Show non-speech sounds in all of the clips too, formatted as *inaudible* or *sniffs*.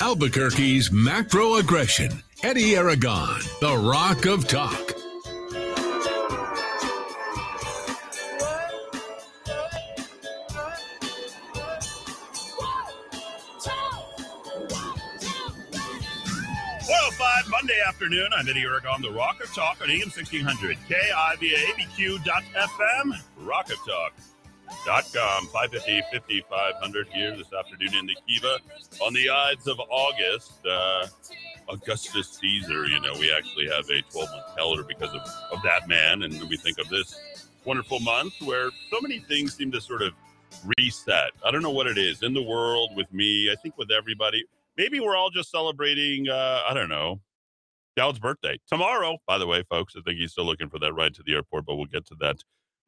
Albuquerque's macro aggression. Eddie Aragon, the Rock of Talk. Monday afternoon. I'm Eddie Aragon, the Rock of Talk on AM 1600, KIVABQ.FM, Rock of Talk.com, 550 5500 here this afternoon in the Kiva. On the Ides of August, uh, Augustus Caesar, you know, we actually have a 12 month calendar because of, of that man. And we think of this wonderful month where so many things seem to sort of reset. I don't know what it is in the world with me, I think with everybody maybe we're all just celebrating uh, i don't know Dowd's birthday tomorrow, by the way, folks. I think he's still looking for that ride to the airport, but we'll get to that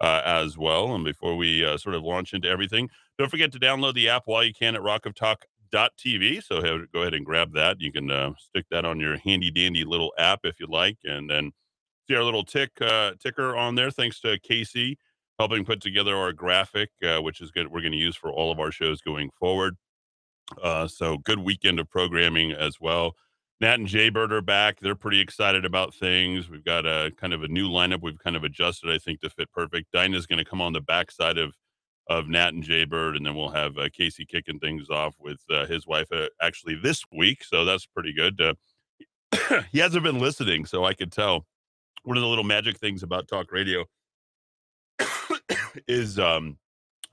uh, as well. And before we uh, sort of launch into everything, don't forget to download the app while you can at Rock of Talk rockoftalk.tv. So go ahead and grab that. You can uh, stick that on your handy dandy little app if you like, and then see our little tick uh, ticker on there. Thanks to Casey helping put together our graphic, uh, which is good. We're going to use for all of our shows going forward. Uh, so good weekend of programming as well. Nat and Jaybird are back. They're pretty excited about things. We've got a kind of a new lineup. We've kind of adjusted, I think, to fit perfect. Dinah's going to come on the backside of of Nat and Jaybird, and then we'll have uh, Casey kicking things off with uh, his wife uh, actually this week. So that's pretty good. Uh, *coughs* he hasn't been listening, so I could tell. One of the little magic things about talk radio *coughs* is um,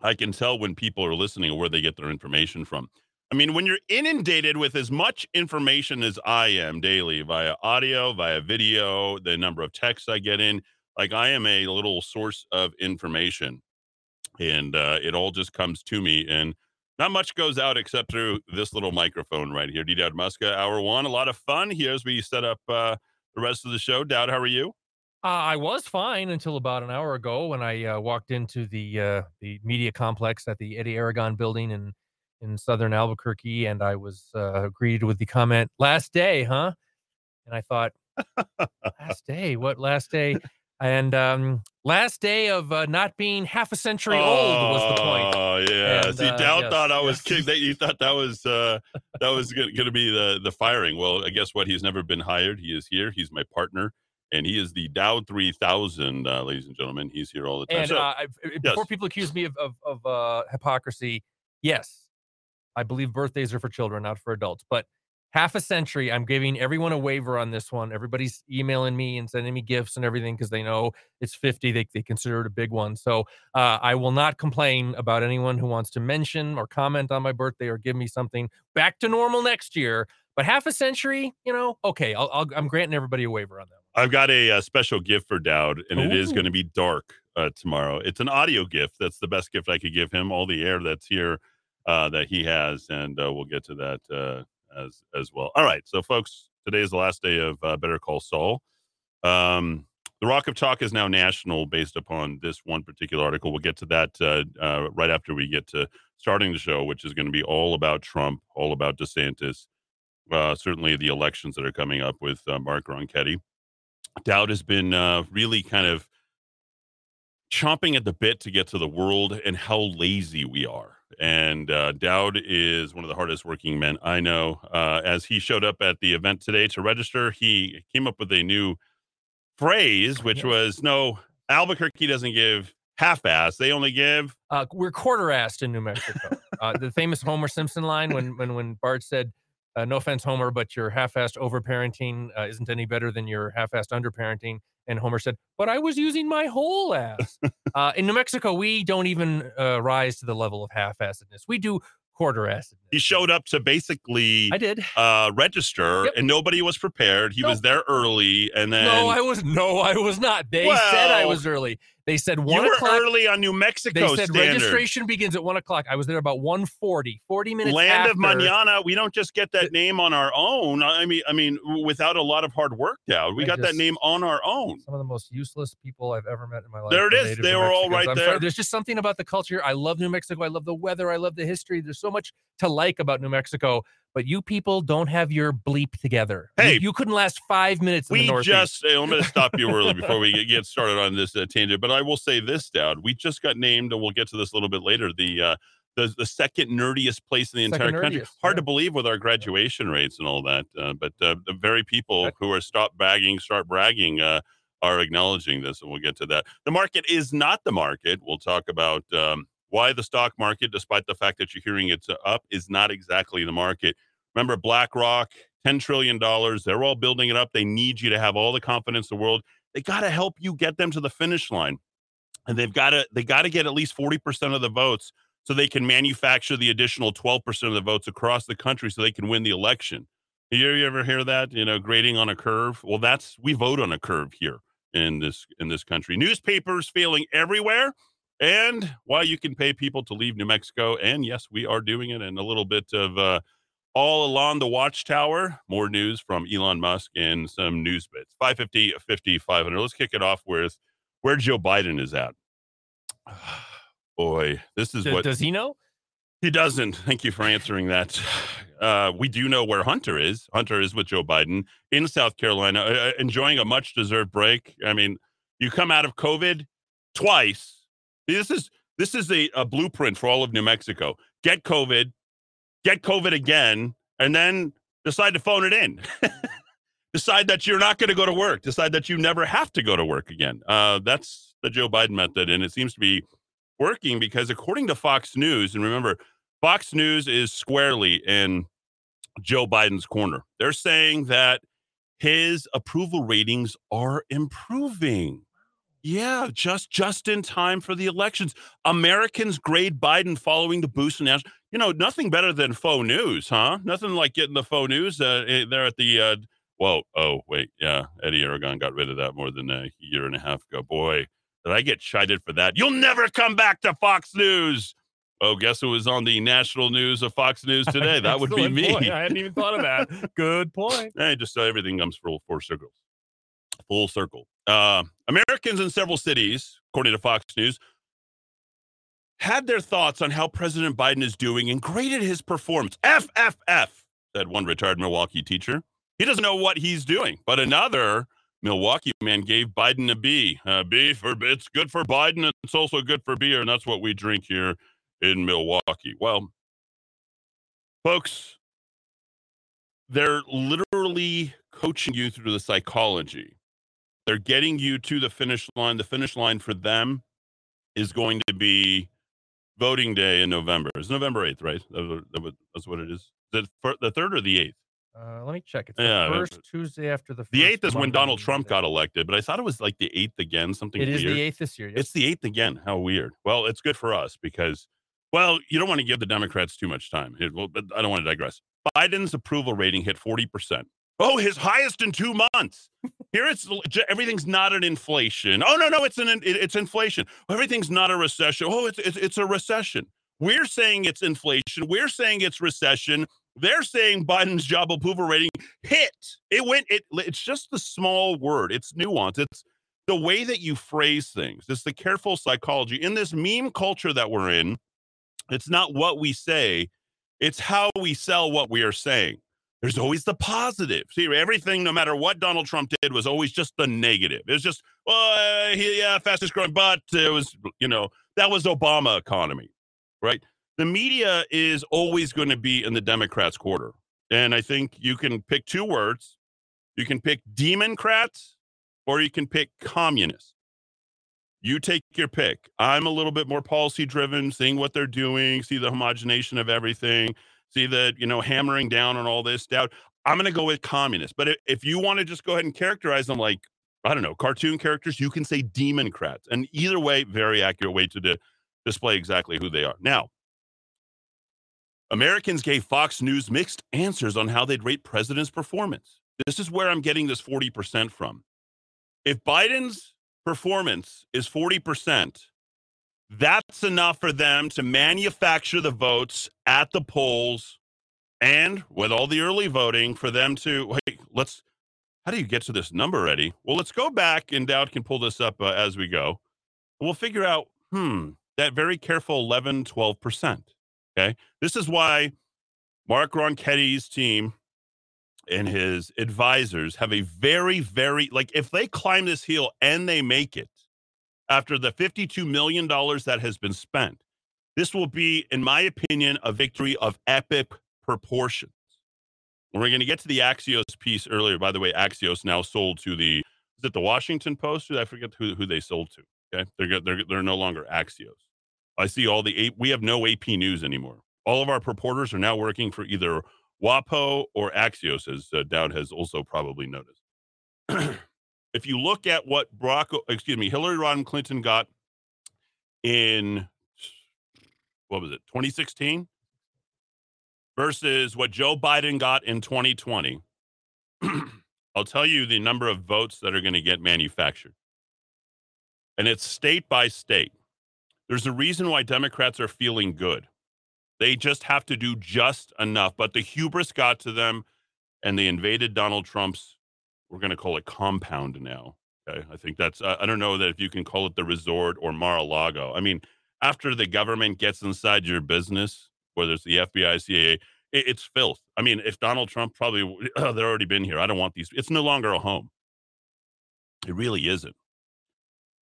I can tell when people are listening or where they get their information from. I mean, when you're inundated with as much information as I am daily via audio, via video, the number of texts I get in, like I am a little source of information. And uh, it all just comes to me. And not much goes out except through this little microphone right here. D Dowd Muska, hour one. A lot of fun here as we set up uh, the rest of the show. Dowd, how are you? Uh, I was fine until about an hour ago when I uh, walked into the uh, the media complex at the Eddie Aragon building and in southern Albuquerque, and I was uh, greeted with the comment, "Last day, huh?" And I thought, "Last day? *laughs* What last day?" And um, last day of uh, not being half a century oh, old was the point. Oh yeah, and, see, uh, Dow yes, thought I was yes. kidding. That you thought that was uh, that was going to be the the firing. Well, I guess what? He's never been hired. He is here. He's my partner and he is the Dow 3000, uh, ladies and gentlemen. He's here all the time. And so, uh, before yes. people accuse me of, of, of uh, hypocrisy, yes, I believe birthdays are for children, not for adults. But half a century, I'm giving everyone a waiver on this one. Everybody's emailing me and sending me gifts and everything because they know it's 50. They, they consider it a big one. So uh, I will not complain about anyone who wants to mention or comment on my birthday or give me something back to normal next year. But half a century, you know, okay, I'll, i am granting everybody a waiver on that. One. I've got a, a, special gift for Dowd, and Ooh. it is going to be dark uh, tomorrow. It's an audio gift. That's the best gift I could give him. All the air that's here uh, that he has, and uh, we'll get to that uh, as as well. All right, so folks, today is the last day of uh, Better Call Saul. Um, the Rock of Talk is now national based upon this one particular article. We'll get to that uh, right after we get to starting the show, which is going to be all about Trump, all about DeSantis, certainly the elections that are coming up with Mark Ronchetti. Dowd has been really kind of chomping at the bit to get to the world and how lazy we are and uh, Dowd is one of the hardest working men I know. Uh, as he showed up at the event today to register, he came up with a new phrase, which was no, Albuquerque doesn't give half ass. They only give. Uh, we're quarter assed in New Mexico. Uh, the famous Homer Simpson line when, when, when Bart said, uh, no offense, Homer, but your half-assed overparenting uh, isn't any better than your half-assed underparenting. And Homer said, "But I was using my whole ass." uh, in New Mexico, we don't even uh, rise to the level of half-assedness. We do quarter acid. He showed up to basically I did uh register yep. and nobody was prepared. He nope. was there early and then No, I was no, I was not. They well, said I was early. They said one you o'clock. were early on New Mexico. They said standard. registration begins at one o'clock. I was there about 140, 40 minutes. Land after. of Manana. We don't just get that name on our own. I mean, I mean, without a lot of hard work, Down. We I got just, that name on our own. Some of the most useless people I've ever met in my life. There it is. They were all right I'm there. Sorry. There's just something about the culture. I love New Mexico. I love the weather. I love the history. There's so much to like about New Mexico but you people don't have your bleep together. Hey, you, you couldn't last five minutes. we just. Hey, I'm going to stop you early *laughs* before we get started on this uh, tangent. But I will say this, Dad. We just got named, and we'll get to this a little bit later. The uh, the, the second nerdiest place in the Second entire country. nerdiest, Hard yeah. to believe with our graduation rates and all that. Uh, but uh, the very people who are stop bagging, start bragging, uh, are acknowledging this, and we'll get to that. The market is not the market. We'll talk about um, why the stock market, despite the fact that you're hearing it's uh, up, is not exactly the market. Remember, BlackRock, $10 trillion. They're all building it up. They need you to have all the confidence in the world. They got to help you get them to the finish line. And they've got to they got to get at least 40% of the votes so they can manufacture the additional 12% of the votes across the country so they can win the election. You, you ever hear that? You know, grading on a curve. Well, that's we vote on a curve here in this in this country. Newspapers failing everywhere, and why you can pay people to leave New Mexico. And yes, we are doing it. And a little bit of uh, all along the watchtower. More news from Elon Musk and some news bits. 550, 50, 500. Let's kick it off with where Joe Biden is at. *sighs* Boy, this is what does he know? he doesn't. Thank you for answering that. *sighs* Uh, we do know where Hunter is. Hunter is with Joe Biden in South Carolina, uh, uh, enjoying a much deserved break. I mean, you come out of COVID twice. This is this is a, a blueprint for all of New Mexico. Get COVID, get COVID again, and then decide to phone it in. *laughs* decide that you're not going to go to work. Decide that you never have to go to work again. Uh, that's the Joe Biden method, and it seems to be working because according to Fox News, and remember, Fox News is squarely in Joe Biden's corner. They're saying that his approval ratings are improving. Yeah, just just in time for the elections. Americans grade Biden following the boost in national. You know, nothing better than faux news, huh? Nothing like getting the faux news uh, eh, there at the. Uh, well, oh wait, yeah, Eddie Aragon got rid of that more than a year and a half ago. Boy, did I get chided for that? You'll never come back to Fox News. Oh, guess who was on the national news of Fox News *laughs* today? That would be me. point. I hadn't even thought of that. *laughs* Good point. Hey, just uh, everything comes full four circles, full circle. Uh, Americans in several cities, according to Fox News, had their thoughts on how President Biden is doing and graded his performance. F F F, said one retired Milwaukee teacher. He doesn't know what he's doing, but another Milwaukee man gave Biden a B. Uh, for it's good for Biden. It's also good for beer, and that's what we drink here in Milwaukee. Well, folks, they're literally coaching you through the psychology. They're getting you to the finish line. The finish line for them is going to be voting day in November. It's November 8th, right? That was- that was- That's what it is. It the third or the 8th? Uh, let me check. It's Yeah, first Tuesday after the. The 8th is when Donald Trump the- got elected, but I thought it was like the 8th again, something It is weird. the eighth this year. Yep. It's the 8th again. How weird. Well, it's good for us because, well, you don't want to give the Democrats too much time. It- well, but I don't want to digress. Biden's approval rating hit 40%. Oh, his highest in two months. Here it's everything's not an inflation. Oh no, no, it's an it's inflation. Everything's not a recession. Oh, it's it's, it's a recession. We're saying it's inflation. We're saying it's recession. They're saying Biden's job approval rating hit. It went. It. It's just the small word. It's nuance. It's the way that you phrase things. It's the careful psychology in this meme culture that we're in. It's not what we say. It's how we sell what we are saying. There's always the positive. See, everything, no matter what Donald Trump did, was always just the negative. It was just, well, uh, yeah, fastest growing, but it was, you know, that was Obama economy, right? The media is always going to be in the Democrats' quarter. And I think you can pick two words. You can pick democrats or you can pick communist. You take your pick. I'm a little bit more policy driven, seeing what they're doing, see the homogenation of everything, see the, you know, hammering down on all this doubt. I'm going to go with communist. But i- if you want to just go ahead and characterize them like, I don't know, cartoon characters, you can say democrats. And either way, very accurate way to di- display exactly who they are. Now, Americans gave Fox News mixed answers on how they'd rate president's performance. This is where I'm getting this 40% from. If Biden's performance is 40%, that's enough for them to manufacture the votes at the polls and with all the early voting for them to wait, let's how do you get to this number, Eddie? Well, let's go back and Dowd can pull this up uh, as we go. We'll figure out, hmm, that very careful 11, 12%. Okay. This is why Mark Ronchetti's team and his advisors have a very, very, like, if they climb this hill and they make it after the $52 million that has been spent, This will be, in my opinion, a victory of epic proportions. We're going to get to the Axios piece earlier. By the way, Axios now sold to the is it the Washington Post? I forget who, who they sold to. Okay, they're they're they're no longer Axios. I see all the we have no AP news anymore. All of our reporters are now working for either WAPO or Axios, as uh, Dowd has also probably noticed. *clears throat* if you look at what Barack, excuse me, Hillary Rodham Clinton got in what was it, 2016, versus what Joe Biden got in 2020, *clears throat* I'll tell you the number of votes that are going to get manufactured. And it's state by state. There's a reason why Democrats are feeling good. They just have to do just enough. But the hubris got to them and they invaded Donald Trump's, we're going to call it compound now. Okay. I think that's, I don't know that if you can call it the resort or Mar a Lago. I mean, after the government gets inside your business, whether it's the FBI, CIA, it, it's filth. I mean, if Donald Trump probably, *clears throat* they're already been here. I don't want these. It's no longer a home. It really isn't.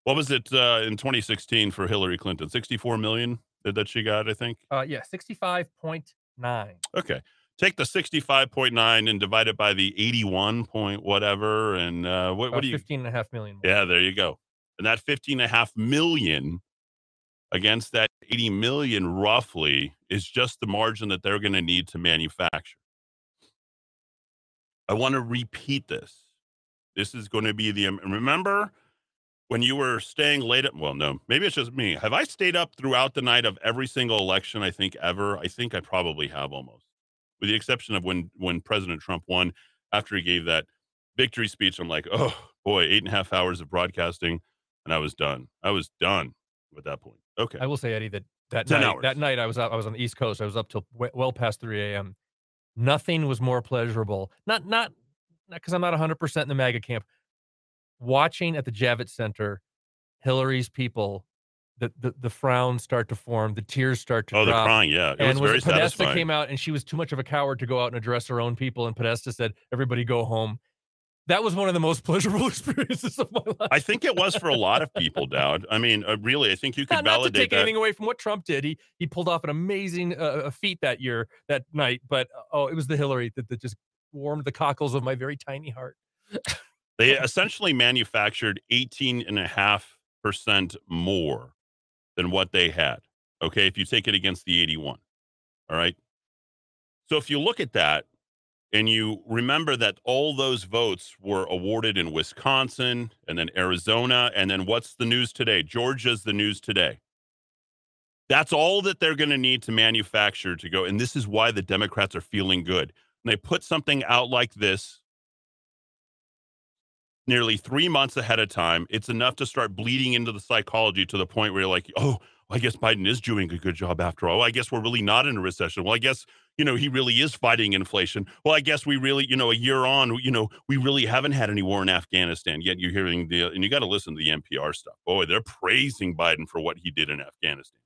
What was it uh, in 2016 for Hillary Clinton? 64 million that she got, I think. Uh, yeah, 65.9. Okay. Take the 65.9 and divide it by the 81 point whatever. And uh, what, what do you? 15 and a half million. More. Yeah, there you go. And that 15 and a half million against that 80 million roughly is just the margin that they're going to need to manufacture. I want to repeat this. This is going to be the remember when you were staying late at well no maybe it's just me have i stayed up throughout the night of every single election i think ever i think i probably have almost with the exception of when when president trump won after he gave that victory speech i'm like oh boy eight and a half hours of broadcasting and i was done. I was done at that point. Okay. I will say eddie that that night hours. that night i was up i was on the east coast. I was up till well past 3 a.m nothing was more pleasurable. Not not because i'm not 100% in the maga camp. Watching at the Javits Center, Hillary's people, the, the the frowns start to form, the tears start to oh, drop. the crying, yeah. It and was, was Podesta came out and she was too much of a coward to go out and address her own people, and Podesta said, "Everybody go home." That was one of the most *laughs* pleasurable experiences of my life. I think it was for a lot of people, Dowd. I mean, uh, really, I think you could not, validate not to take that. anything away from what Trump did. He he pulled off an amazing uh, feat that year, that night. But oh, it was the Hillary that, that just warmed the cockles of my very tiny heart. They *laughs* essentially manufactured 18.5% more than what they had. Okay. If you take it against the 81. All right. So if you look at that and you remember that all those votes were awarded in Wisconsin and then Arizona. And then what's the news today? Georgia's the news today. That's all that they're going to need to manufacture to go. And this is why the Democrats are feeling good. And they put something out like this nearly three months ahead of time, it's enough to start bleeding into the psychology to the point where you're like, oh, I guess Biden is doing a good job after all. I guess we're really not in a recession. Well, I guess, you know, he really is fighting inflation. Well, I guess we really, you know, a year on, you know, we really haven't had any war in Afghanistan yet. You're hearing the, and you got to listen to the NPR stuff. Boy, they're praising Biden for what he did in Afghanistan.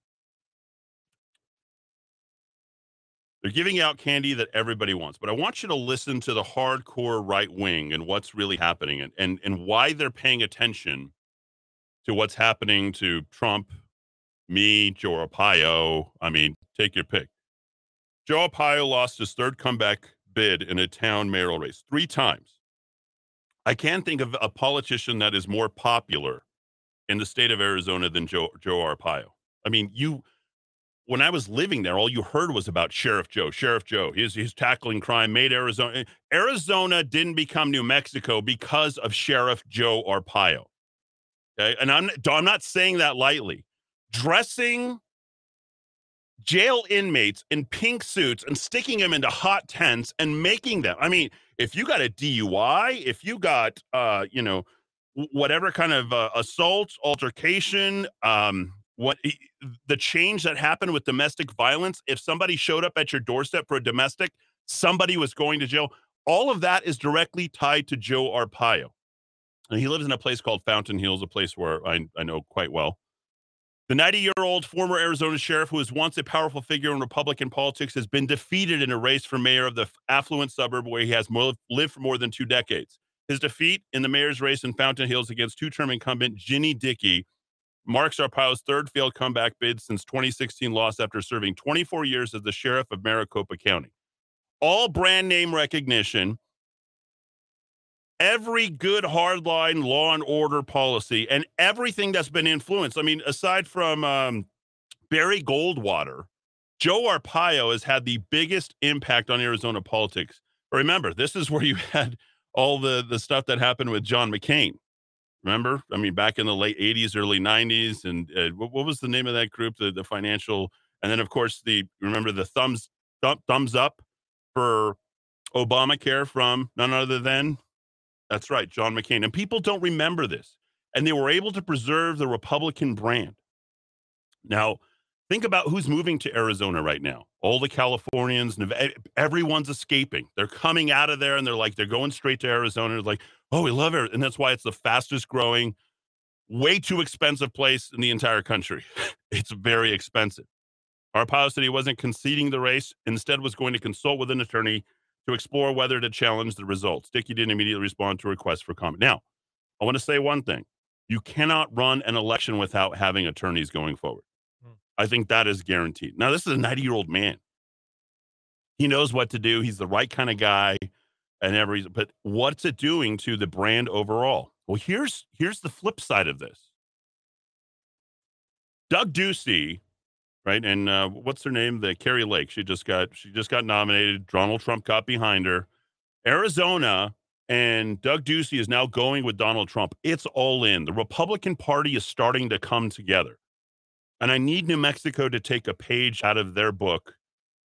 They're giving out candy that everybody wants, but I want you to listen to the hardcore right wing and what's really happening and, and, and why they're paying attention to what's happening to Trump, me, Joe Arpaio. I mean, take your pick. Joe Arpaio lost his third comeback bid in a town mayoral race three times. I can't think of a politician that is more popular in the state of Arizona than Joe, Joe Arpaio. I mean, you when I was living there, all you heard was about Sheriff Joe. Sheriff Joe, he's, he's tackling crime, made Arizona. Arizona didn't become New Mexico because of Sheriff Joe Arpaio. Okay, and I'm I'm not saying that lightly. Dressing jail inmates in pink suits and sticking them into hot tents and making them. I mean, if you got a DUI, if you got uh, you know, whatever kind of uh, assault, altercation, um, what the change that happened with domestic violence if somebody showed up at your doorstep for a domestic somebody was going to jail all of that is directly tied to joe arpaio. And he lives in a place called fountain hills a place where i, I know quite well. The 90 year old former arizona sheriff who was once a powerful figure in republican politics has been defeated in a race for mayor of the affluent suburb where he has more, lived for more than two decades. His defeat in the mayor's race in fountain hills against two-term incumbent ginny dickey marks Arpaio's third failed comeback bid since 2016 loss after serving 24 years as the sheriff of Maricopa County. All brand name recognition, every good hardline law and order policy, and everything that's been influenced. I mean, aside from um, Barry Goldwater, Joe Arpaio has had the biggest impact on Arizona politics. Remember, this is where you *laughs* had all the the stuff that happened with John McCain. Remember, I mean, back in the late '80s, early '90s, and uh, what, what, was the name of that group? The the financial, and then of course the remember the thumbs th- thumbs up for Obamacare from none other than that's right, John McCain. And people don't remember this, and they were able to preserve the Republican brand. Now, think about who's moving to Arizona right now. All the Californians, everyone's escaping. They're coming out of there and they're like, they're going straight to Arizona. They're like, oh, we love it. And that's why it's the fastest growing, way too expensive place in the entire country. *laughs* it's very expensive. Arpaio said he wasn't conceding the race, instead was going to consult with an attorney to explore whether to challenge the results. Dickey didn't immediately respond to requests for comment. Now, I want to say one thing. You cannot run an election without having attorneys going forward. Hmm. I think that is guaranteed. Now, this is a 90 year old man. He knows what to do. He's the right kind of guy and every but what's it doing to the brand overall? Well, here's here's the flip side of this. Doug Ducey, right? And uh, what's her name? The Kari Lake. She just got she just got nominated. Donald Trump got behind her. Arizona and Doug Ducey is now going with Donald Trump. It's all in. The Republican Party is starting to come together. And I need New Mexico to take a page out of their book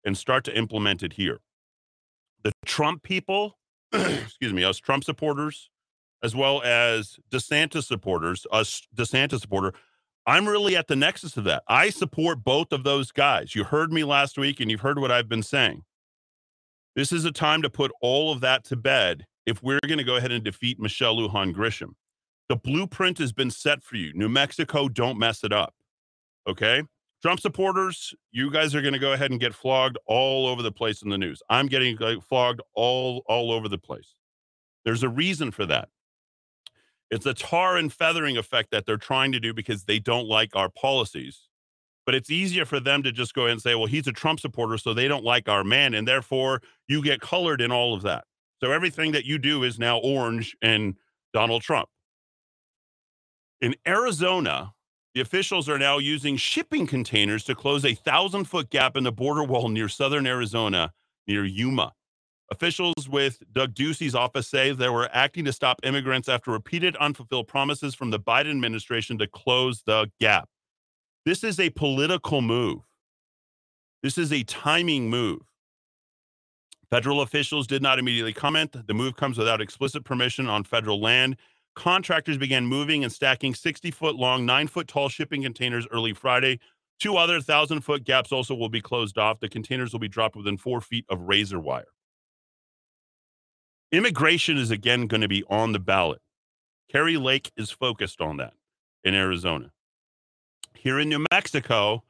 and start to implement it here. The Trump people, *clears throat* excuse me, us Trump supporters, as well as DeSantis supporters, us DeSantis supporter, I'm really at the nexus of that. I support both of those guys. You heard me last week and you've heard what I've been saying. This is a time to put all of that to bed if we're going to go ahead and defeat Michelle Lujan Grisham. The blueprint has been set for you. New Mexico, don't mess it up. Okay. Trump supporters, you guys are going to go ahead and get flogged all over the place in the news. I'm getting flogged all all over the place. There's a reason for that. It's a tar and feathering effect that they're trying to do because they don't like our policies. But it's easier for them to just go ahead and say, well, he's a Trump supporter, so they don't like our man. And therefore, you get colored in all of that. So everything that you do is now orange and Donald Trump. In Arizona, the officials are now using shipping containers to close a thousand foot gap in the border wall near southern Arizona, near Yuma. Officials with Doug Ducey's office say they were acting to stop immigrants after repeated unfulfilled promises from the Biden administration to close the gap. This is a political move. This is a timing move. Federal officials did not immediately comment. The move comes without explicit permission on federal land Contractors began moving and stacking 60 foot long, nine foot tall shipping containers early Friday. Two other 1,000 foot gaps also will be closed off. The containers will be dropped within four feet of razor wire. Immigration is again going to be on the ballot. Kari Lake is focused on that in Arizona. Here in New Mexico,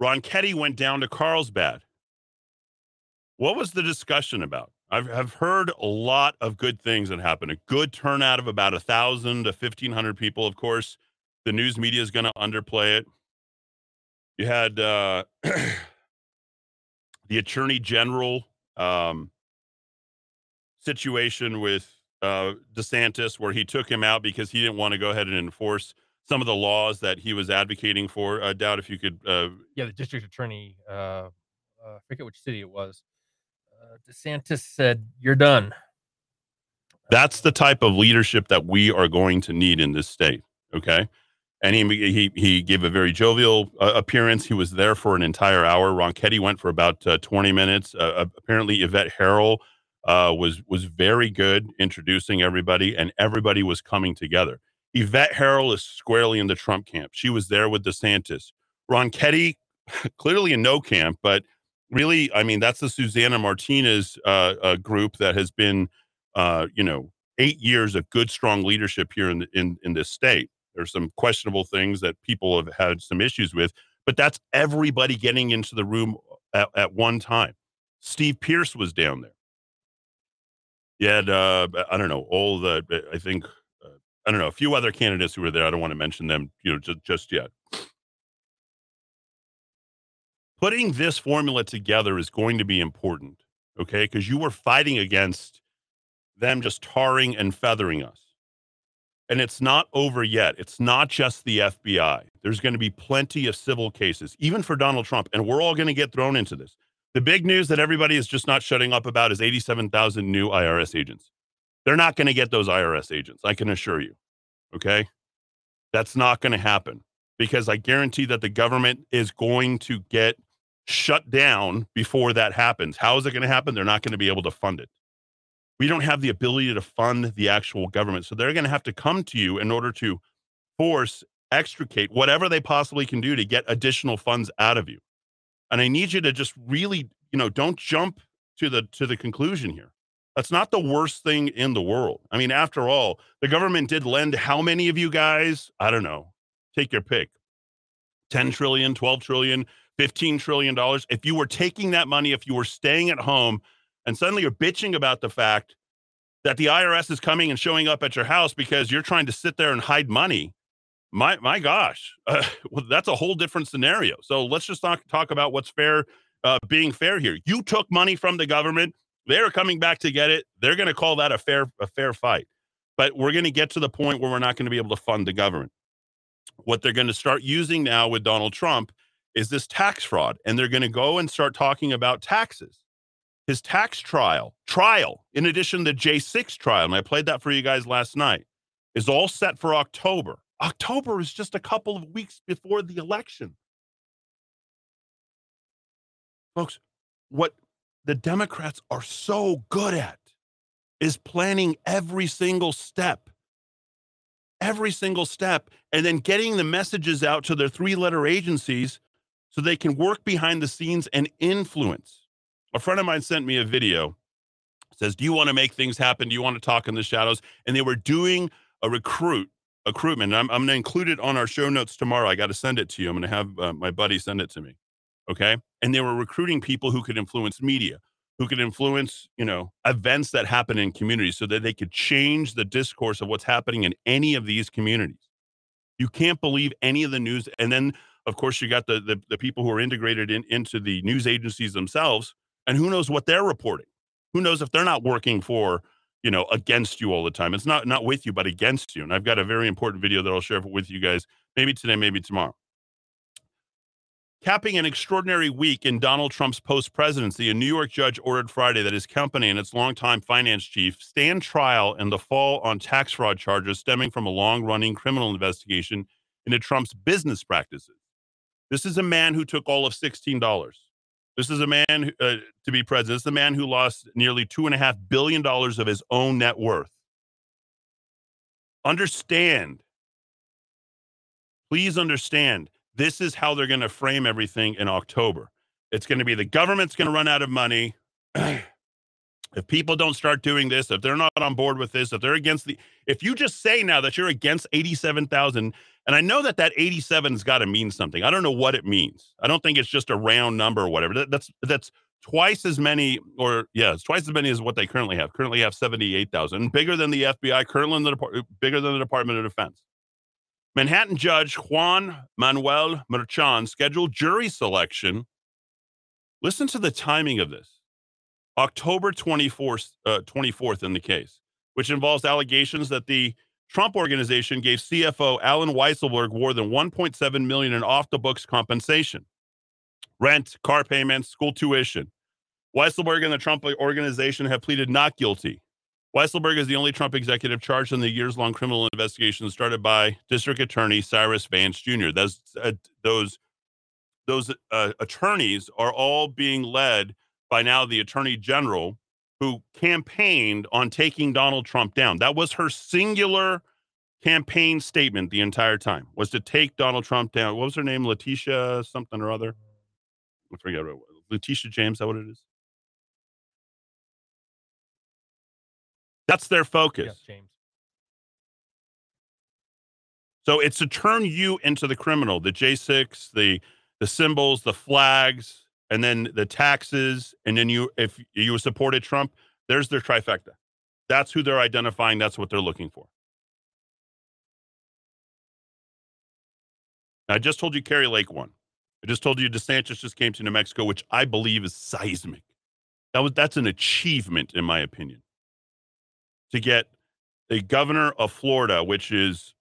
Ron Ronchetti went down to Carlsbad. What was the discussion about? I've, I've heard a lot of good things that happen. A good turnout of about a thousand to fifteen hundred people. Of course, the news media is going to underplay it. You had uh, *clears throat* the attorney general um, situation with uh, DeSantis, where he took him out because he didn't want to go ahead and enforce some of the laws that he was advocating for. I doubt if you could. Uh, yeah, the district attorney. Uh, uh, I forget which city it was. DeSantis said, "You're done." That's the type of leadership that we are going to need in this state. Okay. And he, he, he gave a very jovial uh, appearance. He was there for an entire hour. Ronchetti went for about uh, 20 minutes. Uh, uh apparently, Yvette Herrell uh, was, was very good introducing everybody, and everybody was coming together. Yvette Herrell is squarely in the Trump camp. She was there with DeSantis. Ronchetti, *laughs* clearly in no camp, but really, I mean, that's the Susana Martinez uh, uh, group that has been, uh, you know, eight years of good, strong leadership here in, the, in in this state. There's some questionable things that people have had some issues with, but that's everybody getting into the room at, at one time. Steve Pearce was down there. You had, uh, I don't know, all the, I think, uh, I don't know, a few other candidates who were there. I don't want to mention them, you know, just, just yet. Putting this formula together is going to be important, okay? Because you were fighting against them just tarring and feathering us. And it's not over yet. It's not just the FBI. There's going to be plenty of civil cases, even for Donald Trump. And we're all going to get thrown into this. The big news that everybody is just not shutting up about is 87,000 new IRS agents. They're not going to get those IRS agents, I can assure you. Okay? That's not going to happen because I guarantee that the government is going to get shut down before that happens. How is it going to happen? They're not going to be able to fund it. We don't have the ability to fund the actual government. So they're going to have to come to you in order to force, extricate whatever they possibly can do to get additional funds out of you. And I need you to just really, you know, don't jump to the to the conclusion here. That's not the worst thing in the world. I mean, after all, the government did lend how many of you guys? I don't know. Take your pick. 10 trillion, 12 trillion, 15 trillion dollars. If you were taking that money, if you were staying at home and suddenly you're bitching about the fact that the IRS is coming and showing up at your house because you're trying to sit there and hide money, my my gosh, uh, *laughs* well, that's a whole different scenario. So let's just talk talk about what's fair, uh, being fair here. You took money from the government. They're coming back to get it. They're going to call that a fair a fair fight. But we're going to get to the point where we're not going to be able to fund the government. What they're going to start using now with Donald Trump is this tax fraud, and they're going to go and start talking about taxes. His tax trial, trial, in addition to the J6 trial, and I played that for you guys last night, is all set for October. October is just a couple of weeks before the election. Folks, what the Democrats are so good at is planning every single step, every single step, and then getting the messages out to their three letter agencies so they can work behind the scenes and influence. A friend of mine sent me a video. Says, "Do you want to make things happen? Do you want to talk in the shadows?" And they were doing a recruit recruitment. I'm, I'm going to include it on our show notes tomorrow. I got to send it to you. I'm going to have uh, my buddy send it to me. Okay. And they were recruiting people who could influence media, who could influence, you know, events that happen in communities so that they could change the discourse of what's happening in any of these communities. You can't believe any of the news. And then, of course, you got the, the, the people who are integrated in, into the news agencies themselves. And who knows what they're reporting? Who knows if they're not working for you know against you all the time it's not not with you but against you and i've got a very important video that i'll share with you guys maybe today maybe tomorrow capping an extraordinary week in donald trump's post-presidency a new york judge ordered friday that his company and its longtime finance chief stand trial in the fall on tax fraud charges stemming from a long-running criminal investigation into trump's business practices this is a man who took all of $16 this is a man uh, to be president. This is a man who lost nearly two and a half billion dollars of his own net worth. Understand. Please understand. This is how they're going to frame everything in October. It's going to be the government's going to run out of money. *clears throat* if people don't start doing this, if they're not on board with this, if they're against the, if you just say now that you're against 87,000, and I know that that 87's got to mean something. I don't know what it means. I don't think it's just a round number or whatever. That, that's that's twice as many, or yeah, it's twice as many as what they currently have. Currently have 78,000, bigger than the FBI, currently in the bigger than the Department of Defense. Manhattan Judge Juan Manuel Merchan scheduled jury selection. Listen to the timing of this. October 24th, uh, 24th in the case, which involves allegations that the Trump organization gave CFO Alan Weisselberg more than 1.7 million in off-the-books compensation, rent, car payments, school tuition. Weisselberg and the Trump organization have pleaded not guilty. Weisselberg is the only Trump executive charged in the years-long criminal investigation started by District Attorney Cyrus Vance Jr. Those uh, those those uh, attorneys are all being led by now the Attorney General, who campaigned on taking Donald Trump down. That was her singular campaign statement the entire time was to take Donald Trump down. What was her name? Letitia something or other. I forget what it was. Letitia James, is that what it is? That's their focus. James. So it's to turn you into the criminal, the J6, the the symbols, the flags, and then the taxes, and then you if you supported Trump, there's their trifecta. That's who they're identifying. That's what they're looking for. I just told you Kari Lake won. I just told you DeSantis just came to New Mexico, which I believe is seismic. That was that's an achievement, in my opinion. To get a governor of Florida, which is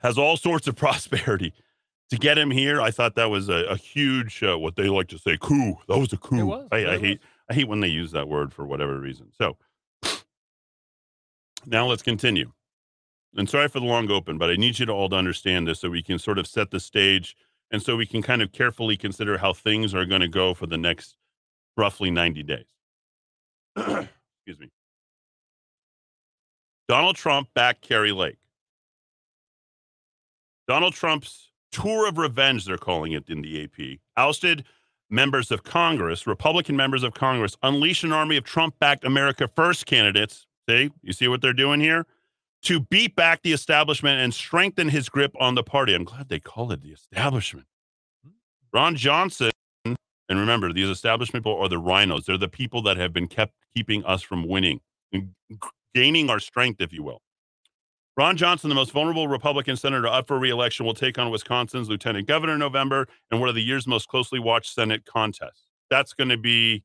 has all sorts of *laughs* prosperity, to get him here, I thought that was a, a huge uh, what they like to say coup. That was a coup. Was. I, I hate I hate when they use that word for whatever reason. So now let's continue. And sorry for the long open, but I need you to all to understand this so we can sort of set the stage and so we can kind of carefully consider how things are going to go for the next roughly 90 days. *clears throat* Excuse me. Donald Trump backed Kari Lake. Donald Trump's tour of revenge, they're calling it in the AP, ousted members of Congress, Republican members of Congress, unleash an army of Trump backed America First candidates. See, you see what they're doing here? To beat back the establishment and strengthen his grip on the party. I'm glad they call it the establishment. Ron Johnson, and remember, these establishment people are the rhinos. They're the people that have been kept keeping us from winning, gaining our strength, if you will. Ron Johnson, the most vulnerable Republican senator up for reelection, will take on Wisconsin's lieutenant governor in November in one of the year's most closely watched Senate contests. That's going to be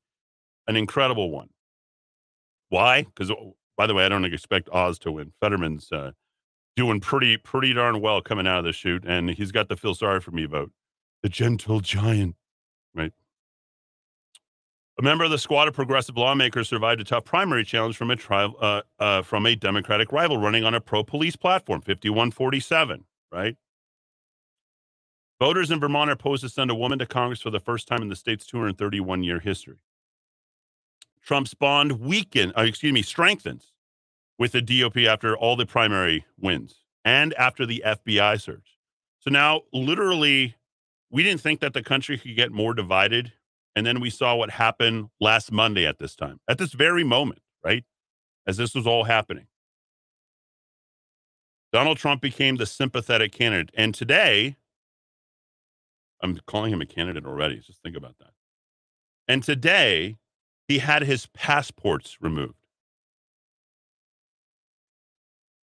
an incredible one. Why? Because, by the way, I don't expect Oz to win. Fetterman's uh, doing pretty, pretty darn well coming out of the shoot, and he's got the feel sorry for me vote. The gentle giant, right? A member of the squad of progressive lawmakers survived a tough primary challenge from a tri- uh, uh, from a Democratic rival running on a pro-police platform, 5147, right? Voters in Vermont are opposed to send a woman to Congress for the first time in the state's 231 year history. Trump's bond weaken, uh, excuse me, strengthens with the GOP after all the primary wins and after the FBI search. So now, literally, we didn't think that the country could get more divided. And then we saw what happened last Monday at this time, at this very moment, right? As this was all happening. Donald Trump became the sympathetic candidate. And today, I'm calling him a candidate already. Just think about that. And today, he had his passports removed.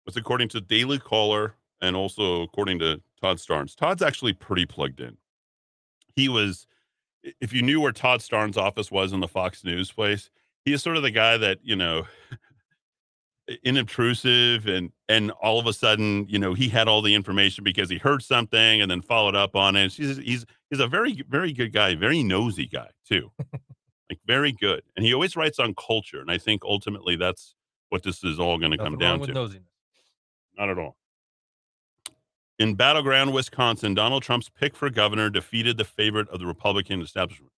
That's according to Daily Caller and also according to Todd Starnes. Todd's actually pretty plugged in. He was, if you knew where Todd Starnes' office was in the Fox News place, he is sort of the guy that, you know, inobtrusive and and all of a sudden you know he had all the information because he heard something and then followed up on it he's he's he's a very very good guy very nosy guy too like very good and he always writes on culture and i think ultimately that's what this is all going to come down to nosiness. not at all. In battleground Wisconsin, Donald Trump's pick for governor defeated the favorite of the Republican establishment.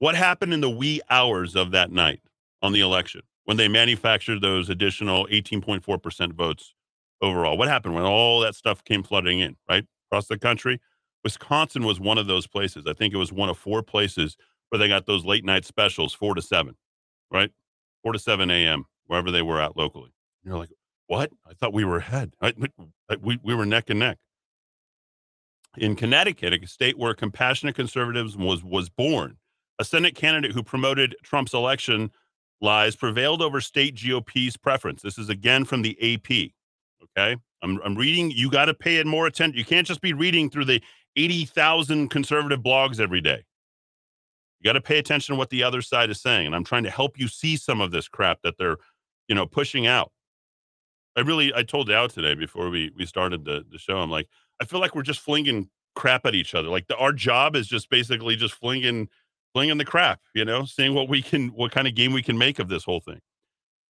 What happened in the wee hours of that night on the election when they manufactured those additional 18.4% votes overall? What happened when all that stuff came flooding in, right? Across the country? Wisconsin was one of those places. I think it was one of four places where they got those late night specials, four to seven, right? Four to 7 a.m., wherever they were at locally. You're like, what? I thought we were ahead. I, we, we were neck and neck. In Connecticut, a state where compassionate conservatives was was born, a Senate candidate who promoted Trump's election lies prevailed over state GOP's preference. This is again from the AP. Okay, I'm I'm reading. You got to pay it more attention. You can't just be reading through the eighty thousand conservative blogs every day. You got to pay attention to what the other side is saying, and I'm trying to help you see some of this crap that they're, you know, pushing out. I really, I told Dow today before we we started the the show. I'm like, I feel like we're just flinging crap at each other. Like the, our job is just basically just flinging flinging the crap, you know, seeing what we can, what kind of game we can make of this whole thing.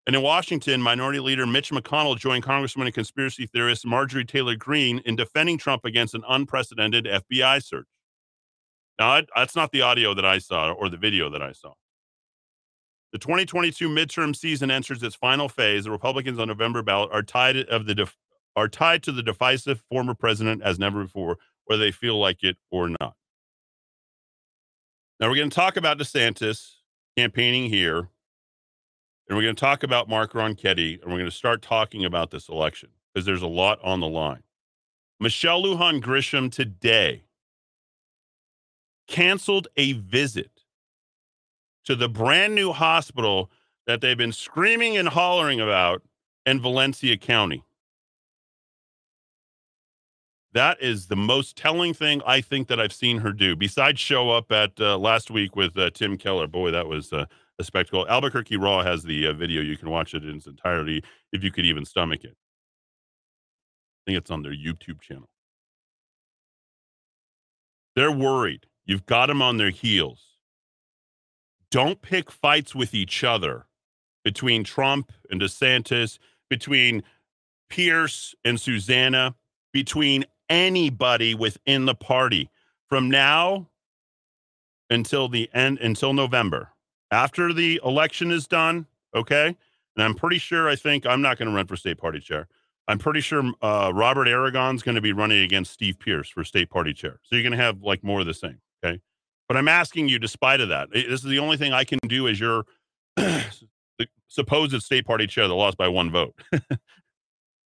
And in Washington, Minority Leader Mitch McConnell joined Congressman and conspiracy theorist Marjorie Taylor Greene in defending Trump against an unprecedented FBI search. Now, I, that's not the audio that I saw or the video that I saw. The 2022 midterm season enters its final phase. The Republicans on November ballot are tied of the def- are tied to the divisive former president as never before, whether they feel like it or not. Now we're going to talk about DeSantis campaigning here, and we're going to talk about Mark Ronchetti, and we're going to start talking about this election because there's a lot on the line. Michelle Lujan Grisham today canceled a visit to the brand new hospital that they've been screaming and hollering about in Valencia County. That is the most telling thing I think that I've seen her do. Besides show up at uh, last week with uh, Tim Keller. Boy, that was uh, a spectacle. Albuquerque Raw has the uh, video. You can watch it in its entirety if you could even stomach it. I think it's on their YouTube channel. They're worried. You've got them on their heels. Don't pick fights with each other between Trump and DeSantis, between Pearce and Susana, between anybody within the party from now until the end, until November. After the election is done, okay? And I'm pretty sure, I think I'm not going to run for state party chair. I'm pretty sure uh, Robert Aragon's going to be running against Steve Pearce for state party chair. So you're going to have like more of the same? But I'm asking you, despite of that, this is the only thing I can do as your *clears throat* supposed state party chair that lost by one vote.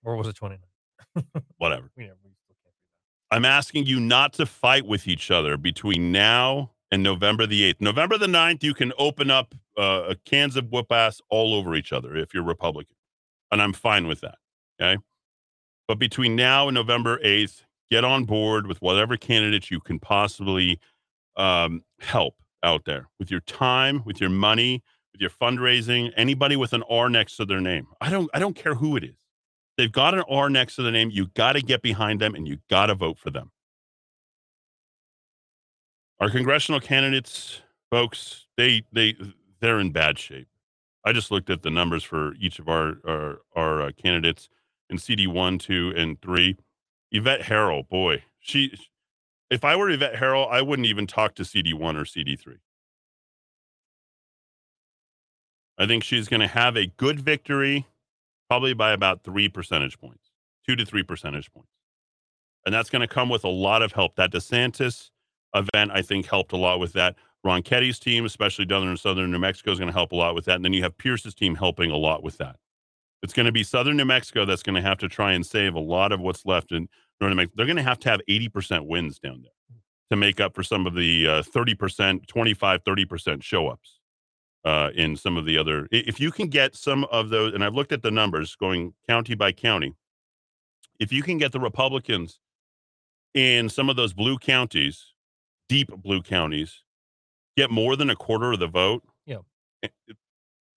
or was it 29? *laughs* Whatever. We never- we still can't do I'm asking you not to fight with each other between now and November the 8th. November the 9th, you can open up uh, cans of whoop ass all over each other if you're Republican. And I'm fine with that. Okay. But between now and November 8th, get on board with whatever candidates you can possibly um, help out there with your time, with your money, with your fundraising, anybody with an R next to their name. I don't I don't care who it is. They've got an R next to the name. You got to get behind them and you got to vote for them. Our congressional candidates, folks, they they they're in bad shape. I just looked at the numbers for each of our our, our uh, candidates in CD one, two, and three. Yvette Herrell, boy, she. If I were Yvette Herrell, I wouldn't even talk to CD one or CD three. I think she's going to have a good victory, probably by about three percentage points, two to three percentage points. And that's going to come with a lot of help. That DeSantis event, I think, helped a lot with that. Ronchetti's team, especially down in southern New Mexico, is going to help a lot with that. And then you have Pearce's team helping a lot with that. It's going to be southern New Mexico that's going to have to try and save a lot of what's left in northern New Mexico. They're going to have to have 80% wins down there to make up for some of the uh, 30%, 25, 30% show ups uh, in some of the other. If you can get some of those, and I've looked at the numbers going county by county, if you can get the Republicans in some of those blue counties, deep blue counties, get more than a quarter of the vote. Yeah.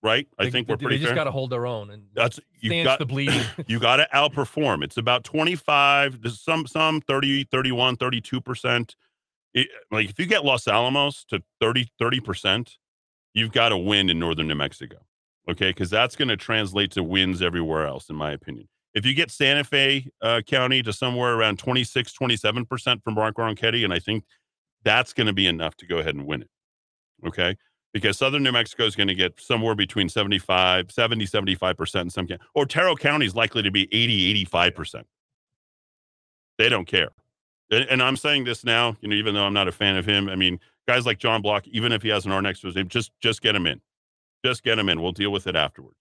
Right? I think they, we're pretty They just got to hold their own and That's you got the bleeding. *laughs* you got to outperform. It's about 25, some some 30, 31, 32%. Like if you get Los Alamos to 30 30%, you've got to win in northern New Mexico. Okay? Cuz that's going to translate to wins everywhere else in my opinion. If you get Santa Fe uh, County to somewhere around 26, 27% from Mark Ronchetti, and I think that's going to be enough to go ahead and win it. Okay? Because southern New Mexico is going to get somewhere between 75, 70, 75% in some county. Otero County is likely to be 80, 85%. They don't care. And, and I'm saying this now, you know, even though I'm not a fan of him. I mean, guys like John Block, even if he has an R next to his name, just just get him in. Just get him in. We'll deal with it afterwards.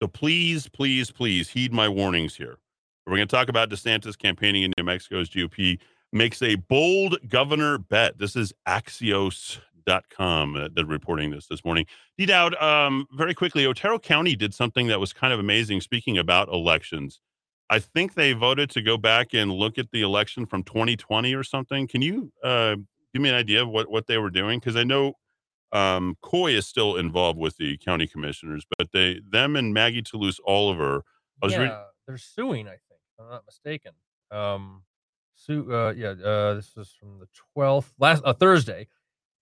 So please, please, please heed my warnings here. We're going to talk about DeSantis campaigning in New Mexico's GOP makes a bold governor bet. This is Axios.com uh, that reporting this this morning. D Dowd, um, very quickly, Otero County did something that was kind of amazing. Speaking about elections, I think they voted to go back and look at the election from 2020 or something. Can you uh, give me an idea of what, what they were doing? Because I know um, Couy is still involved with the county commissioners, but they, them and Maggie Toulouse Oliver, yeah, they're suing. I think, if I'm not mistaken. Um, sue. Uh, yeah. Uh, this was from the 12th, last uh, Thursday.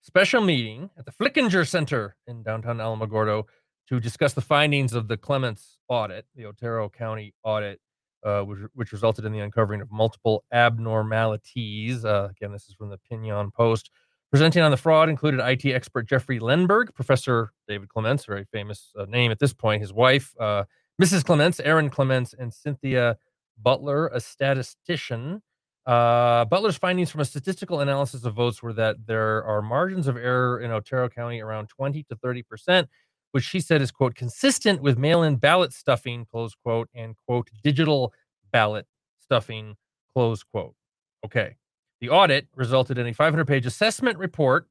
Special meeting at the Flickinger Center in downtown Alamogordo to discuss the findings of the Clements audit, the Otero County audit, uh, which, which resulted in the uncovering of multiple abnormalities. Uh, again, this is from the Piñon Post. Presenting on the fraud included IT expert Jeffrey Lenberg, Professor David Clements, very famous uh, name at this point, his wife, uh, Mrs. Clements, Erin Clements, and Cynthia Butler, a statistician. Uh, Butler's findings from a statistical analysis of votes were that there are margins of error in Otero County around 20 to 30 percent, which she said is quote consistent with mail-in ballot stuffing close quote and quote digital ballot stuffing close quote. Okay, the audit resulted in a 500-page assessment report.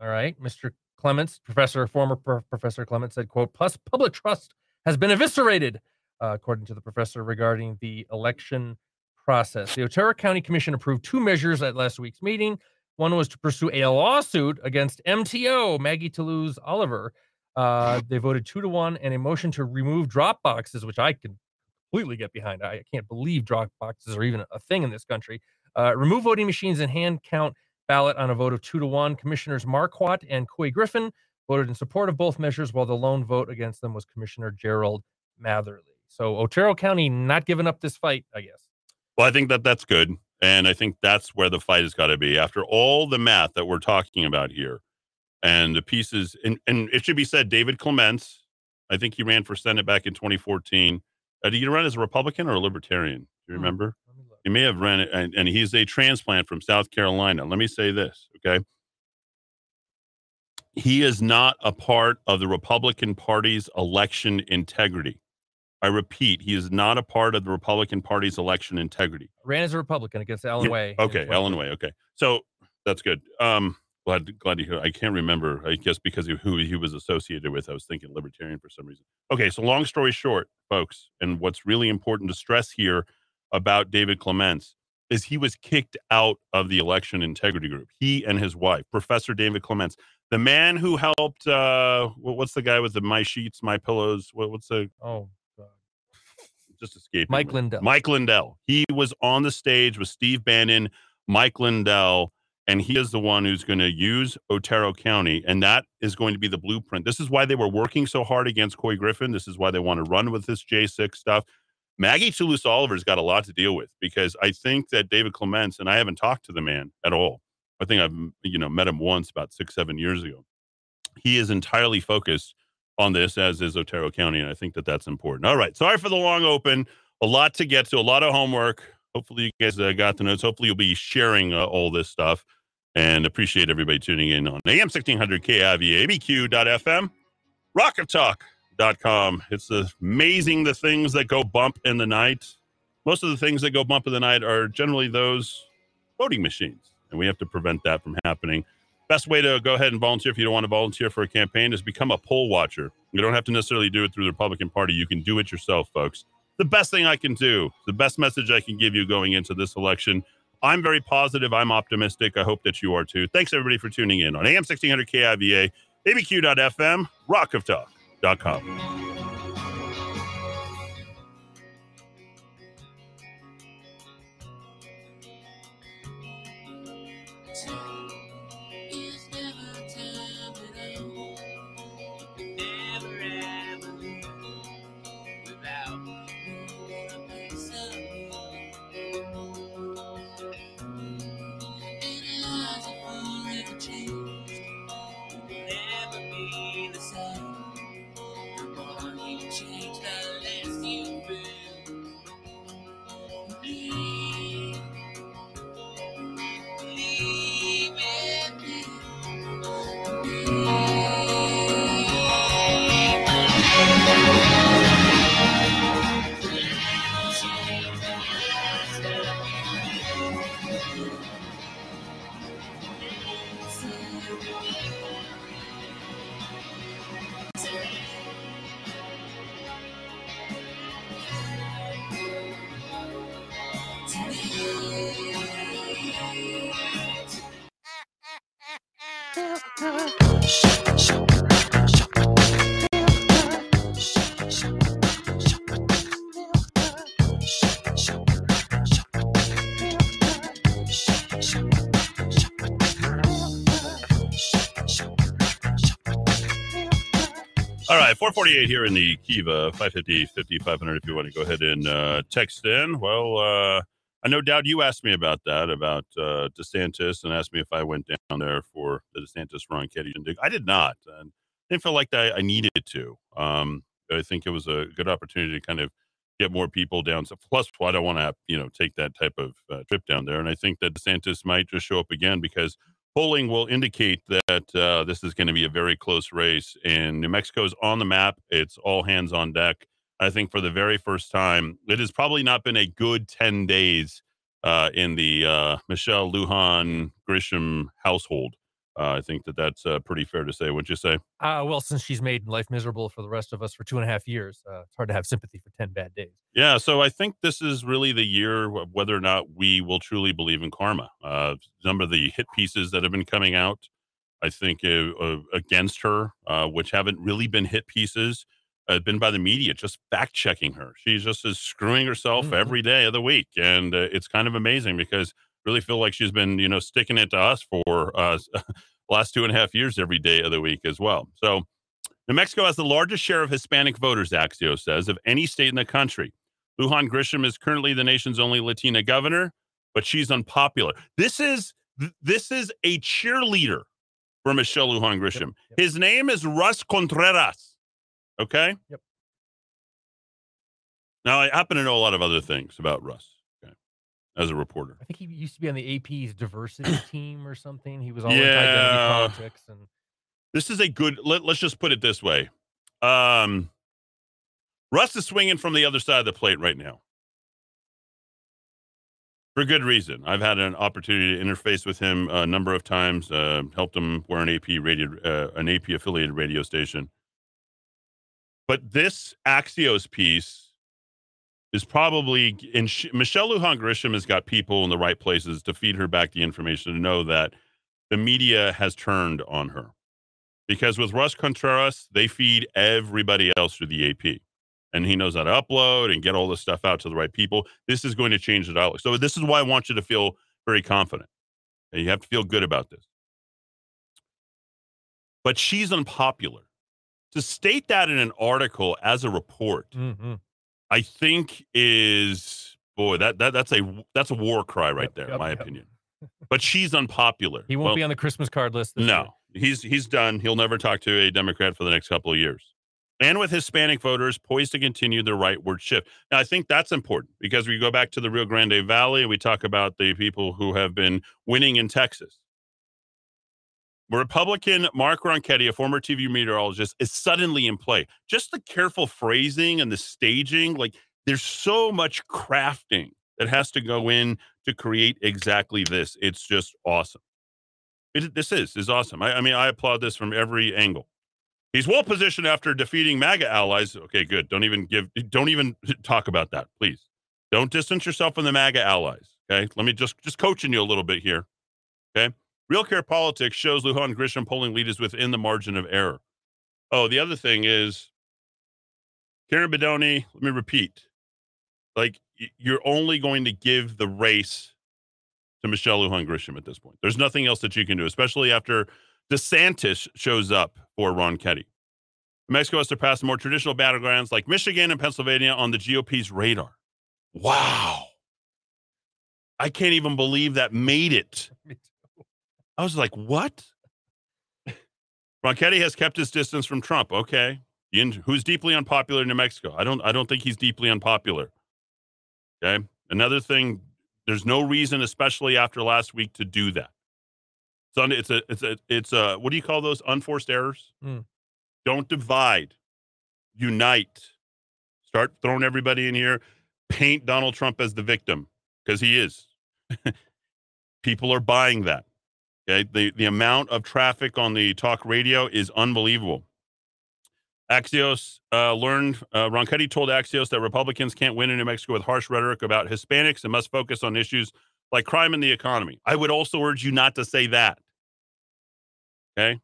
All right, Mr. Clements, professor, former pro- professor Clements said quote plus public trust has been eviscerated, uh, according to the professor regarding the election process. The Otero County Commission approved two measures at last week's meeting. One was to pursue a lawsuit against MTO, Maggie Toulouse Oliver. Uh, they voted two to one, and a motion to remove drop boxes, which I can completely get behind. I can't believe drop boxes are even a thing in this country. Uh, remove voting machines and hand count ballot on a vote of two to one. Commissioners Marquardt and Couy Griffin voted in support of both measures, while the lone vote against them was Commissioner Gerald Matherly. So Otero County not giving up this fight, I guess. Well, I think that that's good. And I think that's where the fight has got to be. After all the math that we're talking about here and the pieces, and, and it should be said, David Clements, I think he ran for Senate back in 2014. Uh, did he run as a Republican or a Libertarian? Do you Hmm. remember? He may have ran and, and he's a transplant from South Carolina. Let me say this, okay? He is not a part of the Republican Party's election integrity. I repeat, he is not a part of the Republican Party's election integrity. Ran as a Republican against Allen Yeah, Weh. Okay, 2020. Allen Weh. Okay, so that's good. Um, glad glad to hear. I can't remember. I guess because of who he was associated with, I was thinking libertarian for some reason. Okay, so long story short, folks, and what's really important to stress here about David Clements is he was kicked out of the election integrity group. He and his wife, Professor David Clements, the man who helped. Uh, what's the guy with the my sheets, my pillows? What, what's the Oh. Just escaping Mike. Lindell. Mike Lindell. He was on the stage with Steve Bannon, Mike Lindell, and he is the one who's going to use Otero County, and that is going to be the blueprint. This is why they were working so hard against Couy Griffin. This is why they want to run with this J6 stuff. Maggie Toulouse Oliver's got a lot to deal with because I think that David Clements, and I haven't talked to the man at all. I think I've you know met him once about six, seven years ago. He is entirely focused on this, as is Otero County, and I think that that's important. All right, sorry for the long open. A lot to get to, a lot of homework. Hopefully, you guys uh, got the notes. Hopefully, you'll be sharing uh, all this stuff, and appreciate everybody tuning in on AM sixteen hundred KIVA, ABQ.FM, RockofTalk.com. It's amazing the things that go bump in the night. Most of the things that go bump in the night are generally those voting machines, and we have to prevent that from happening. Best way to go ahead and volunteer if you don't want to volunteer for a campaign is become a poll watcher. You don't have to necessarily do it through the Republican Party. You can do it yourself, folks. The best thing I can do, the best message I can give you going into this election. I'm very positive. I'm optimistic. I hope that you are too. Thanks everybody for tuning in on AM 1600 KIVA, ABQ.FM, RockofTalk.com. 448 here in the Kiva, 550, 5500 if you want to go ahead and uh, text in. Well, uh, I know, Dowd, you asked me about that, about uh, DeSantis, and asked me if I went down there for the DeSantis Ronchetti shindig. I did not. And I didn't feel like I, I needed to. Um, I think it was a good opportunity to kind of get more people down. So, plus, I don't want to, you know, take that type of uh, trip down there. And I think that DeSantis might just show up again because polling will indicate that uh, this is going to be a very close race. And New Mexico's on the map. It's all hands on deck. I think for the very first time, it has probably not been a good 10 days uh, in the uh, Michelle Lujan Grisham household. Uh, I think that that's uh, pretty fair to say. Wouldn't you say? Uh, well, since she's made life miserable for the rest of us for two and a half years, uh, it's hard to have sympathy for 10 bad days. Yeah. So I think this is really the year of whether or not we will truly believe in karma. Uh, some of the hit pieces that have been coming out, I think, uh, uh, against her, uh, which haven't really been hit pieces, uh, been by the media just fact checking her. She just is screwing herself Mhm. every day of the week. And uh, it's kind of amazing because really feel like she's been, you know, sticking it to us for uh, *laughs* last two and a half years every day of the week as well. So New Mexico has the largest share of Hispanic voters, Axios says, of any state in the country. Lujan Grisham is currently the nation's only Latina governor, but she's unpopular. This is this is a cheerleader for Michelle Lujan Grisham. yep. His name is Russ Contreras. Okay. Yep. Now I happen to know a lot of other things about Russ. As a reporter. I think he used to be on the AP's diversity *clears throat* team or something. He was all Yeah. identity politics and this is a good let, let's just put it this way um russ is swinging from the other side of the plate right now for good reason i've had an opportunity to interface with him a number of times uh, helped him wear an ap radio uh, an ap affiliated radio station but this axios piece is probably and she, michelle lujan grisham has got people in the right places to feed her back the information to know that the media has turned on her because with Russ Contreras, they feed everybody else through the AP. And he knows how to upload and get all this stuff out to the right people. This is going to change the dialogue. So this is why I want you to feel very confident. And you have to feel good about this. But she's unpopular. To state that in an article as a report, Mhm. I think is boy, that, that that's a that's a war cry right Yep, there, in my yep. opinion. *laughs* But she's unpopular. he won't Well, be on the Christmas card list. This year. no, he's he's done. He'll never talk to a Democrat for the next couple of years. And with Hispanic voters poised to continue the rightward shift. Now, I think that's important because we go back to the Rio Grande Valley. And we talk about the people who have been winning in Texas. Republican Mark Ronchetti, a former TV meteorologist, is suddenly in play. Just the careful phrasing and the staging, like there's so much crafting that has to go in to create exactly this. It's just awesome. It, this is is awesome. I, I mean, I applaud this from every angle. He's well positioned after defeating MAGA allies. Okay, good. Don't even give. Don't even *laughs* talk about that, please. Don't distance yourself from the MAGA allies. Okay, let me just just coaching you a little bit here. Okay, Real Clear Politics shows Lujan Grisham polling lead is within the margin of error. Oh, the other thing is Karen Bedonie. Let me repeat. Like you're only going to give the race to Michelle Lujan Grisham at this point. There's nothing else that you can do, especially after DeSantis shows up for Ronchetti. Mexico has surpassed more traditional battlegrounds like Michigan and Pennsylvania on the GOP's radar. Wow. I can't even believe that made it. *laughs* I was like, what? Ronchetti has kept his distance from Trump. Okay. Who's deeply unpopular in New Mexico? I don't I don't think he's deeply unpopular. Okay. Another thing, there's no reason, especially after last week, to do that. So it's a it's a it's a what do you call those unforced errors? Hmm. Don't divide, unite. Start throwing everybody in here. Paint Donald Trump as the victim because he is. *laughs* People are buying that. Okay, the the amount of traffic on the talk radio is unbelievable. Axios uh, learned. Uh, Ronchetti told Axios that Republicans can't win in New Mexico with harsh rhetoric about Hispanics and must focus on issues like crime and the economy. I would also urge you not to say that. Okay,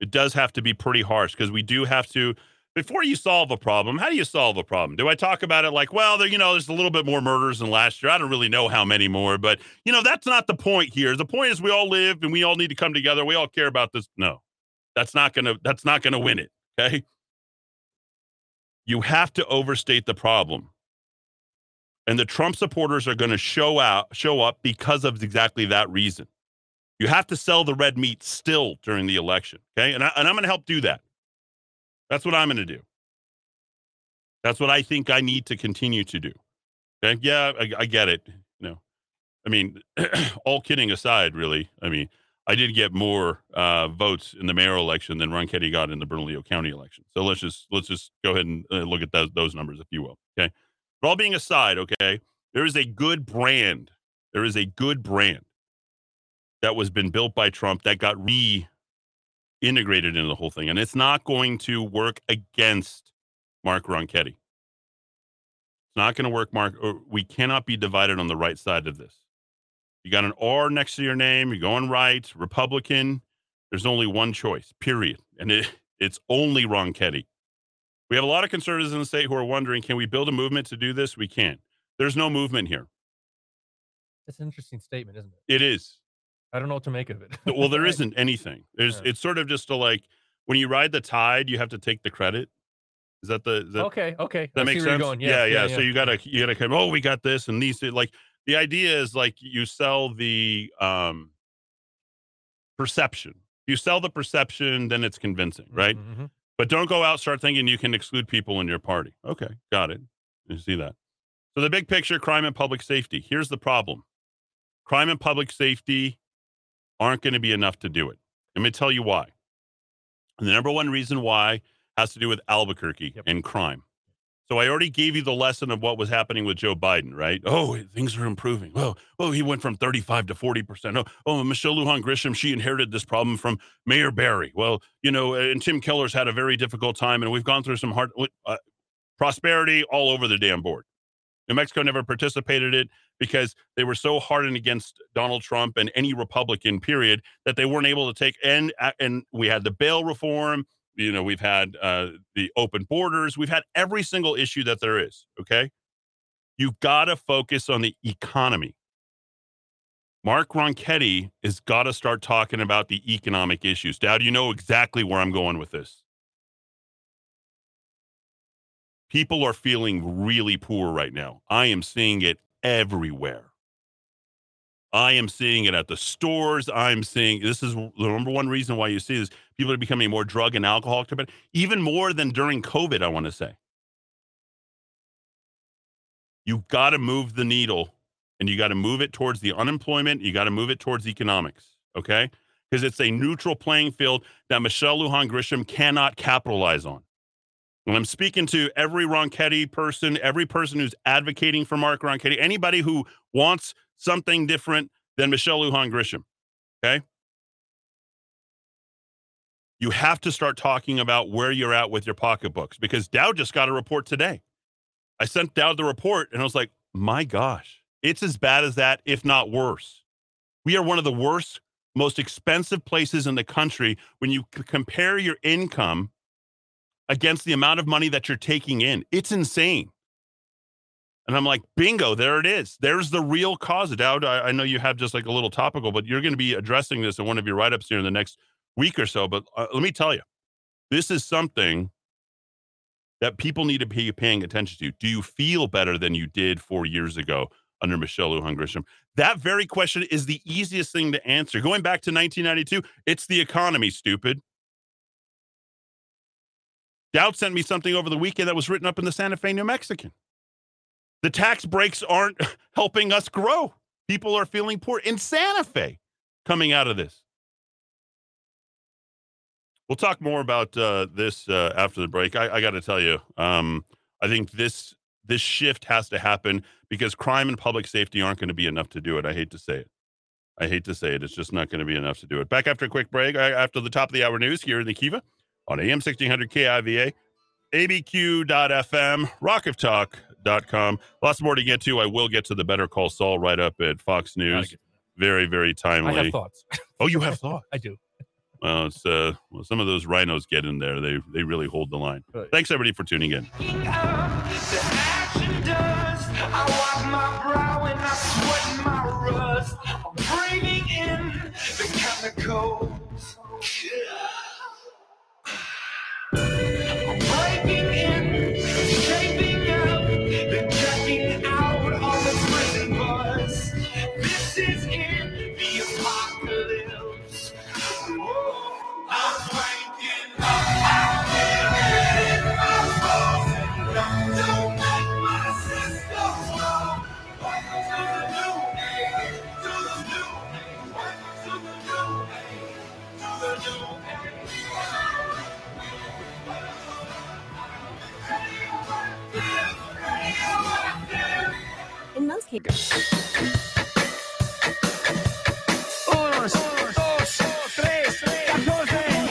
it does have to be pretty harsh because we do have to. Before you solve a problem, how do you solve a problem? Do I talk about it like, well, there, you know, there's a little bit more murders than last year. I don't really know how many more, but you know, that's not the point here. The point is we all live and we all need to come together. We all care about this. No, that's not gonna. That's not gonna win it. Okay. You have to overstate the problem. And the Trump supporters are to show out, show up because of exactly that reason. You have to sell the red meat still during the election. Okay. And, I, and I'm to help do that. That's what I'm going to do. That's what I think I need to continue to do. Okay. Yeah, I, I get it. You know, I mean, *clears throat* all kidding aside, really, I mean, I did get more uh, votes in the mayoral election than Ronchetti got in the Bernalillo County election. So let's just let's just go ahead and uh, look at those those numbers, if you will. Okay. But all being aside, okay, there is a good brand. There is a good brand that was been built by Trump that got re integrated into the whole thing. And it's not going to work against Mark Ronchetti. It's not going to work, Mark. We cannot be divided on the right side of this. You got an R next to your name, you're going right, Republican. There's only one choice, period. And it, it's only Ronchetti. We have a lot of conservatives in the state who are wondering can we build a movement to do this? We can't. There's no movement here. That's an interesting statement, isn't it? It is. I don't know what to make of it. well, there *laughs* isn't anything. There's yeah. it's sort of just a like when you ride the tide, you have to take the credit. Is that the is that, okay? Okay, that makes sense. Yeah yeah, yeah, yeah, So you gotta you gotta come. Oh, we got this and these. Like the idea is like you sell the um perception. You sell the perception, then it's convincing, right? Mm-hmm. mm-hmm. But don't go out start thinking you can exclude people in your party. Okay, got it. You see that. So the big picture, crime and public safety. Here's the problem: crime and public safety aren't going to be enough to do it. Let me tell you why. And the number one reason why has to do with Albuquerque yep. and crime. So I already gave you the lesson of what was happening with Joe Biden, right? Oh, things are improving. Oh, oh, he went from 35 to 40 percent. Oh, oh, Michelle Lujan Grisham, she inherited this problem from Mayor Berry. Well, you know, and Tim Keller's had a very difficult time, and we've gone through some hard uh, prosperity all over the damn board. New Mexico never participated in it because they were so hardened against Donald Trump and any Republican period that they weren't able to take and and we had the bail reform, you know, we've had uh, the open borders, we've had every single issue that there is, okay? You've got to focus on the economy. Mark Ronchetti has got to start talking about the economic issues. Dad, you know exactly where I'm going with this people are feeling really poor right now. I am seeing it everywhere. I am seeing it at the stores. I'm seeing this is the number one reason why you see this. People are becoming more drug and alcohol dependent, even more than during COVID, I want to say. You got to move the needle and you got to move it towards the unemployment. You got to move it towards economics. Okay. Because it's a neutral playing field that Michelle Lujan Grisham cannot capitalize on. When I'm speaking to every Ronchetti person, every person who's advocating for Mark Ronchetti, anybody who wants something different than Michelle Lujan Grisham, okay? You have to start talking about where you're at with your pocketbooks because Dowd just got a report today. I sent Dowd the report and I was like, my gosh, it's as bad as that, if not worse. We are one of the worst, most expensive places in the country when you compare your income against the amount of money that you're taking in. It's insane. And I'm like, bingo, there it is. There's the real cause. Dowd, I, I know you have just like a little topical, but you're going to be addressing this in one of your write ups here in the next week or so. But uh, let me tell you, this is something that people need to be paying attention to. Do you feel better than you did four years ago under Michelle Lujan Grisham? That very question is the easiest thing to answer. Going back to 1992, it's the economy, stupid. Dowd sent me something over the weekend that was written up in the Santa Fe New Mexican. The tax breaks aren't *laughs* helping us grow. People are feeling poor in Santa Fe coming out of this. We'll talk more about uh, this uh, after the break. I, I got to tell you, um, I think this this shift has to happen because crime and public safety aren't going to be enough to do it. I hate to say it. I hate to say it. It's just not going to be enough to do it. Back after a quick break, after the top of the hour news here in the Kiva on AM 1600 KIVA, ABQ.FM, rockoftalk.com. Lots more to get to. I will get to the Better Call Saul right up at Fox News. Very, very timely. I have thoughts. Oh, you have thoughts? *laughs* I do. Well, it's uh, well, some of those RINOs get in there. They they really hold the line. Right. Thanks everybody for tuning in. Bringing here.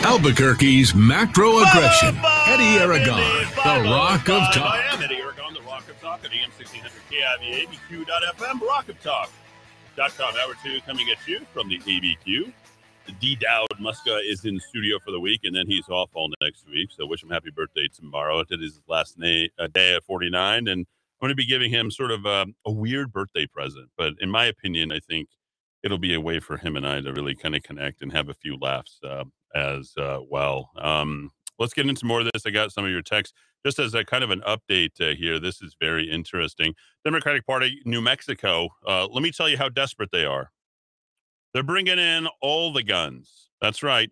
Albuquerque's macro aggression. Eddy Aragon, the rock of talk. I am Eddy Aragon, the rock of talk at AM 1600 KIVABQ.FM, rockoftalk.com. Hour two coming at you from the ABQ. D Dowd Muska is in studio for the week, and then he's off all next week. So wish him happy birthday tomorrow. It is his last day, uh, day at 49. And going to be giving him sort of um, a weird birthday present. But in my opinion, I think it'll be a way for him and I to really kind of connect and have a few laughs uh, as uh, well. Um, let's get into more of this. I got some of your texts. Just as a kind of an update uh, here, this is very interesting. Democratic Party, New Mexico. Uh, let me tell you how desperate they are. They're bringing in all the guns. That's right.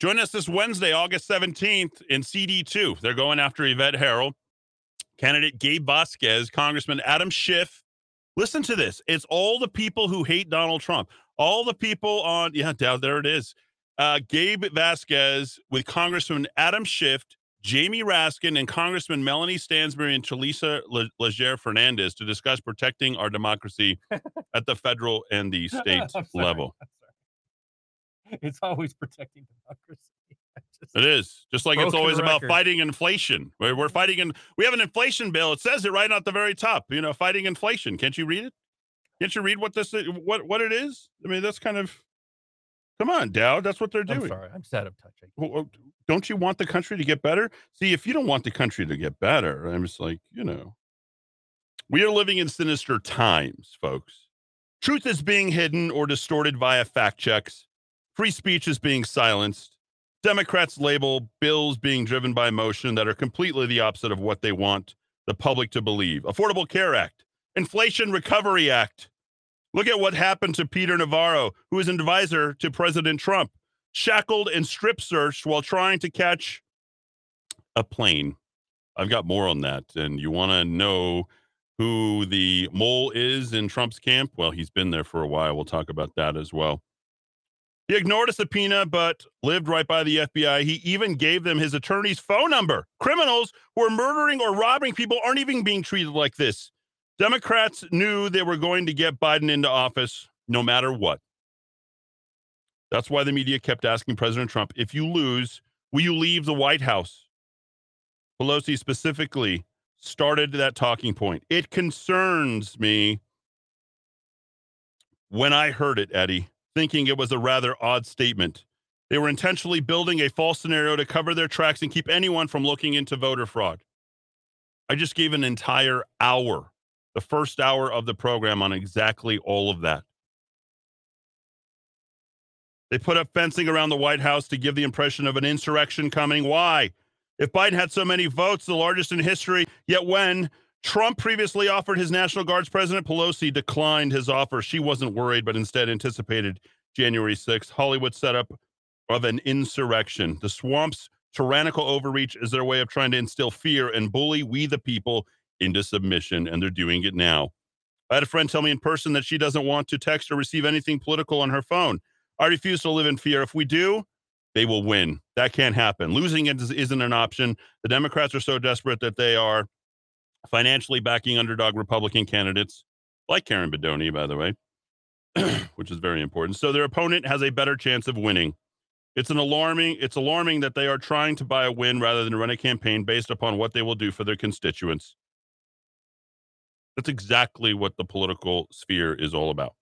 Join us this Wednesday, August 17th in CD2. They're going after Yvette Herrell, candidate Gabe Vasquez, Congressman Adam Schiff. Listen to this. It's all the people who hate Donald Trump. All the people on, yeah, down there it is. Uh, Gabe Vasquez with Congressman Adam Schiff, Jamie Raskin, and Congressman Melanie Stansbury and Teresa Le- Leger Fernandez to discuss protecting our democracy *laughs* at the federal and the *laughs* state level. It's always protecting democracy. It is just like it's always about fighting inflation. We're, we're fighting, and we have an inflation bill. It says it right at the very top. You know, fighting inflation. Can't you read it? Can't you read what this what what it is? I mean, that's kind of. Come on, Dowd. That's what they're doing. I'm sorry. I'm sad of touching. Well, Don't you want the country to get better? See, if you don't want the country to get better, I'm just like, you know, we are living in sinister times, folks. Truth is being hidden or distorted via fact checks. Free speech is being silenced. Democrats label bills being driven by emotion that are completely the opposite of what they want the public to believe. Affordable Care Act, Inflation Recovery Act. Look at what happened to Peter Navarro, who is an advisor to President Trump shackled and strip searched while trying to catch a plane. I've got more on that. And you want to know who the mole is in Trump's camp? Well, he's been there for a while. We'll talk about that as well. He ignored a subpoena, but lived right by the FBI. He even gave them his attorney's phone number. Criminals who are murdering or robbing people aren't even being treated like this. Democrats knew they were going to get Biden into office no matter what. That's why the media kept asking President Trump, if you lose, will you leave the White House? Pelosi specifically started that talking point. It concerns me when I heard it, Eddy, thinking it was a rather odd statement. They were intentionally building a false scenario to cover their tracks and keep anyone from looking into voter fraud. I just gave an entire hour, the first hour of the program, on exactly all of that. They put up fencing around the White House to give the impression of an insurrection coming. Why? If Biden had so many votes, the largest in history, yet when Trump previously offered his National Guard's President Pelosi declined his offer, she wasn't worried, but instead anticipated January 6th, Hollywood setup of an insurrection. The swamp's tyrannical overreach is their way of trying to instill fear and bully we the people into submission, and they're doing it now. I had a friend tell me in person that she doesn't want to text or receive anything political on her phone. I refuse to live in fear. If we do, they will win. That can't happen. Losing it is- isn't an option. The Democrats are so desperate that they are financially backing underdog Republican candidates, like Karen Bedonie, by the way, *clears throat* which is very important. So their opponent has a better chance of winning. It's an alarming. It's alarming that they are trying to buy a win rather than run a campaign based upon what they will do for their constituents. That's exactly what the political sphere is all about.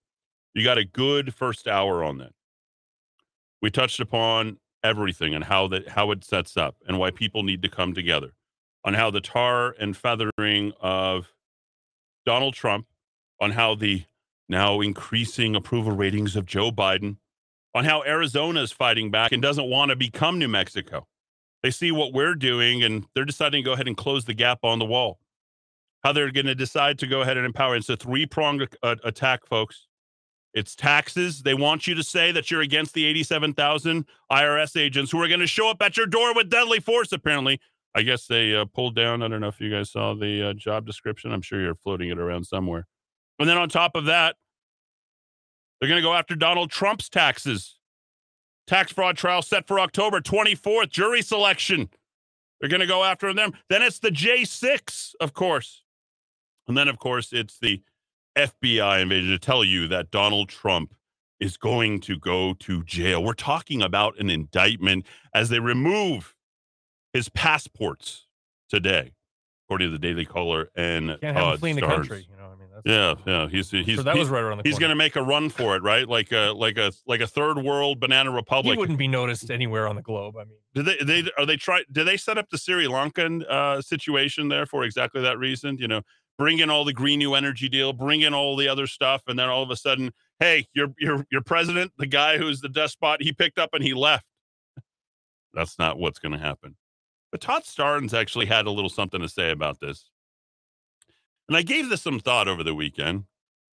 You got a good first hour on that. We touched upon everything and how that how it sets up and why people need to come together on how the tar and feathering of Donald Trump, on how the now increasing approval ratings of Joe Biden, on how Arizona is fighting back and doesn't want to become New Mexico. They see what we're doing and they're deciding to go ahead and close the gap on the wall. How they're going to decide to go ahead and empower. It's a three pronged uh, attack, folks. It's taxes. They want you to say that you're against the 87,000 IRS agents who are going to show up at your door with deadly force, apparently. I guess they uh, pulled down. I don't know if you guys saw the uh, job description. I'm sure you're floating it around somewhere. And then on top of that, they're going to go after Donald Trump's taxes. Tax fraud trial set for October 24th, jury selection. They're going to go after them. Then it's the J6, of course. And then, of course, it's the FBI invasion to tell you that Donald Trump is going to go to jail. We're talking about an indictment as they remove his passports today, according to the Daily Caller and Can't have him Todd fleeing the country. You know, I mean, that's, Yeah, yeah. He's he's so that was right around the he's going to make a run for it, right? Like a like a like a third world banana republic. He wouldn't be noticed anywhere on the globe. I mean, Did they they are they try did they set up the Sri Lankan uh, situation there for exactly that reason? You know, bring in all the green new energy deal, bring in all the other stuff, and then all of a sudden, hey, your your your president, the guy who's the despot, he picked up and he left. That's not what's going to happen. But Todd Starnes actually had a little something to say about this. And I gave this some thought over the weekend.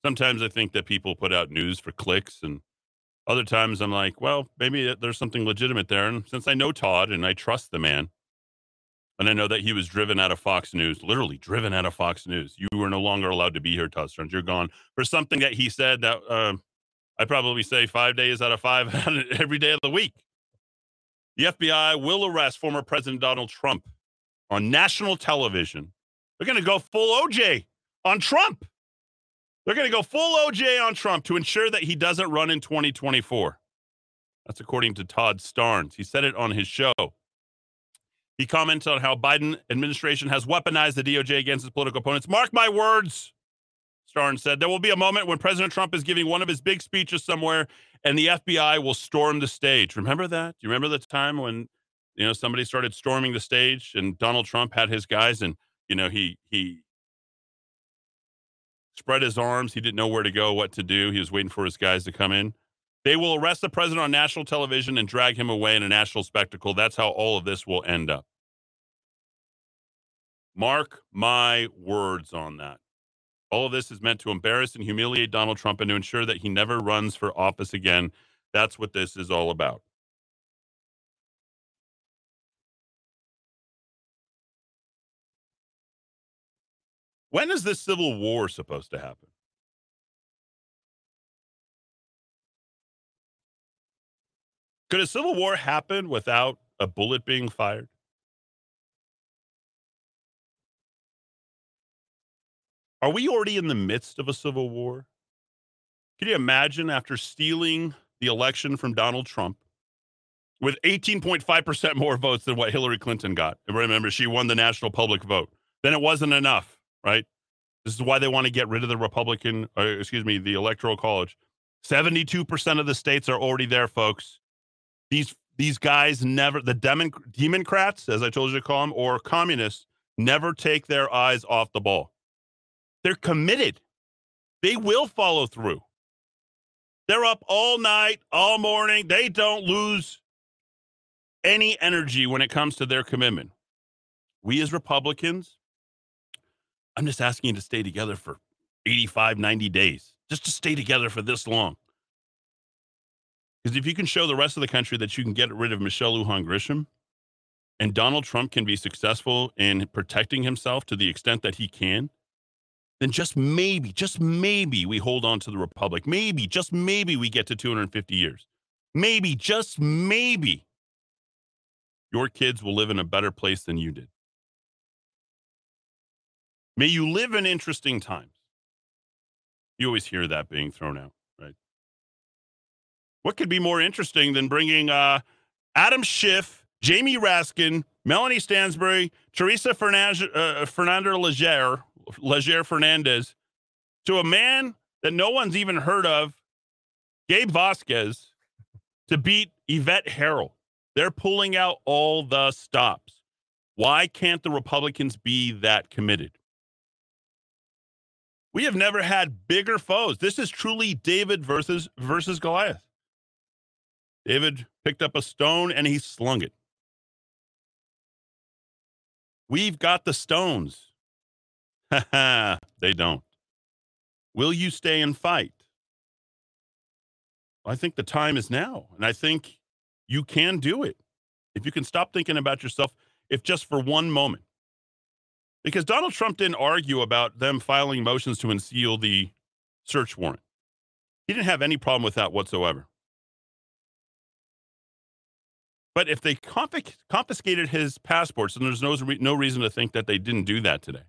Sometimes I think that people put out news for clicks, and other times I'm like, well, maybe there's something legitimate there. And since I know Todd and I trust the man, and I know that he was driven out of Fox News, literally driven out of Fox News. You were no longer allowed to be here, Todd Starnes. You're gone for something that he said that um, I probably say five days out of five *laughs* every day of the week. The FBI will arrest former President Donald Trump on national television. They're going to go full OJ on Trump. They're going to go full OJ on Trump to ensure that he doesn't run in 2024. That's according to Todd Starnes. He said it on his show. He commented on how Biden administration has weaponized the DOJ against his political opponents. Mark my words, Starnes said. There will be a moment when President Trump is giving one of his big speeches somewhere and the FBI will storm the stage. Remember that? Do you remember the time when you know somebody started storming the stage and Donald Trump had his guys and you know he he spread his arms, he didn't know where to go, what to do. He was waiting for his guys to come in. They will arrest the president on national television and drag him away in a national spectacle. That's how all of this will end up. Mark my words on that. All of this is meant to embarrass and humiliate Donald Trump and to ensure that he never runs for office again. That's what this is all about. When is this civil war supposed to happen? Could a civil war happen without a bullet being fired? Are we already in the midst of a civil war? Can you imagine after stealing the election from Donald Trump with 18.5% more votes than what Hillary Clinton got? Remember, she won the national public vote. Then it wasn't enough, right? This is why they want to get rid of the Republican, or excuse me, the Electoral College. 72% of the states are already there, folks. These these guys never, the Democrats, as I told you to call them, or communists, never take their eyes off the ball. They're committed. They will follow through. They're up all night, all morning. They don't lose any energy when it comes to their commitment. We as Republicans, I'm just asking you to stay together for 85, 90 days, just to stay together for this long. Because if you can show the rest of the country that you can get rid of Michelle Lujan Grisham and Donald Trump can be successful in protecting himself to the extent that he can, then just maybe, just maybe we hold on to the Republic. Maybe, just maybe we get to 250 years. Maybe, just maybe your kids will live in a better place than you did. May you live in interesting times. You always hear that being thrown out, right? What could be more interesting than bringing uh, Adam Schiff, Jamie Raskin, Melanie Stansbury, Teresa Fernandez, uh, Fernando Leger, Leger Fernandez to a man that no one's even heard of, Gabe Vasquez, to beat Yvette Herrell. They're pulling out all the stops. Why can't the Republicans be that committed? We have never had bigger foes. This is truly David versus versus Goliath. David picked up a stone and he slung it. We've got the stones. *laughs* They don't. Will you stay and fight? I think the time is now. And I think you can do it if you can stop thinking about yourself, if just for one moment. Because Donald Trump didn't argue about them filing motions to unseal the search warrant. He didn't have any problem with that whatsoever. But if they confisc- confiscated his passports, then there's no, no reason to think that they didn't do that today.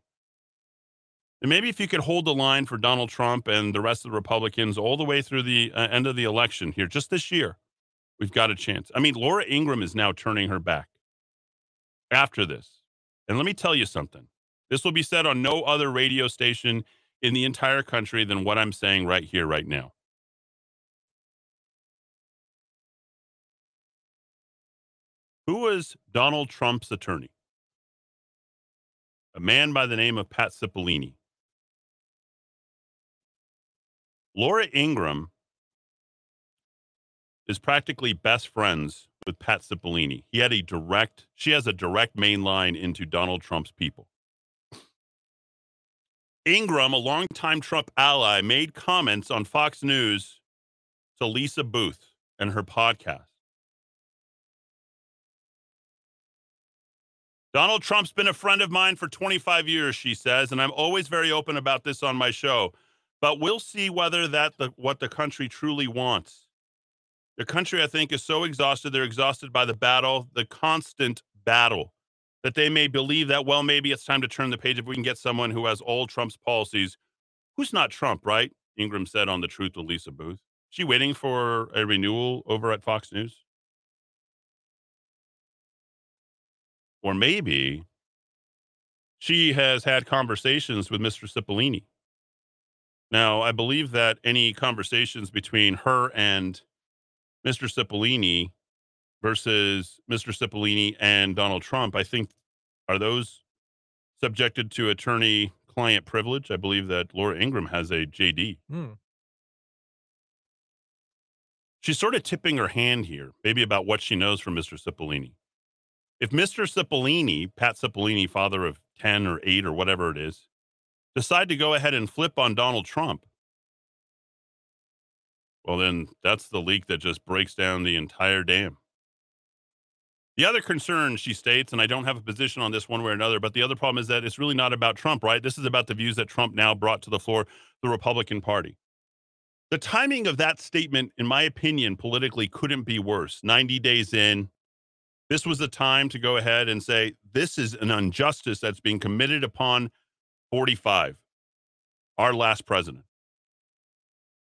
And maybe if you could hold the line for Donald Trump and the rest of the Republicans all the way through the uh, end of the election here, just this year, we've got a chance. I mean, Laura Ingraham is now turning her back after this. And let me tell you something. This will be said on no other radio station in the entire country than what I'm saying right here, right now. Who was Donald Trump's attorney? A man by the name of Pat Cipollone. Laura Ingraham is practically best friends with Pat Cipollone. He had a direct, she has a direct main line into Donald Trump's people. Ingraham, a longtime Trump ally, made comments on Fox News to Lisa Boothe and her podcast. Donald Trump's been a friend of mine for 25 years, she says, and I'm always very open about this on my show. But we'll see whether that the, what the country truly wants. The country, I think, is so exhausted. They're exhausted by the battle, the constant battle, that they may believe that, well, maybe it's time to turn the page if we can get someone who has all Trump's policies. Who's not Trump, right? Ingraham said on The Truth with Lisa Boothe. She waiting for a renewal over at Fox News? Or maybe she has had conversations with Mr. Cipollone. Now, I believe that any conversations between her and Mr. Cipollone versus Mr. Cipollone and Donald Trump, I think, are those subjected to attorney client privilege? I believe that Laura Ingraham has a JD. Hmm. She's sort of tipping her hand here, maybe about what she knows from Mr. Cipollone. If Mr. Cipollone, Pat Cipollone, father of 10 or 8 or whatever it is, decide to go ahead and flip on Donald Trump, well, then that's the leak that just breaks down the entire dam. The other concern, she states, and I don't have a position on this one way or another, but the other problem is that it's really not about Trump, right? This is about the views that Trump now brought to the floor, the Republican Party. The timing of that statement, in my opinion, politically couldn't be worse. 90 days in, this was the time to go ahead and say, this is an injustice that's being committed upon 45, our last president.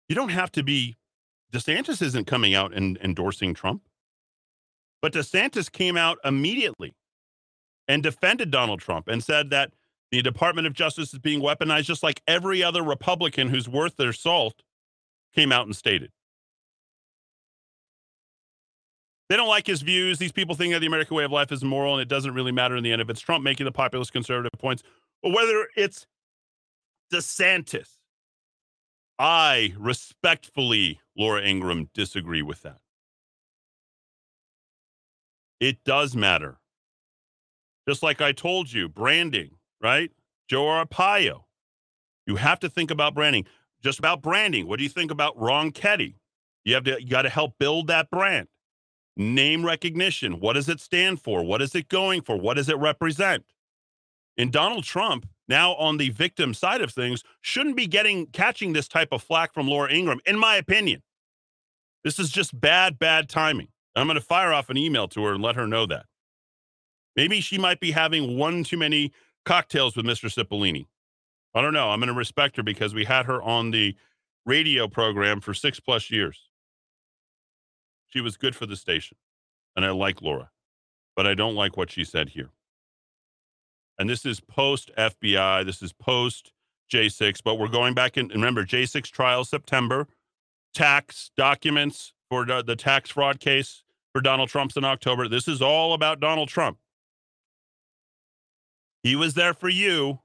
You don't have to be, DeSantis isn't coming out and endorsing Trump, but DeSantis came out immediately and defended Donald Trump and said that the Department of Justice is being weaponized, just like every other Republican who's worth their salt came out and stated. They don't like his views. These people think that the American way of life is immoral and it doesn't really matter in the end if it's Trump making the populist conservative points whether it's DeSantis. I respectfully, Laura Ingraham, disagree with that. It does matter. Just like I told you, branding, right? Joe Arpaio. You have to think about branding. Just about branding. What do you think about Ronchetti? You have to you got to help build that brand. Name recognition. What does it stand for? What is it going for? What does it represent? And Donald Trump, now on the victim side of things, shouldn't be getting catching this type of flack from Laura Ingraham, in my opinion. This is just bad, bad timing. I'm going to fire off an email to her and let her know that. Maybe she might be having one too many cocktails with Mr. Cipollone. I don't know. I'm going to respect her because we had her on the radio program for six plus years. She was good for the station. And I like Laura, but I don't like what she said here. And this is post FBI. This is post J6, but we're going back in. And remember, J6 trial September, tax documents for the, the tax fraud case for Donald Trump's in October. This is all about Donald Trump. He was there for you.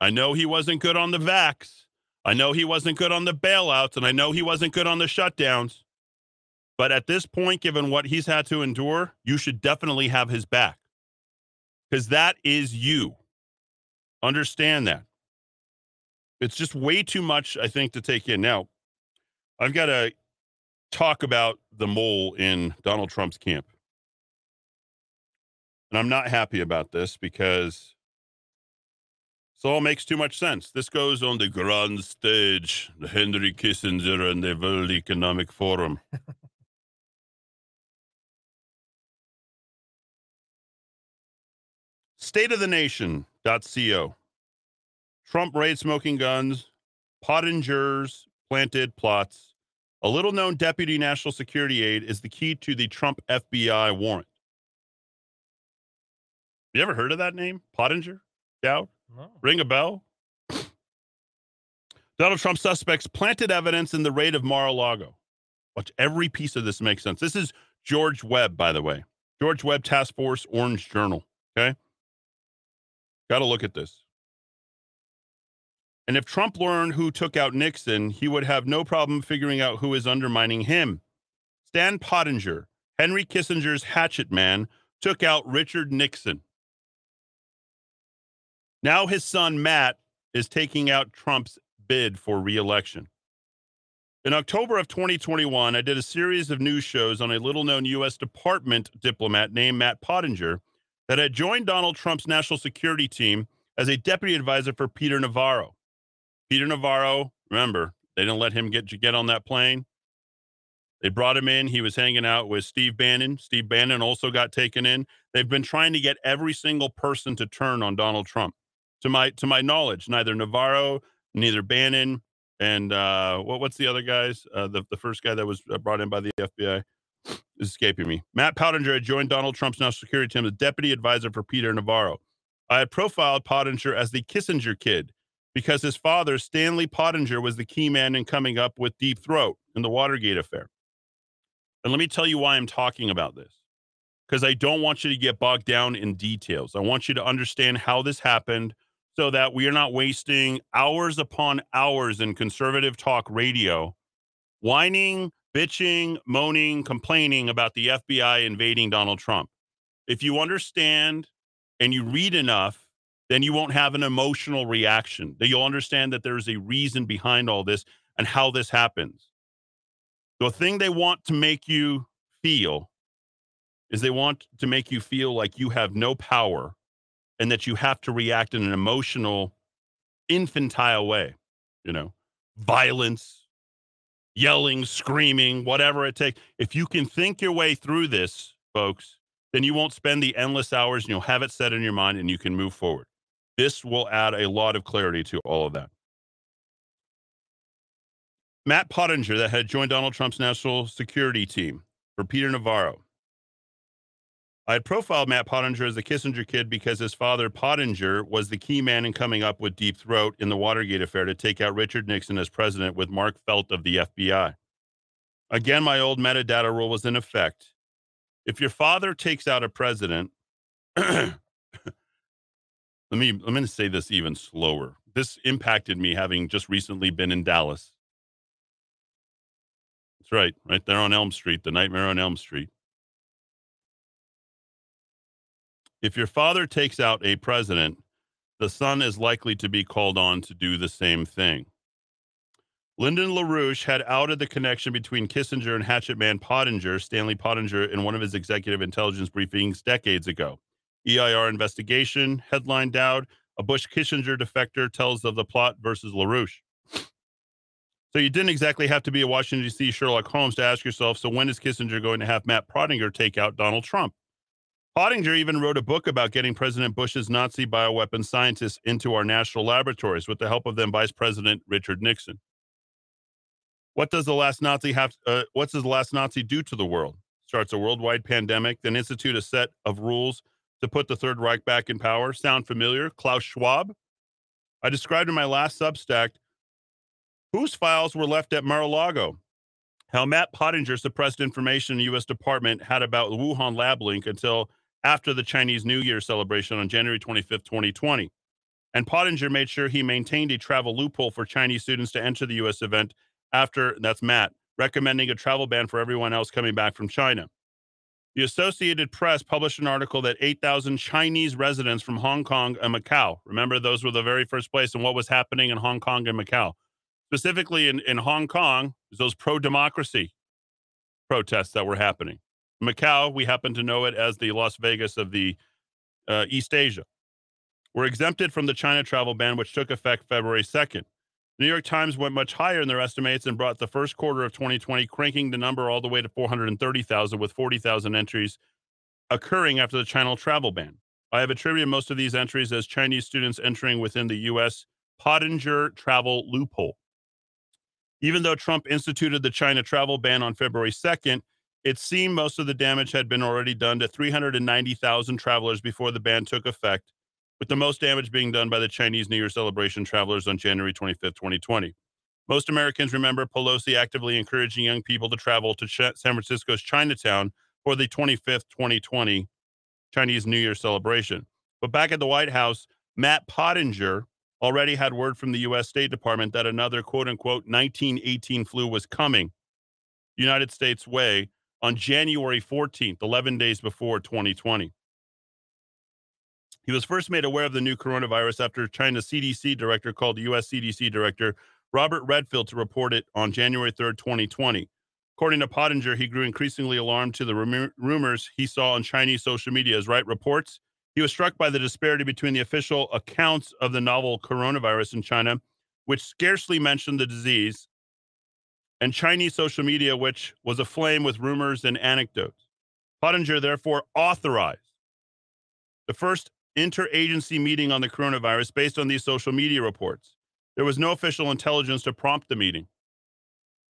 I know he wasn't good on the vax. I know he wasn't good on the bailouts, and I know he wasn't good on the shutdowns. But at this point, given what he's had to endure, you should definitely have his back because that is you. Understand that. It's just way too much, I think, to take in. Now, I've got to talk about the mole in Donald Trump's camp. And I'm not happy about this because this all makes too much sense. This goes on the grand stage, the Henry Kissinger and the World Economic Forum. stateofthenation.co. Trump raid smoking guns, Pottinger's planted plots. A little known deputy national security aide is the key to the Trump FBI warrant. You ever heard of that name? Pottinger? Dowd? No. Ring a bell? *sniffs* Donald Trump suspects planted evidence in the raid of Mar-a-Lago. Watch every piece of this makes sense. This is George Webb, by the way. George Webb Task Force Orange Journal. Okay. Got to look at this. And if Trump learned who took out Nixon, he would have no problem figuring out who is undermining him. Stan Pottinger, Henry Kissinger's hatchet man, took out Richard Nixon. Now his son Matt is taking out Trump's bid for reelection. In October of 2021, I did a series of news shows on a little known U.S. Department diplomat named Matt Pottinger that had joined Donald Trump's national security team as a deputy advisor for Peter Navarro. Peter Navarro, remember, they didn't let him get, get on that plane. They brought him in. He was hanging out with Steve Bannon. Steve Bannon also got taken in. They've been trying to get every single person to turn on Donald Trump. To my to my knowledge, neither Navarro, neither Bannon, and uh, what what's the other guys? Uh, the the first guy that was uh, brought in by the FBI is escaping me. Matt Pottinger had joined Donald Trump's national security team as deputy advisor for Peter Navarro. I had profiled Pottinger as the Kissinger kid because his father, Stanley Pottinger, was the key man in coming up with Deep Throat in the Watergate affair. And let me tell you why I'm talking about this. Because I don't want you to get bogged down in details. I want you to understand how this happened so that we are not wasting hours upon hours in conservative talk radio whining, bitching, moaning, complaining about the FBI invading Donald Trump. If you understand and you read enough, then you won't have an emotional reaction. That you'll understand that there's a reason behind all this and how this happens. The thing they want to make you feel is they want to make you feel like you have no power and that you have to react in an emotional, infantile way, you know, violence, yelling, screaming, whatever it takes. If you can think your way through this, folks, then you won't spend the endless hours and you'll have it set in your mind and you can move forward. This will add a lot of clarity to all of that. Matt Pottinger, that had joined Donald Trump's national security team for Peter Navarro. I had profiled Matt Pottinger as the Kissinger kid because his father, Pottinger, was the key man in coming up with Deep Throat in the Watergate affair to take out Richard Nixon as president with Mark Felt of the FBI. Again, my old metadata rule was in effect. If your father takes out a president, *clears throat* let me let me say this even slower. This impacted me having just recently been in Dallas. That's right, right there on Elm Street, the nightmare on Elm Street. If your father takes out a president, the son is likely to be called on to do the same thing. Lyndon LaRouche had outed the connection between Kissinger and hatchet man Pottinger, Stanley Pottinger, in one of his executive intelligence briefings decades ago. EIR investigation, headline Dowd, a Bush Kissinger defector tells of the plot versus LaRouche. So you didn't exactly have to be a Washington, D.C. Sherlock Holmes to ask yourself, so when is Kissinger going to have Matt Pottinger take out Donald Trump? Pottinger even wrote a book about getting President Bush's Nazi bioweapon scientists into our national laboratories with the help of then Vice President Richard Nixon. What does the last Nazi have? Uh, what does the last Nazi do to the world? Starts a worldwide pandemic, then institute a set of rules to put the Third Reich back in power. Sound familiar? Klaus Schwab. I described in my last Substack whose files were left at Mar-a-Lago. How Matt Pottinger suppressed information the U.S. Department had about the Wuhan lab link until after the Chinese New Year celebration on January 25th, 2020. And Pottinger made sure he maintained a travel loophole for Chinese students to enter the U.S. event after, that's Matt, recommending a travel ban for everyone else coming back from China. The Associated Press published an article that 8,000 Chinese residents from Hong Kong and Macau, remember those were the very first place and what was happening in Hong Kong and Macau. Specifically in, in Hong Kong, those pro democracy protests that were happening. Macau, we happen to know it as the Las Vegas of the uh, East Asia, were exempted from the China travel ban, which took effect February 2nd. The New York Times went much higher in their estimates and brought the first quarter of 2020, cranking the number all the way to 430,000, with 40,000 entries occurring after the China travel ban. I have attributed most of these entries as Chinese students entering within the U.S. Pottinger travel loophole. Even though Trump instituted the China travel ban on February 2nd, it seemed most of the damage had been already done to 390,000 travelers before the ban took effect, with the most damage being done by the Chinese New Year celebration travelers on January 25, 2020. Most Americans remember Pelosi actively encouraging young people to travel to Ch- San Francisco's Chinatown for the 25th, 2020 Chinese New Year celebration. But back at the White House, Matt Pottinger already had word from the U.S. State Department that another quote unquote 1918 flu was coming United States way on January 14th, 11 days before 2020. He was first made aware of the new coronavirus after China's CDC director called U.S. CDC director Robert Redfield to report it on January 3rd, 2020. According to Pottinger, he grew increasingly alarmed to the rumors he saw on Chinese social media as Wright reports. He was struck by the disparity between the official accounts of the novel coronavirus in China, which scarcely mentioned the disease, and Chinese social media, which was aflame with rumors and anecdotes. Pottinger therefore authorized the first interagency meeting on the coronavirus based on these social media reports. There was no official intelligence to prompt the meeting.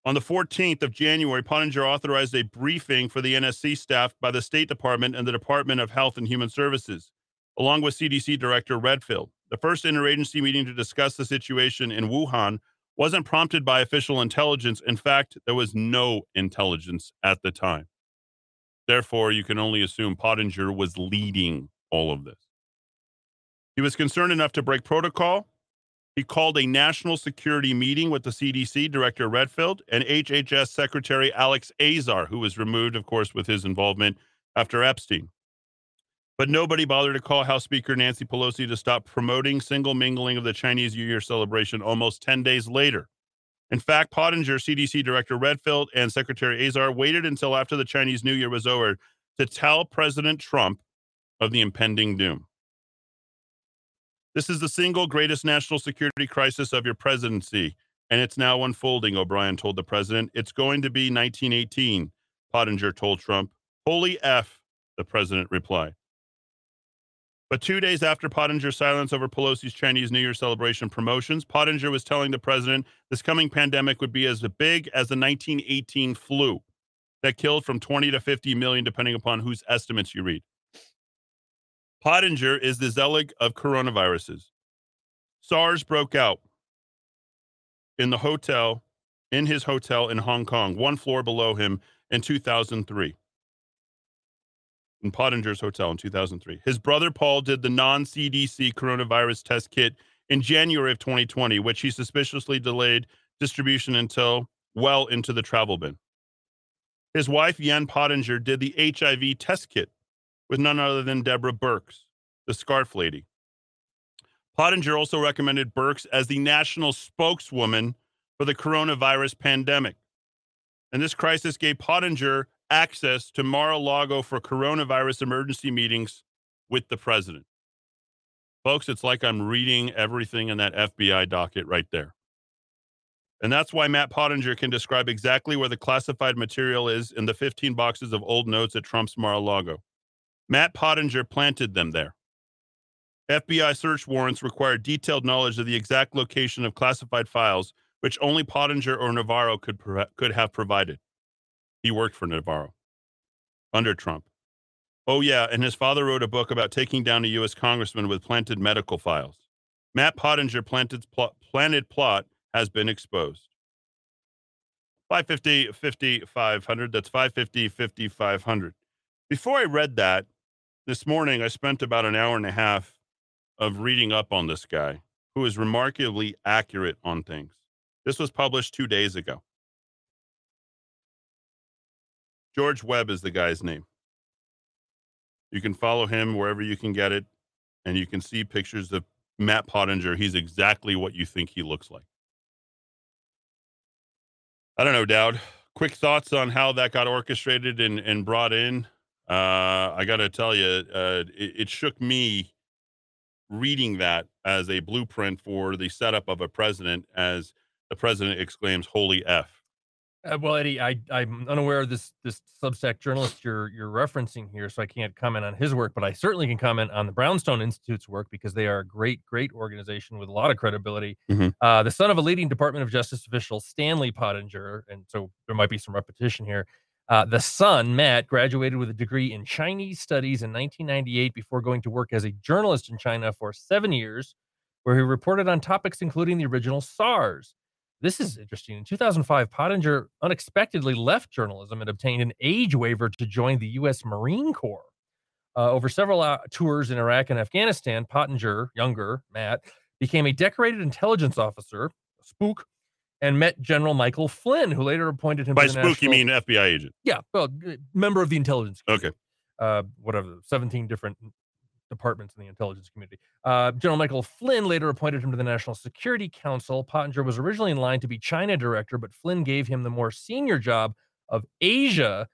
On the 14th of January, Pottinger authorized a briefing for the NSC staff by the State Department and the Department of Health and Human Services, along with CDC Director Redfield. The first interagency meeting to discuss the situation in Wuhan wasn't prompted by official intelligence. In fact, there was no intelligence at the time. Therefore, you can only assume Pottinger was leading all of this. He was concerned enough to break protocol he called a national security meeting with the CDC Director Redfield and HHS Secretary Alex Azar, who was removed, of course, with his involvement after Epstein. But nobody bothered to call House Speaker Nancy Pelosi to stop promoting single mingling of the Chinese New Year celebration almost 10 days later. In fact, Pottinger, CDC Director Redfield, and Secretary Azar waited until after the Chinese New Year was over to tell President Trump of the impending doom. This is the single greatest national security crisis of your presidency, and it's now unfolding, O'Brien told the president. It's going to be 1918, Pottinger told Trump. Holy F, the president replied. But two days after Pottinger's silence over Pelosi's Chinese New Year celebration promotions, Pottinger was telling the president this coming pandemic would be as big as the 1918 flu that killed from 20 to 50 million, depending upon whose estimates you read. Pottinger is the Zelig of coronaviruses. SARS broke out in the hotel, in his hotel in Hong Kong, one floor below him in 2003. In Pottinger's hotel in 2003. His brother Paul did the non CDC coronavirus test kit in January of 2020, which he suspiciously delayed distribution until well into the travel bin. His wife, Yen Pottinger, did the HIV test kit with none other than Deborah Birx, the scarf lady. Pottinger also recommended Birx as the national spokeswoman for the coronavirus pandemic. And this crisis gave Pottinger access to Mar a Lago for coronavirus emergency meetings with the president. Folks, it's like I'm reading everything in that FBI docket right there. And that's why Matt Pottinger can describe exactly where the classified material is in the 15 boxes of old notes at Trump's Mar a Lago. Matt Pottinger planted them there. FBI search warrants require detailed knowledge of the exact location of classified files, which only Pottinger or Navarro could, could have provided. He worked for Navarro under Trump. Oh, yeah, and his father wrote a book about taking down a U.S. congressman with planted medical files. Matt Pottinger planted, pl- planted plot has been exposed. 550, 50, 500. That's 550, 50, 500. Before I read that, this morning I spent about an hour and a half of reading up on this guy who is remarkably accurate on things. This was published two days ago. George Webb is the guy's name. You can follow him wherever you can get it, and you can see pictures of Matt Pottinger. He's exactly what you think he looks like. I don't know, Dowd. Quick thoughts on how that got orchestrated and, and brought in. Uh, I got to tell you, uh, it, it, shook me reading that as a blueprint for the setup of a president as the president exclaims, Holy F. Uh, well, Eddie, I I'm unaware of this this Substack journalist you're you're referencing here, so I can't comment on his work, but I certainly can comment on the Brownstone Institute's work because they are a great great organization with a lot of credibility. Mhm. Uh, the son of a leading Department of Justice official, Stanley Pottinger, and so there might be some repetition here. Uh, the son, Matt, graduated with a degree in Chinese studies in 1998 before going to work as a journalist in China for seven years, where he reported on topics including the original SARS. This is interesting. In 2005, Pottinger unexpectedly left journalism and obtained an age waiver to join the U.S. Marine Corps. Uh, over several uh, tours in Iraq and Afghanistan, Pottinger, younger Matt, became a decorated intelligence officer, spook, and met General Michael Flynn, who later appointed him By to the spook, you mean FBI agent? yeah, well, member of the intelligence. Okay. Uh, whatever, 17 different departments in the intelligence community. Uh, General Michael Flynn later appointed him to the National Security Council. Pottinger was originally in line to be China director, but Flynn gave him the more senior job of Asia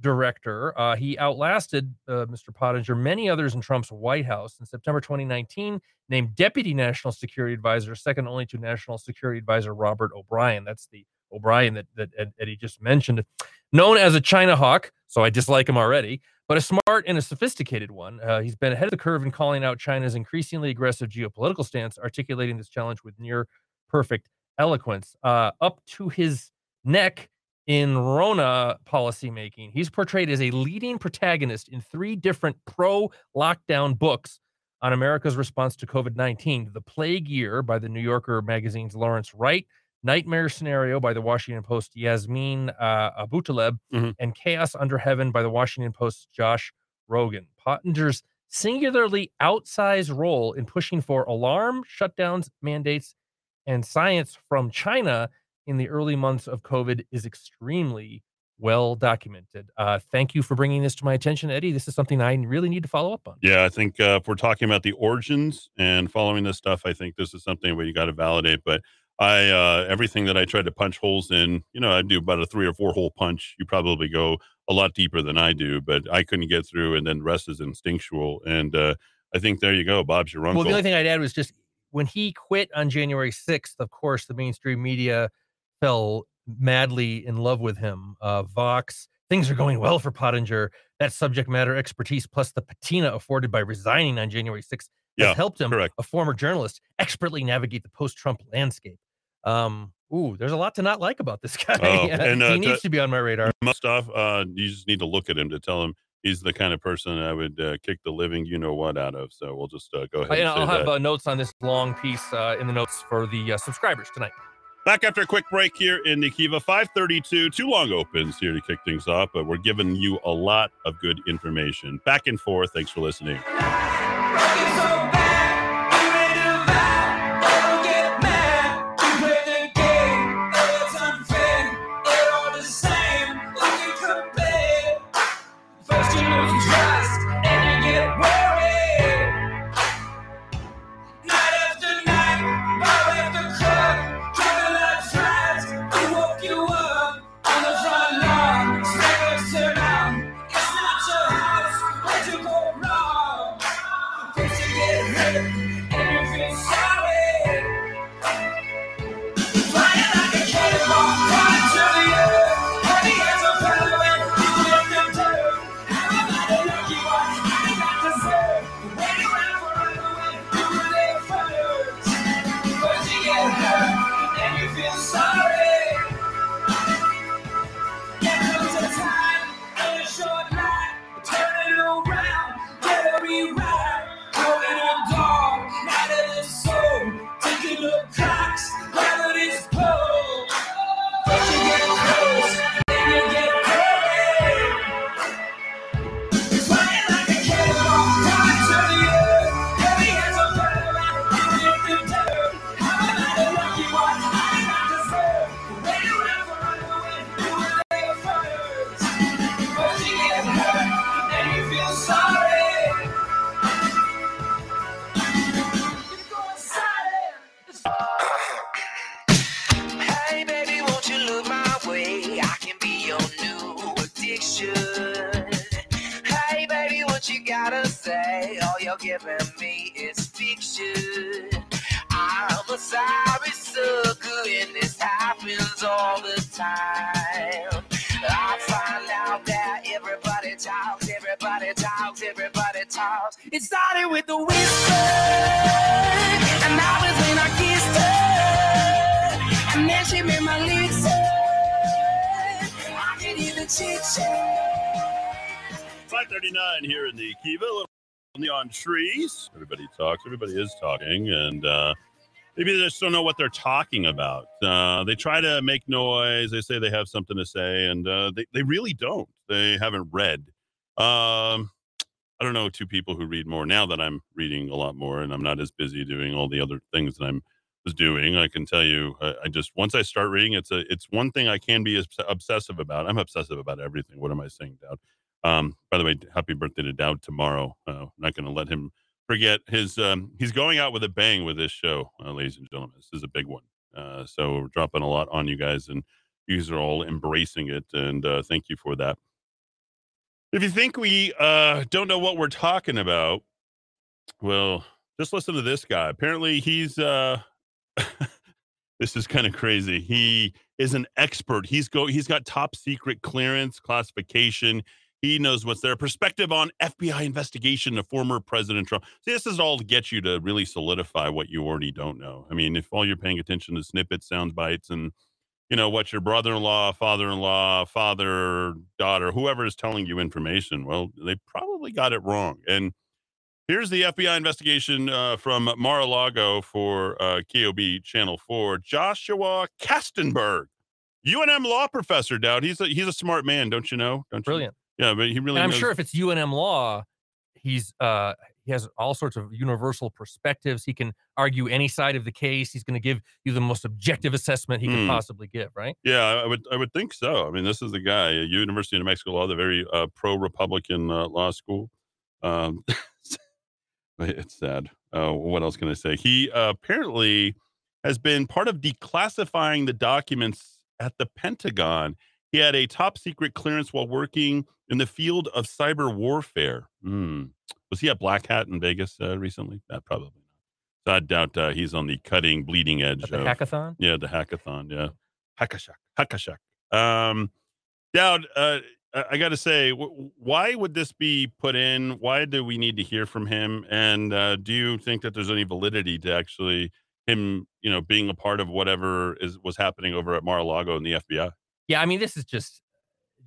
director. Uh, he outlasted uh, Mr. Pottinger, many others in Trump's White House. In September 2019, named Deputy National Security Advisor, second only to National Security Advisor Robert O'Brien. That's the O'Brien that, that Eddie just mentioned. Known as a China hawk, so I dislike him already, but a smart and a sophisticated one. Uh, he's been ahead of the curve in calling out China's increasingly aggressive geopolitical stance, articulating this challenge with near perfect eloquence. Uh, up to his neck in Rona policymaking. He's portrayed as a leading protagonist in three different pro lockdown books on America's response to COVID 19 The Plague Year by the New Yorker magazine's Lawrence Wright, Nightmare Scenario by the Washington Post Yasmeen uh, Abutaleb, Mhm. and Chaos Under Heaven by the Washington Post's Josh Rogin. Pottinger's singularly outsized role in pushing for alarm, shutdowns, mandates, and science from China in the early months of COVID is extremely well documented. Uh, thank you for bringing this to my attention, Eddie. This is something I really need to follow up on. Yeah, I think uh, if we're talking about the origins and following this stuff, I think this is something where you got to validate. But I, uh, everything that I tried to punch holes in, you know, I do about a three or four hole punch. You probably go a lot deeper than I do, but I couldn't get through, and then the rest is instinctual. And uh, I think there you go. Bob's your uncle. Well, the only thing I'd add was just when he quit on January 6th, of course, the mainstream media fell madly in love with him. Uh, Vox, things are going well for Pottinger. That subject matter expertise plus the patina afforded by resigning on January 6th has Yeah, helped him, correct. a former journalist, expertly navigate the post Trump landscape. Um, ooh, there's a lot to not like about this *laughs* guy. Oh, and, uh, he needs to be on my radar. Most off, uh, you just need to look at him to tell him he's the kind of person I would uh, kick the living you know what out of. So we'll just uh, go ahead And and I'll have uh, notes on this long piece uh, in the notes for the uh, subscribers tonight. Back after a quick break here in Nikiva, 532, two long opens here to kick things off, but we're giving you a lot of good information. Back and forth. Thanks for listening. Hey talks. Everybody is talking, and uh, maybe they just don't know what they're talking about. Uh, they try to make noise. They say they have something to say, and uh, they they really don't. They haven't read. Um, I don't know two people who read more now that I'm reading a lot more, and I'm not as busy doing all the other things that I'm was doing. I can tell you, I, I just once I start reading, it's a it's one thing I can be obs- obsessive about. I'm obsessive about everything. What am I saying, Dowd? Um, by the way, happy birthday to Dowd tomorrow. Uh, I'm not going to let him forget his. Um, he's going out with a bang with this show, uh, ladies and gentlemen. This is a big one. Uh, so we're dropping a lot on you guys, and you guys are all embracing it, and uh, thank you for that. If you think we uh, don't know what we're talking about, well, just listen to this guy. Apparently, he's. Uh, *laughs* this is kind of crazy. He is an expert. He's go. He's got top secret clearance classification. He knows what's there. Perspective on FBI investigation of former President Trump. See, this is all to get you to really solidify what you already don't know. I mean, if all you're paying attention to snippets, sound bites, and you know what your brother-in-law, father-in-law, father, daughter, whoever is telling you information, well, they probably got it wrong. And here's the FBI investigation uh, from Mar-a-Lago for uh, KOB Channel Four. Joshua Kastenberg, UNM law professor. Dowd, he's a he's a smart man, don't you know? Don't you? Brilliant. Yeah, but he really. And I'm knows- sure if it's UNM law, he's uh he has all sorts of universal perspectives. He can argue any side of the case. He's going to give you the most objective assessment he Hmm. can possibly give, right? Yeah, I would I would think so. I mean, this is the guy, University of New Mexico Law, the very uh, pro-Republican uh, law school. Um, *laughs* it's sad. Uh, what else can I say? He uh, apparently has been part of declassifying the documents at the Pentagon. He had a top secret clearance while working in the field of cyber warfare. Hmm. Was he at Black Hat in Vegas uh, recently? Uh, probably not. So I doubt uh, he's on the cutting, bleeding edge At the of hackathon. yeah, the hackathon. Yeah, hackashack, hackashack. Um, Dowd, uh, I, I got to say, w- why would this be put in? Why do we need to hear from him? And uh, do you think that there's any validity to actually him, you know, being a part of whatever is was happening over at Mar-a-Lago and the FBI? Yeah, I mean, this is just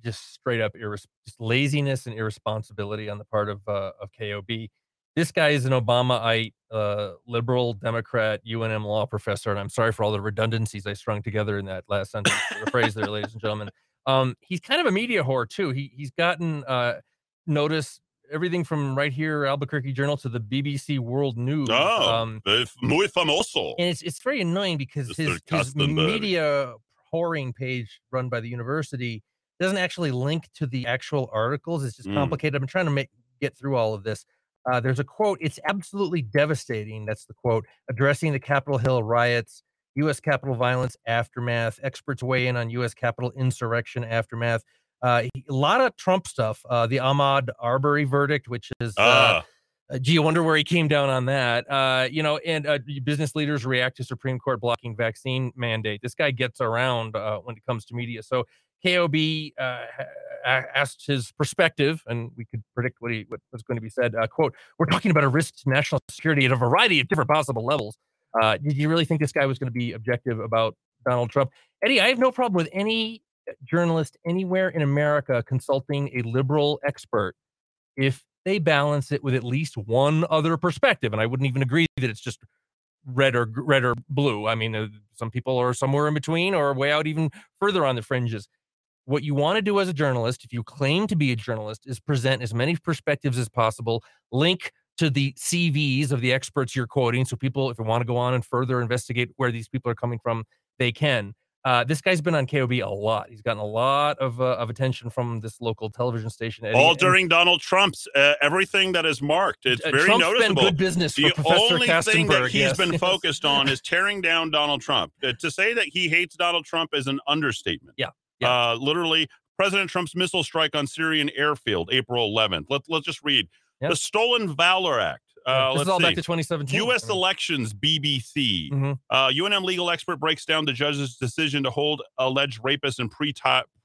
just straight up irres- just laziness and irresponsibility on the part of uh, of KOB. This guy is an Obamaite, uh, liberal Democrat, UNM law professor, and I'm sorry for all the redundancies I strung together in that last sentence, or phrase there, ladies and gentlemen. Um, he's kind of a media whore too. He he's gotten uh, notice everything from right here Albuquerque Journal to the BBC World News. Oh, um, muy famoso. and it's it's very annoying because Mr. his, his media whoring page run by the university doesn't actually link to the actual articles. It's just Mm. complicated. I'm trying to make get through all of this. Uh, there's a quote. It's absolutely devastating. That's the quote. Addressing the Capitol Hill riots, U.S. Capitol violence aftermath. Experts weigh in on U.S. Capitol insurrection aftermath. Uh, a lot of Trump stuff. Uh, the Ahmaud Arbery verdict, which is uh, Ah, uh, gee, I wonder where he came down on that. Uh, you know, and uh, business leaders react to Supreme Court blocking vaccine mandate. This guy gets around uh, when it comes to media. So KOB uh, asked his perspective, and we could predict what he what was going to be said. Uh, quote: "We're talking about a risk to national security at a variety of different possible levels. Uh, did you really think this guy was going to be objective about Donald Trump, Eddie? I have no problem with any journalist anywhere in America consulting a liberal expert if they balance it with at least one other perspective. And I wouldn't even agree that it's just red or red or blue. I mean, uh, some people are somewhere in between or way out even further on the fringes. What you want to do as a journalist, if you claim to be a journalist, is present as many perspectives as possible, link to the CVs of the experts you're quoting. So people, if they want to go on and further investigate where these people are coming from, they can. Uh, this guy's been on KOB a lot. He's gotten a lot of uh, of attention from this local television station. Eddie, all and- during Donald Trump's uh, everything that is marked. It's uh, very Trump's noticeable. been good business the for Professor only thing that he's yes, been *laughs* focused on is tearing down Donald Trump. Uh, to say that he hates Donald Trump is an understatement. Yeah, yeah. Uh, literally, President Trump's missile strike on Syrian airfield, April 11th. Let, let's just read. Yeah. The Stolen Valor Act. Uh, this let's is all see. back to 2017. U.S. Elections, BBC. Mhm. Uh, UNM legal expert breaks down the judge's decision to hold alleged rapist in pre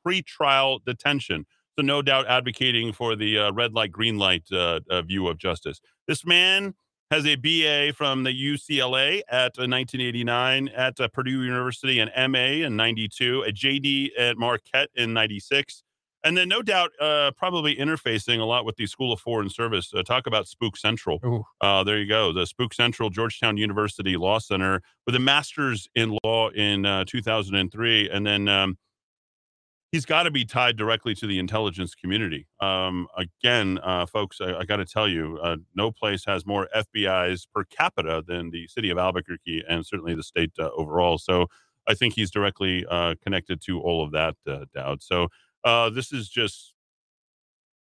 pre-trial detention. So no doubt advocating for the uh, red light, green light uh, uh, view of justice. This man has a BA from the UCLA at uh, 1989, at uh, Purdue University, an MA in 92, a JD at Marquette in 96. And then, no doubt, uh, probably interfacing a lot with the School of Foreign Service. Uh, talk about Spook Central. Uh, there you go. The Spook Central Georgetown University Law Center with a master's in law in uh, 2003. And then um, he's got to be tied directly to the intelligence community. Um, again, uh, folks, I, I got to tell you, uh, no place has more FBI's per capita than the city of Albuquerque and certainly the state uh, overall. So I think he's directly uh, connected to all of that, uh, Dowd. So uh, this is just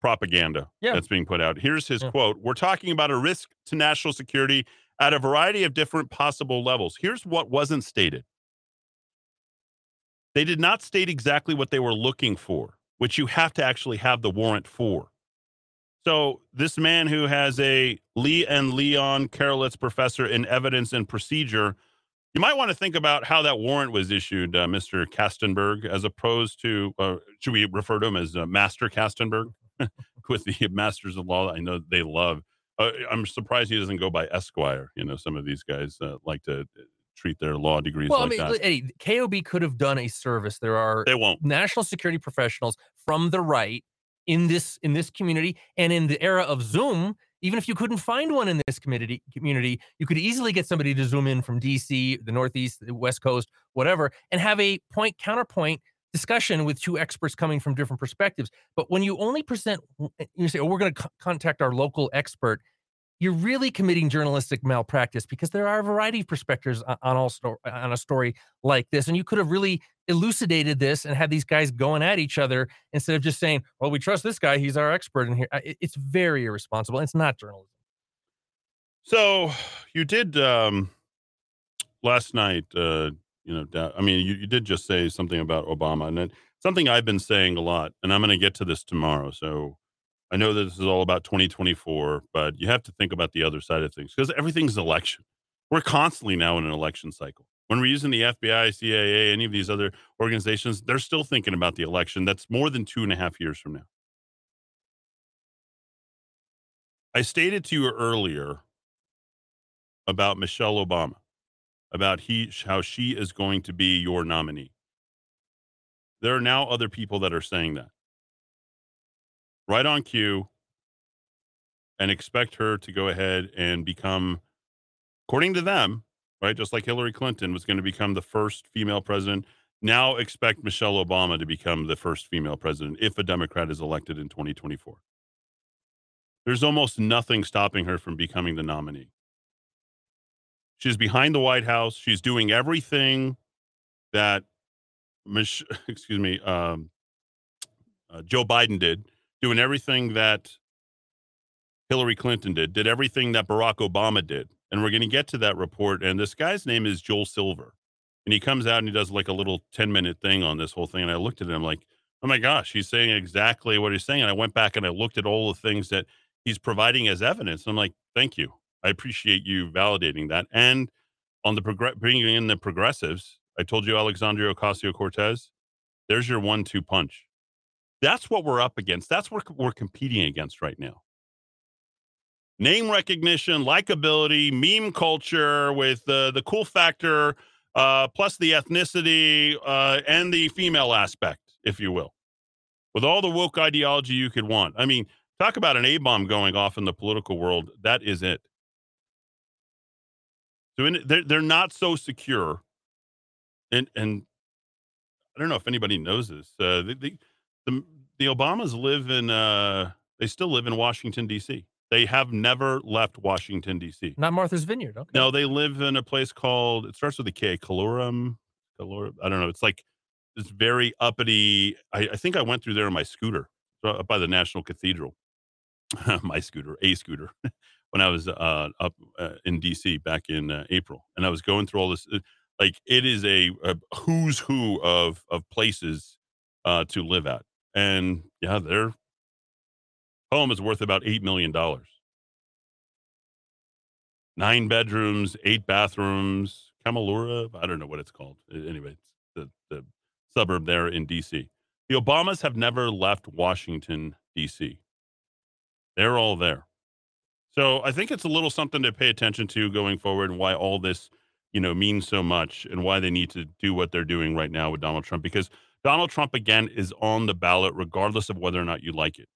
propaganda Yeah. that's being put out. Here's his Yeah. quote We're talking about a risk to national security at a variety of different possible levels. Here's what wasn't stated they did not state exactly what they were looking for, which you have to actually have the warrant for. So, this man who has a Lee and Leon Karelitz professor in evidence and procedure, you might want to think about how that warrant was issued, uh, Mr. Kastenberg, as opposed to, uh, should we refer to him as uh, Master Kastenberg *laughs* with the Masters of Law? I know they love. Uh, I'm surprised he doesn't go by Esquire. You know, some of these guys uh, like to uh, treat their law degrees Well, like I mean, that. Eddie, KOB could have done a service. There are They won't. national security professionals from the right in this in this community and in the era of Zoom. Even if you couldn't find one in this community, community, you could easily get somebody to zoom in from DC, the Northeast, the West Coast, whatever, and have a point counterpoint discussion with two experts coming from different perspectives. But when you only present, eh, you say, "Oh, we're going to contact our local expert," you're really committing journalistic malpractice because there are a variety of perspectives on, all sto- on a story like this, and you could have really elucidated this and had these guys going at each other instead of just saying, "Well, we trust this guy; he's our expert in here." It's very irresponsible. It's not journalism. So you did um, last night. Uh, you know, I mean, you, you did just say something about Obama, and something I've been saying a lot, and I'm going to get to this tomorrow. So I know that this is all about 2024, but you have to think about the other side of things because everything's election. We're constantly now in an election cycle. When we're using the FBI, CIA, any of these other organizations, they're still thinking about the election. That's more than two and a half years from now. I stated to you earlier about Michelle Obama, about he how she is going to be your nominee. There are now other people that are saying that. Right on cue and expect her to go ahead and become according to them, right, just like Hillary Clinton was going to become the first female president, now expect Michelle Obama to become the first female president if a Democrat is elected in 2024. There's almost nothing stopping her from becoming the nominee. She's behind the White House. She's doing everything that, *laughs* excuse me, um, uh, Joe Biden did, doing everything that Hillary Clinton did, did everything that Barack Obama did. And we're going to get to that report. And this guy's name is Joel Silver. And he comes out and he does like a little 10 minute thing on this whole thing. And I looked at him like, oh my gosh, he's saying exactly what he's saying. And I went back and I looked at all the things that he's providing as evidence. I'm like, thank you. I appreciate you validating that. And on the bringing in the progressives, I told you Alexandria Ocasio Cortez, there's your one two punch. That's what we're up against. That's what we're competing against right now. Name recognition, likability, meme culture with the, the cool factor, uh, plus the ethnicity uh, and the female aspect, if you will, with all the woke ideology you could want. I mean, talk about an A bomb going off in the political world. That is it. So in, they're, they're not so secure. And, and I don't know if anybody knows this. Uh, the, the, the, the Obamas live in, uh, they still live in Washington, D.C. They have never left Washington, D.C. Not Martha's Vineyard. Okay. No, they live in a place called, it starts with a K, Calorum. Calor, I don't know. It's like this very uppity. I, I think I went through there on my scooter so up by the National Cathedral. *laughs* my scooter, a scooter, *laughs* when I was uh, up uh, in DC back in uh, April. And I was going through all this. uh, Like it is a, a who's who of, of places uh, to live at. And yeah, their home is worth about $8 million. Nine bedrooms, eight bathrooms, Kamalura. I don't know what it's called. Anyway, it's the, the suburb there in DC. The Obamas have never left Washington, D.C., they're all there. So I think it's a little something to pay attention to going forward and why all this, you know, means so much and why they need to do what they're doing right now with Donald Trump because Donald Trump again is on the ballot regardless of whether or not you like it.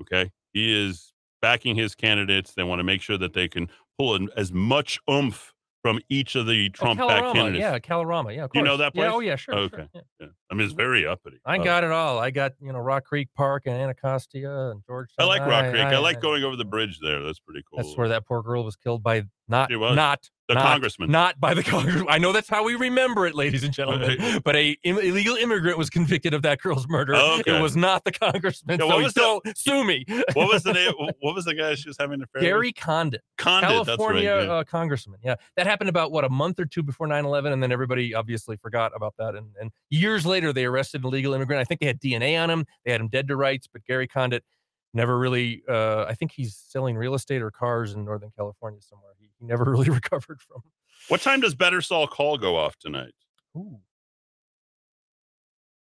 Okay? He is backing his candidates. They want to make sure that they can pull in as much oomph from each of the Oh, Trump back candidates. Yeah, Kalorama. Yeah, of You know that Yeah, place? oh yeah, sure. sure, Okay. yeah. Yeah. I mean, it's very uppity. I Uh, got it all. I got you know Rock Creek Park and Anacostia and Georgetown. I like Rock Creek. I, like going over the bridge there. That's pretty cool. That's where that poor girl was killed by not not the not, congressman. not by the *laughs* congressman. I know that's how we remember it, ladies and gentlemen. Right. But a Im- illegal immigrant was convicted of that girl's murder. Oh, okay. It was not the congressman. Yeah, so what was the- sue me. *laughs* what was the name? *laughs* What was the guy she was having an affair with? Gary Condon, with? Condit. California That's right. yeah. uh, congressman. Yeah, that happened about what a month or two before 9/11, and then everybody obviously forgot about that. And, and years later, they arrested an illegal immigrant. I think they had DNA on him. They had him dead to rights, but Gary Condit never really. Uh, I think he's selling real estate or cars in Northern California somewhere. He, never *laughs* really recovered from. What time does Better Saul Call go off tonight? Ooh.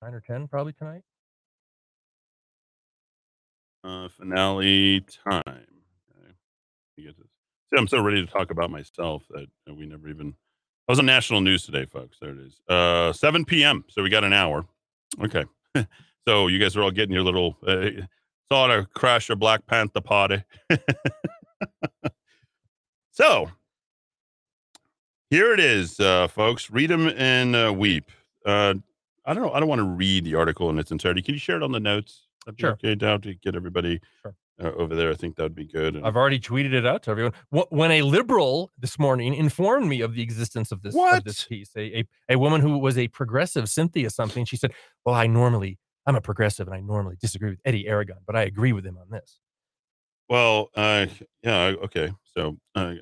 Nine or ten, probably tonight. Uh, finale time. Okay. You get this. See, I'm so ready to talk about myself that we never even. I was on national news today, folks. There it is. Uh, 7 p.m. So we got an hour. Okay. *laughs* so you guys are all getting your little. Uh, saw to crash a Black Panther party. *laughs* so here it is, uh, folks. Read them and uh, weep. Uh, I don't know. I don't want to read the article in its entirety. Can you share it on the notes? That'd Sure. Okay, down to get everybody Sure. uh, over there. I think that'd be good. And- I've already tweeted it out to everyone. When a liberal this morning informed me of the existence of this of this piece, a, a a woman who was a progressive, Cynthia something, she said, "Well, I normally I'm a progressive and I normally disagree with Eddy Aragon, but I agree with him on this." Well, uh, yeah, okay. So, uh,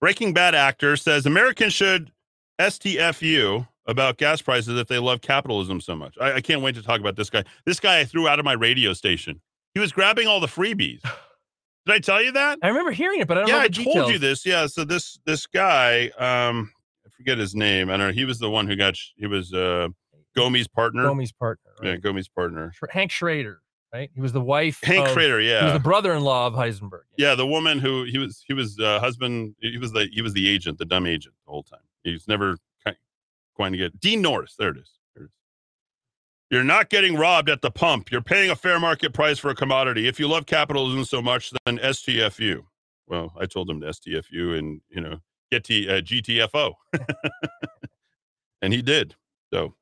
Breaking Bad actor says Americans should STFU about gas prices if they love capitalism so much. I, I can't wait to talk about this guy. This guy I threw out of my radio station. He was grabbing all the freebies. *sighs* Did I tell you that? I remember hearing it, but I don't yeah, I the told you this. Yeah, so this this guy, um, I forget his name. I don't know. He was the one who got. He was uh, Gomi's partner. Gomi's partner, Yeah. Gomi's partner. Hank Schrader, right? He was the wife. Hank of, Crater. He was the brother-in-law of Heisenberg. yeah, the woman who he was. He was uh, husband. He was the he was the agent, the dumb agent, the whole time. He's never going to get Dean Norris. There it is. There it is. You're not getting robbed at the pump. You're paying a fair market price for a commodity. If you love capitalism so much, then STFU. Well, I told him to STFU and you know get to uh, GTFO, *laughs* and he did. So,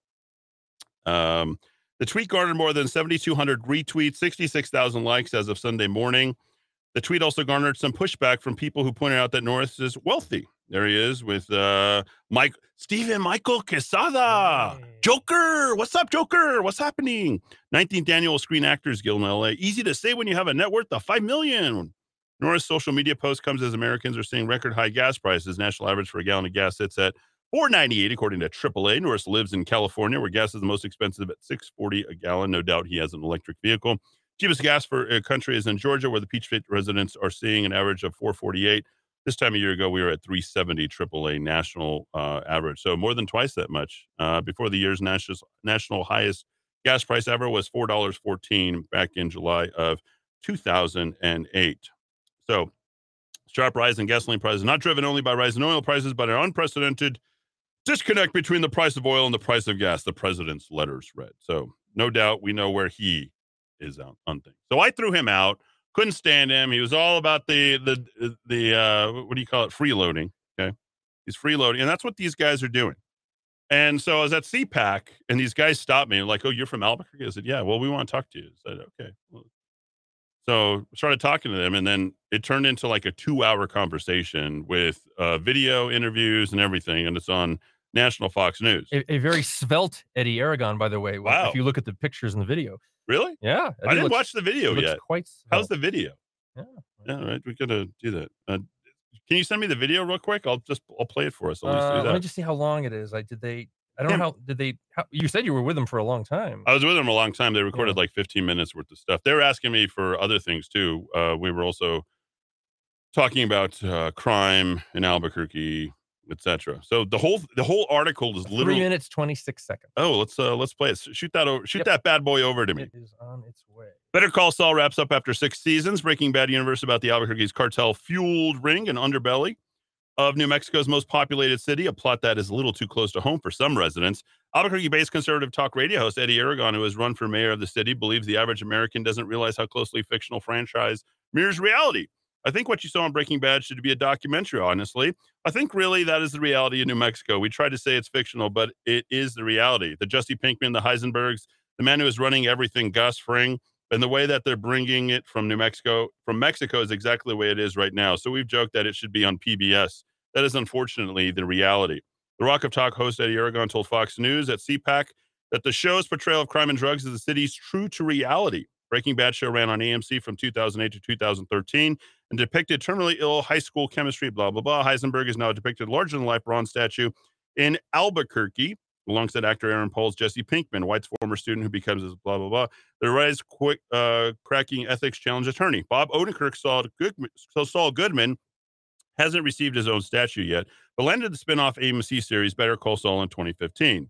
um, the tweet garnered more than 7,200 retweets, 66,000 likes as of Sunday morning. The tweet also garnered some pushback from people who pointed out that Norris is wealthy. There he is with uh, Mike Steven Michael Quezada. Hey. Joker, what's up, Joker? What's happening? 19th annual Screen Actors Guild in LA. Easy to say when you have a net worth of five million. Norris' social media post comes as Americans are seeing record high gas prices. National average for a gallon of gas sits at 498 according to AAA. Norris lives in California, where gas is the most expensive at 640 a gallon. No doubt he has an electric vehicle. Cheapest gas for a country is in Georgia, where the Peach State residents are seeing an average of 448. This time a year ago, we were at 370 AAA national uh, average, so more than twice that much. Uh, before the year's national national highest gas price ever was four dollars fourteen back in July of 2008. So, sharp rise in gasoline prices not driven only by rising oil prices, but an unprecedented disconnect between the price of oil and the price of gas. The president's letters read. So, no doubt we know where he is on, on things. So I threw him out. Couldn't stand him. He was all about the the the uh, what do you call it? Freeloading. Okay, he's freeloading, and that's what these guys are doing. And so I was at CPAC, and these guys stopped me and like, "Oh, you're from Albuquerque?" I said, "Yeah." Well, we want to talk to you. I said, "Okay." Well, so started talking to them, and then it turned into like a two-hour conversation with uh, video interviews and everything, and it's on National Fox News. A, a very svelte Eddy Aragon, by the way. Wow. If you look at the pictures in the video, really? yeah, I didn't looks- watch the video yet. Quite. How's the video? Yeah. Yeah, right. We gotta do that. Uh, can you send me the video real quick? I'll just I'll play it for us. I'll just Uh, let me just see how long it is. I did they. I don't Yeah. know how did they. How, you said you were with them for a long time. I was with them a long time. They recorded Yeah. like 15 minutes worth of stuff. They were asking me for other things too. Uh, we were also talking about uh, crime in Albuquerque, etc. So the whole the whole article is literally Three minutes, 26 seconds. Oh, let's uh let's play it. Shoot that over. Shoot Yep. that bad boy over to me. It is on its way. Better Call Saul wraps up after six seasons. Breaking Bad universe about the Albuquerque's cartel fueled ring and underbelly of New Mexico's most populated city, a plot that is a little too close to home for some residents. Albuquerque based conservative talk radio host Eddy Aragon, who has run for mayor of the city, believes the average American doesn't realize how closely fictional franchise mirrors reality. I think what you saw on Breaking Bad should be a documentary, honestly. I think really that is the reality in New Mexico. We try to say it's fictional, but it is the reality. The Jesse Pinkman, the Heisenbergs, the man who is running everything, Gus Fring, and the way that they're bringing it from New Mexico, from Mexico is exactly the way it is right now. So we've joked that it should be on PBS. That is unfortunately the reality. The Rock of Talk host Eddy Aragon told Fox News at CPAC that the show's portrayal of crime and drugs is the city's true to reality. Breaking Bad show ran on AMC from 2008 to 2013 and depicted terminally ill high school chemistry, blah, blah, blah. Heisenberg is now depicted larger than life bronze statue in Albuquerque alongside actor Aaron Paul's Jesse Pinkman, White's former student who becomes his blah, blah, blah. The rise quick uh, cracking ethics challenge attorney. Bob Odenkirk saw Goodman, Saul Goodman hasn't received his own statue yet, but landed the spin-off AMC series Better Call Saul in 2015.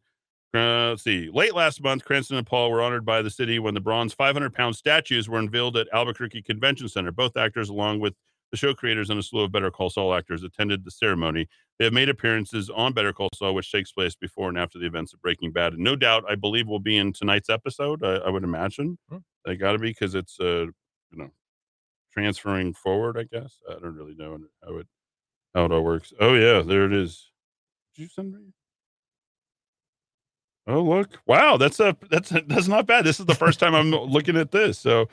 Uh, let's see. Late last month, Cranston and Paul were honored by the city when the bronze 500 pound statues were unveiled at Albuquerque Convention Center. Both actors, along with the show creators and a slew of Better Call Saul actors, attended the ceremony. They have made appearances on Better Call Saul, which takes place before and after the events of Breaking Bad. And no doubt, I believe, will be in tonight's episode. I, I would imagine Hmm. they got to be because it's, uh, you know, transferring forward. I guess I don't really know how it how it all works. Oh yeah, there it is. Did you send me? Oh look! Wow, that's a that's that's not bad. This is the first time I'm *laughs* looking at this, so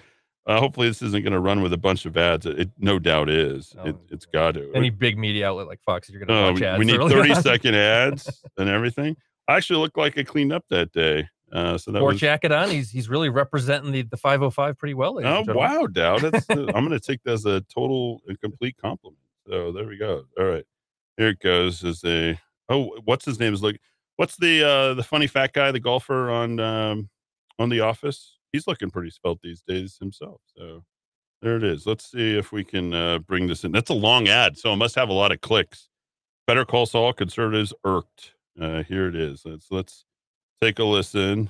uh, hopefully this isn't going to run with a bunch of ads. It, no doubt is. Oh, It, it's got to. Any big media outlet like Fox, you're going to Oh, watch ads. we need early 30 on. second *laughs* ads and everything. I actually looked like I cleaned up that day. Uh, so that was. jacket on. He's he's really representing the, the 505 pretty well. Oh wow, Dowd. That's uh, *laughs* I'm going to take that as a total and complete compliment. So there we go. All right, here it goes. Is a oh, what's his name? Is like what's the uh the funny fat guy, the golfer on um on The Office? He's looking pretty spelt these days himself. So there it is. Let's see if we can uh, bring this in. That's a long ad, so it must have a lot of clicks. Better call Saul. Conservatives irked. Uh, here it is. Let's let's take a listen.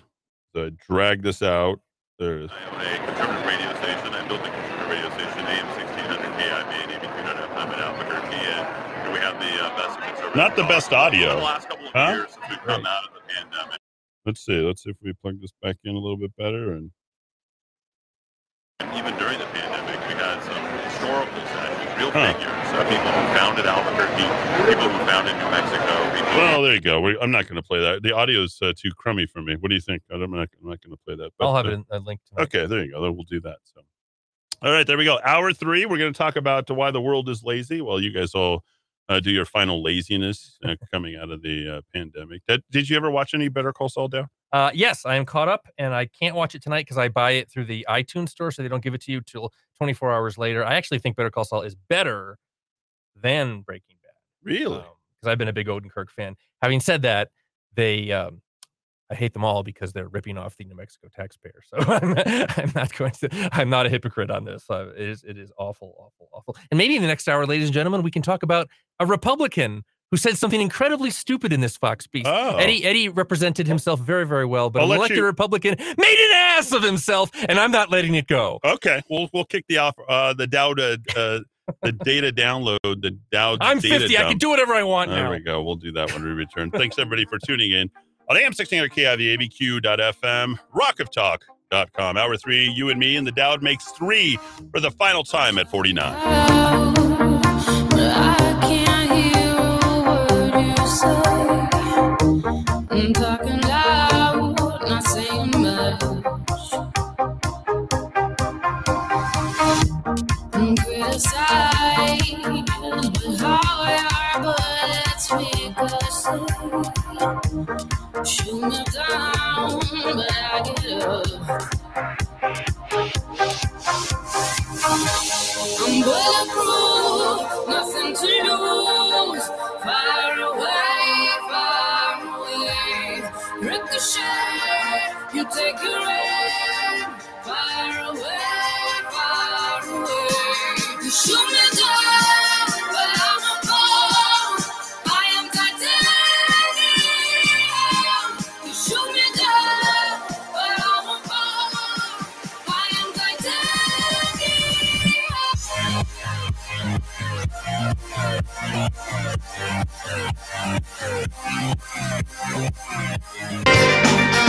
So I drag this out. There it is. I own a conservative radio station. I built conservative radio station, AM 1600 KIB and AB 300 FM in Albuquerque. And here we have the uh, best conservative. Not the best audio. the last couple of Huh? years since we've come out of the pandemic. Let's see. Let's see if we plug this back in a little bit better. And And even during the pandemic, we had some historical sessions, real Huh. figures. Uh, people who founded Albuquerque, people who founded New Mexico, people well, there you go. We, I'm not going to play that. The audio's uh, too crummy for me. What do you think? I'm not. I'm not going to play that. But, I'll have uh, it in, a link to Okay, there you go. We'll do that. So, all right, there we go. Hour three. We're going to talk about why the world is lazy. Well, you guys all uh, do your final laziness uh, coming out of the uh, pandemic. That, did you ever watch any Better Call Saul down? Uh, yes, I am caught up, and I can't watch it tonight because I buy it through the iTunes store, so they don't give it to you till 24 hours later. I actually think Better Call Saul is better than Breaking Bad Really? because I've been a big Odenkirk fan. Having said that, they um, I hate them all because they're ripping off the New Mexico taxpayer. So *laughs* I'm, I'm not going to. I'm not a hypocrite on this. Uh, it is it is awful, awful, awful. And maybe in the next hour, ladies and gentlemen, we can talk about a Republican who said something incredibly stupid in this Fox piece. Oh. Eddy Eddy represented himself very very well, but I'll an elected you- Republican made an ass of himself, and I'm not letting it go. Okay, we'll we'll kick the off uh, the Dowd to, uh, the data download the Dowd. I'm data 50. I can do whatever I want There now. we go. We'll do that when we return. Thanks everybody for tuning in on AM 1600 KIV, ABQ.FM, rockoftalk.com. Hour three, you and me, and the Dowd makes three for the final time at 49. But I can't hear a word you say. I'm talking loud, not saying much. I'm criticized, but how are bullets ricochet? Shoot me down, but I get up. I'm bulletproof, nothing to lose. Far away, far away. Ricochet, you take your aim. Far away, far away. You shoot me down, Thank you.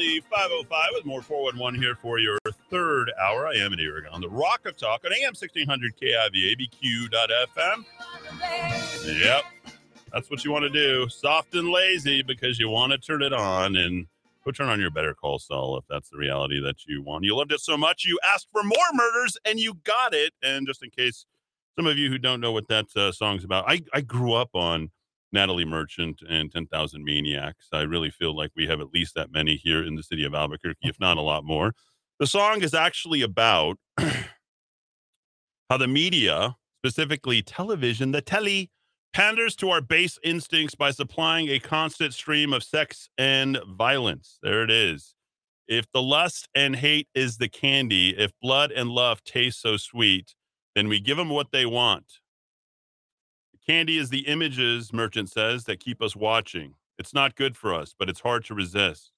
The 505 with more 411 here for your third hour. I am in Oregon on the Rock of Talk on AM 1600 KIV, ABQ.FM. Yep. That's what you want to do. Soft and lazy because you want to turn it on and go turn on your Better Call Saul if that's the reality that you want. You loved it so much, you asked for more murders and you got it. And just in case some of you who don't know what that uh, song's about, I, I grew up on Natalie Merchant and 10,000 Maniacs. I really feel like we have at least that many here in the city of Albuquerque, if not a lot more. The song is actually about *clears throat* how the media, specifically television, the telly, panders to our base instincts by supplying a constant stream of sex and violence. There it is. If the lust and hate is the candy, if blood and love taste so sweet, then we give them what they want. Candy is the images, Merchant says, that keep us watching. It's not good for us, but it's hard to resist.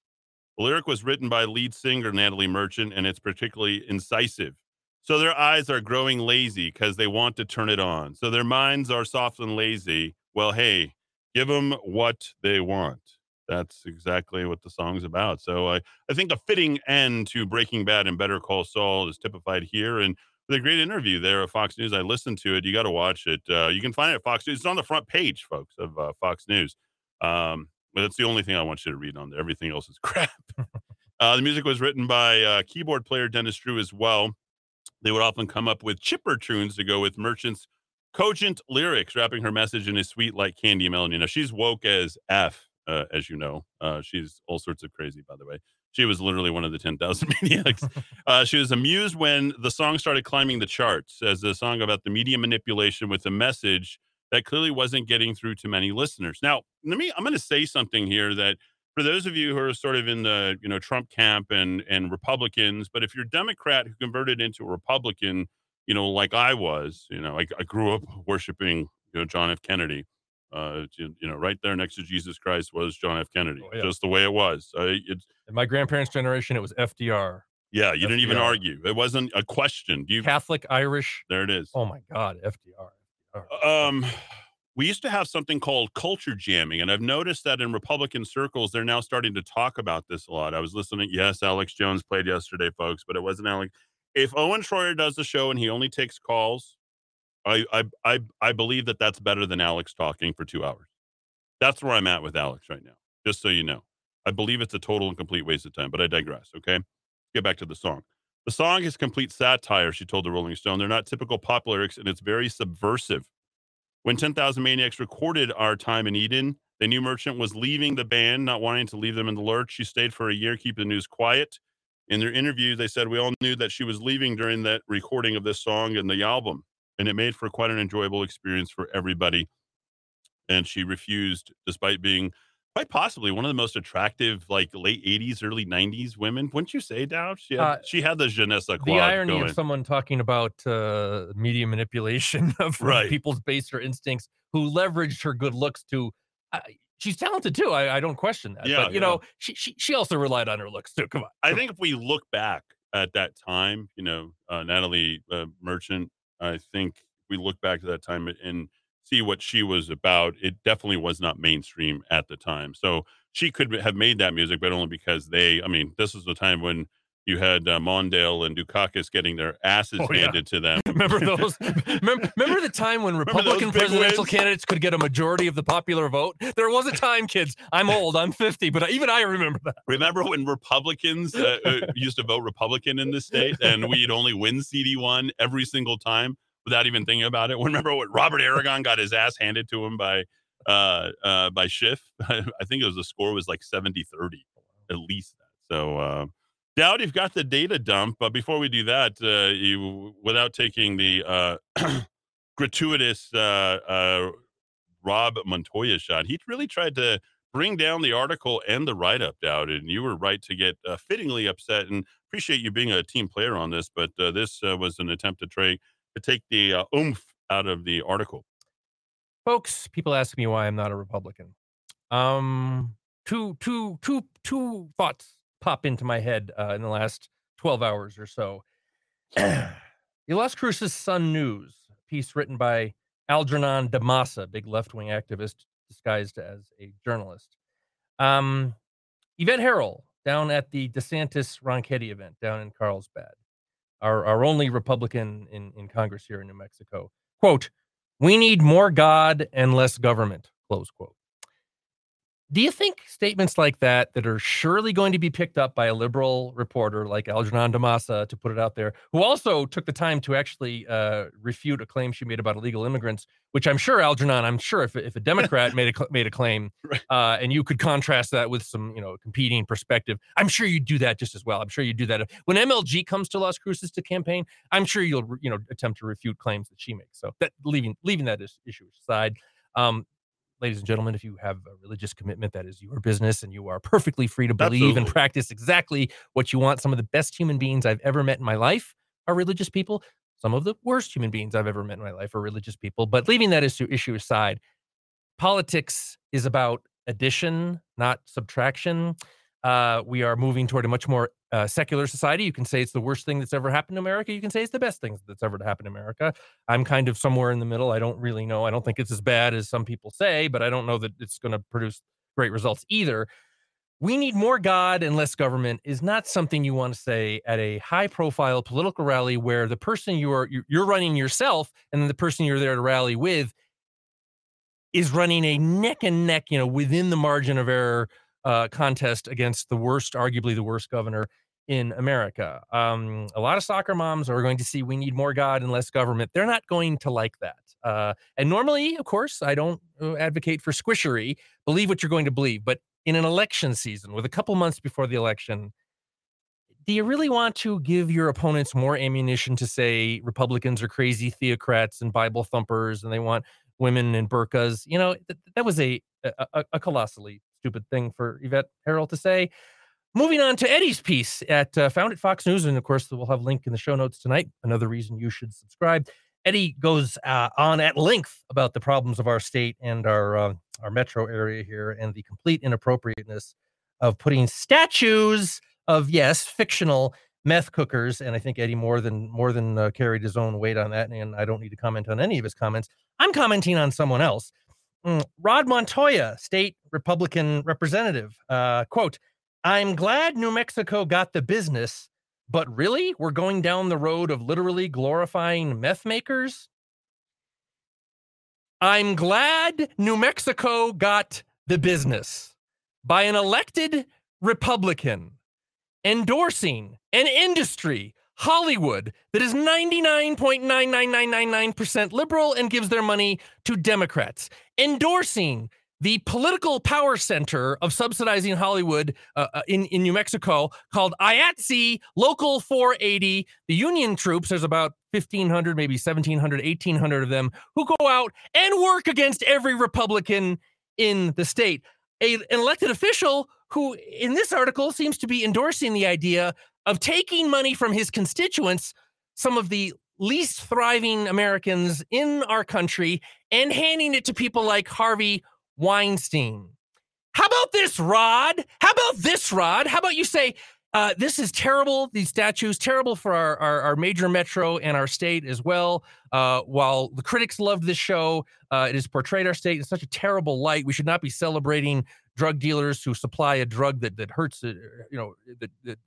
The lyric was written by lead singer Natalie Merchant, and it's particularly incisive. So their eyes are growing lazy because they want to turn it on. So their minds are soft and lazy. Well, hey, give them what they want. That's exactly what the song's about. So I, I think a fitting end to Breaking Bad and Better Call Saul is typified here. And with a great interview there at Fox News, I listened to it. You got to watch it. Uh, you can find it at Fox News. It's on the front page, folks, of uh, Fox News. Um, but that's the only thing I want you to read on there. Everything else is *laughs* crap. uh, the music was written by uh, keyboard player Dennis Drew as well. They would often come up with chipper tunes to go with Merchant's cogent lyrics, wrapping her message in a sweet like candy melody. Now she's woke as F, uh, as you know. Uh, she's all sorts of crazy, by the way. She was literally one of the 10,000 *laughs* maniacs. uh, she was amused when the song started climbing the charts as a song about the media manipulation with a message that clearly wasn't getting through to many listeners. Now, let me, I'm going to say something here that for those of you who are sort of in the, you know, Trump camp and, and Republicans, but if you're a Democrat who converted into a Republican, you know, like I was, you know, I, I grew up worshiping, you know, John F. Kennedy. Uh, you, you know, right there next to Jesus Christ was John F. Kennedy, Oh, yeah. just the way it was. Uh, it's In my grandparents' generation, it was FDR. yeah, you didn't even argue. It wasn't a question. Do You Catholic, Irish. there it is. Oh my God, FDR. Um, we used to have something called culture jamming, and I've noticed that in Republican circles, they're now starting to talk about this a lot. I was listening. Yes, Alex Jones played yesterday, folks, but it wasn't Alex. If Owen Schroyer does the show and he only takes calls, I I I, I believe that that's better than Alex talking for two hours. That's where I'm at with Alex right now. Just so you know, I believe it's a total and complete waste of time. But I digress. Okay, get back to the song. The song is complete satire, she told the Rolling Stone. They're not typical pop lyrics, and it's very subversive. When 10,000 Maniacs recorded Our Time in Eden, the new Merchant was leaving the band, not wanting to leave them in the lurch. She stayed for a year, keeping the news quiet. In their interview, they said, We all knew that she was leaving during that recording of this song and the album, and it made for quite an enjoyable experience for everybody. and she refused, despite being quite possibly one of the most attractive, like late '80s, early '90s women. Wouldn't you say, Dowd? She had, Uh, she had the je ne sais quoi the irony going. of someone talking about uh, media manipulation *laughs* of Right. people's baser instincts who leveraged her good looks to. Uh, she's talented too. I, I don't question that. Yeah, but you know, she, she she also relied on her looks too. Come on. I think if we look back at that time, you know, uh, Natalie uh, Merchant, I think we look back to that time and see what she was about, it definitely was not mainstream at the time. So she could have made that music, but only because they, I mean, this was the time when you had uh, Mondale and Dukakis getting their asses Oh, yeah. handed to them. *laughs* Remember those? *laughs* remember, remember the time when Republican presidential candidates could get a majority of the popular vote? There was a time, kids. I'm old. I'm 50, but even I remember that. Remember when Republicans uh, uh, used to vote Republican in this state and we'd only win CD1 every single time without even thinking about it? Remember what Robert Aragon got his ass handed to him by uh, uh, by Schiff? *laughs* I think it was the score was like 70 30, at least. So, uh, Dowd, you've got the data dump, but before we do that, uh, you without taking the uh, *clears throat* gratuitous uh, uh, Rod Montoya shot, he really tried to bring down the article and the write up, Dowd, and you were right to get uh, fittingly upset. And appreciate you being a team player on this, but uh, this was an attempt to try to take the oomph out of the article. Folks, people ask me why I'm not a Republican. Um, two, two, two, two thoughts pop into my head uh, in the last 12 hours or so. *clears throat* the Las Cruces Sun News piece written by Algernon D'Ammassa, big left-wing activist disguised as a journalist. Um, Yvette Herrell down at the DeSantis Ronchetti event down in Carlsbad, our, our only Republican in, in Congress here in New Mexico. Quote, we need more God and less government, close quote. Do you think statements like that, that are surely going to be picked up by a liberal reporter like Algernon D'Ammassa, to put it out there, who also took the time to actually uh, refute a claim she made about illegal immigrants, which I'm sure Algernon, I'm sure if, if a Democrat made a made a claim, *laughs* uh, and you could contrast that with some you know competing perspective, I'm sure you'd do that just as well. I'm sure you'd do that when MLG comes to Las Cruces to campaign. I'm sure you'll you know attempt to refute claims that she makes. So that leaving leaving that is, issue aside, um, ladies and gentlemen, if you have a religious commitment, that is your business, and you are perfectly free to believe and practice exactly what you want. Some of the best human beings I've ever met in my life are religious people. Some of the worst human beings I've ever met in my life are religious people. But leaving that issue issue aside, politics is about addition, not subtraction. Uh, we are moving toward a much more uh, secular society. You can say it's the worst thing that's ever happened to America. You can say it's the best thing that's ever happened to America. I'm kind of somewhere in the middle. I don't really know. I don't think it's as bad as some people say, but I don't know that it's going to produce great results either. We need more God and less government is not something you want to say at a high profile political rally where the person you are you're- you're running yourself and then the person you're there to rally with is running a neck and neck, you know, within the margin of error uh, contest against the worst, arguably the worst governor in America. Um, a lot of soccer moms are going to see we need more God and less government. They're not going to like that. Uh, and normally, of course, I don't uh, advocate for squishery. Believe what you're going to believe. But in an election season, with a couple months before the election, do you really want to give your opponents more ammunition to say Republicans are crazy theocrats and Bible thumpers and they want women in burqas? You know, th- that was a, a, a- a colossally stupid thing for Yvette Herrell to say. Moving on to Eddy's piece at uh, found at Fox News, and of course we'll have a link in the show notes tonight. Another reason you should subscribe. Eddy goes uh, on at length about the problems of our state and our uh, our metro area here, and the complete inappropriateness of putting statues of yes, fictional meth cookers. And I think Eddie more than more than uh, carried his own weight on that. And I don't need to comment on any of his comments. I'm commenting on someone else. Mm, Rod Montoya, state Republican representative, uh, quote. I'm glad New Mexico got the business, but really, we're going down the road of literally glorifying meth makers? I'm glad New Mexico got the business by an elected Republican endorsing an industry, Hollywood, that is 99.99999% liberal and gives their money to Democrats, endorsing the political power center of subsidizing Hollywood uh, uh, in, in New Mexico called IATSE Local 480. The Union troops, there's about 1,500, maybe 1,700, 1,800 of them, who go out and work against every Republican in the state. A, an elected official who, in this article, seems to be endorsing the idea of taking money from his constituents, some of the least thriving Americans in our country, and handing it to people like Harvey Weinstein. How about this, Rod? How about this, Rod? How about you say, uh, this is terrible, these statues, terrible for our, our, our major metro and our state as well. Uh, while the critics loved this show, uh, it has portrayed our state in such a terrible light. We should not be celebrating drug dealers who supply a drug that, that hurts, uh, you know, that, that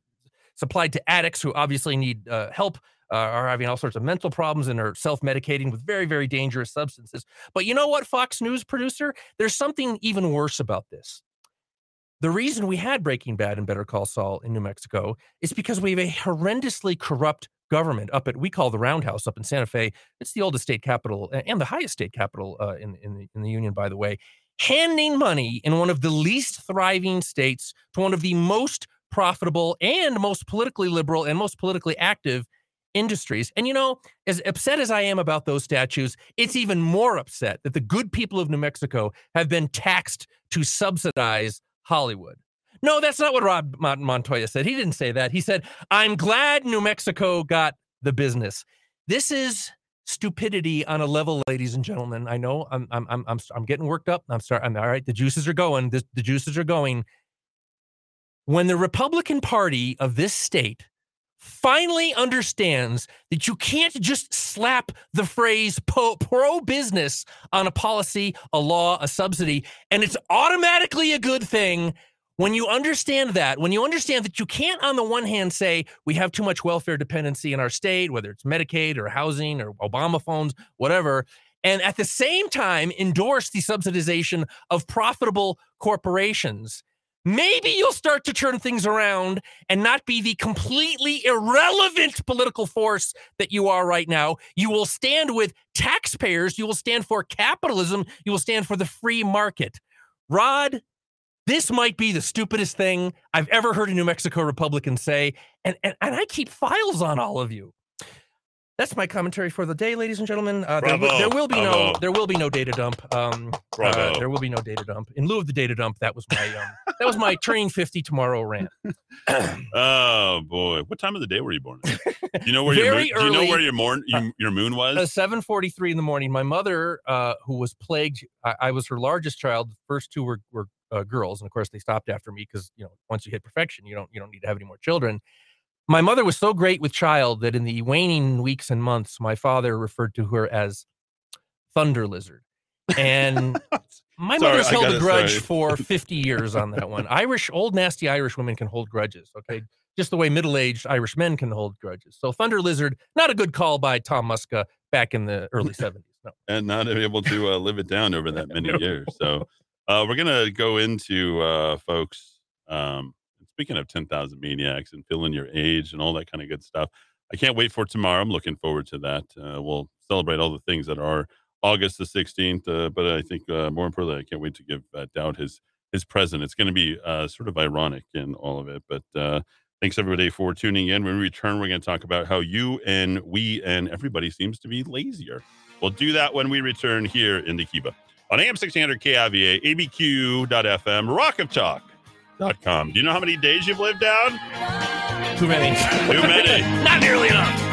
supplied to addicts who obviously need uh, help uh, are having all sorts of mental problems and are self-medicating with very very dangerous substances. But you know what fox news producer? There's something even worse about this. The reason we had breaking bad and better call saul in new mexico is because we have a horrendously corrupt government up at we call the roundhouse up in santa fe. It's the oldest state capital and the highest state capital uh, in, in, the, in the union by the way handing money in one of the least thriving states to one of the most profitable and most politically liberal and most politically active industries. And you know, as upset as I am about those statues, it's even more upset that the good people of New Mexico have been taxed to subsidize Hollywood. No, that's not what Rod Montoya said. He didn't say that. He said, "I'm glad New Mexico got the business." This is stupidity on a level, ladies and gentlemen. I know I'm I'm I'm I'm, getting worked up. I'm sorry. I'm all right. The juices are going. The, the juices are going. When the Republican Party of this state finally understands that you can't just slap the phrase pro business on a policy, a law, a subsidy, and it's automatically a good thing. When you understand that, when you understand that you can't, on the one hand, say we have too much welfare dependency in our state, whether it's Medicaid or housing or Obama phones, whatever, and at the same time endorse the subsidization of profitable corporations maybe you'll start to turn things around and not be the completely irrelevant political force that you are right now. You will stand with taxpayers, you will stand for capitalism, you will stand for the free market. Rod, this might be the stupidest thing I've ever heard a New Mexico Republican say, and, and, and I keep files on all of you. That's my commentary for the day, ladies and gentlemen. Uh, there, will, there will be no there will be no data dump. Um, uh, there will be no data dump. In lieu of the data dump, that was my um, that was my turning fifty tomorrow rant. *laughs* Oh boy, what time of the day were you born? Do you know where your Very moon, do you know where your morn your, your moon was? Uh, seven forty three in the morning. My mother, uh, who was plagued, I, I was her largest child. The first two were were uh, girls, and of course they stopped after me because you know once you hit perfection, you don't you don't need to have any more children. My mother was so great with child that in the waning weeks and months, my father referred to her as Thunder Lizard, and *laughs* my Sorry, mother's held a grudge sorry. for fifty years on that one. Irish, old nasty Irish women can hold grudges. Okay, just the way middle-aged Irish men can hold grudges. So Thunder Lizard, not a good call by Tom Muska back in the early *laughs* seventies. No. and not able to uh, live it down over that many *laughs* No. years. So uh, we're gonna go into uh, folks. Um, speaking of ten thousand maniacs and filling your age and all that kind of good stuff, I can't wait for tomorrow. I'm looking forward to that. Uh, we'll celebrate all the things that are August the 16th. Uh, but I think uh, more importantly, I can't wait to give Dowd his his present. It's going to be uh, sort of ironic in all of it, but. Uh, Thanks everybody for tuning in. When we return, we're going to talk about how you and we and everybody seems to be lazier. We'll do that when we return here in the Kiva on AM 1600 KIVA, ABQ.FM, Do you know how many days you've lived down? Too many. Too many. *laughs* Not nearly enough.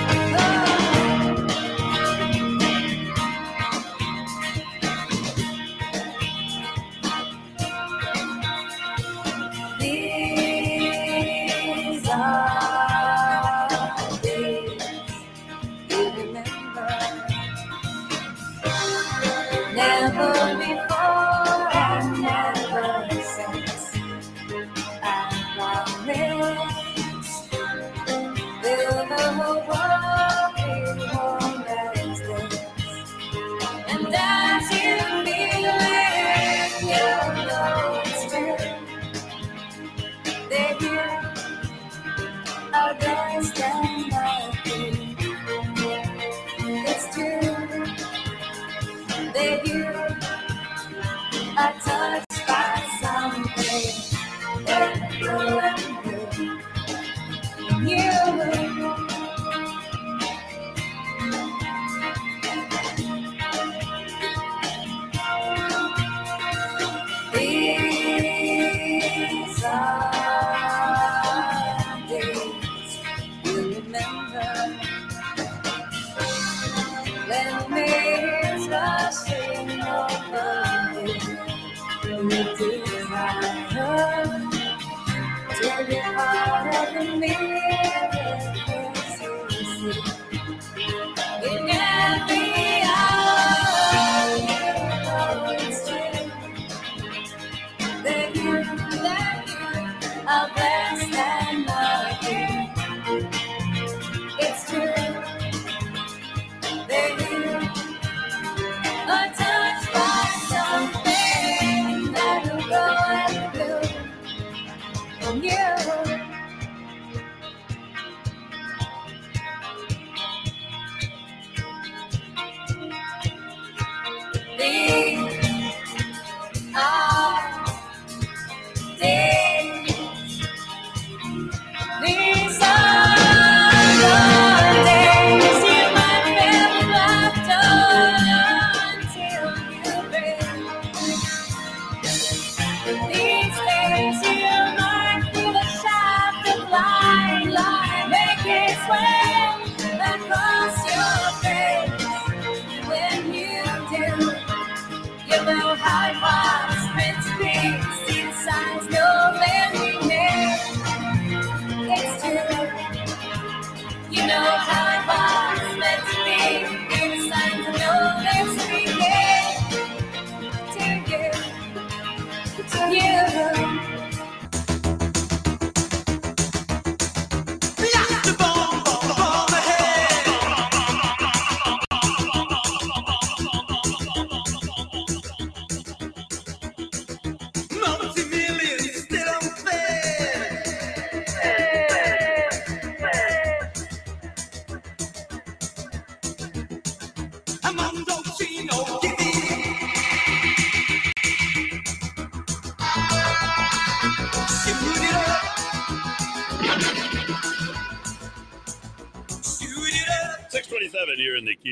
To Take it out of me.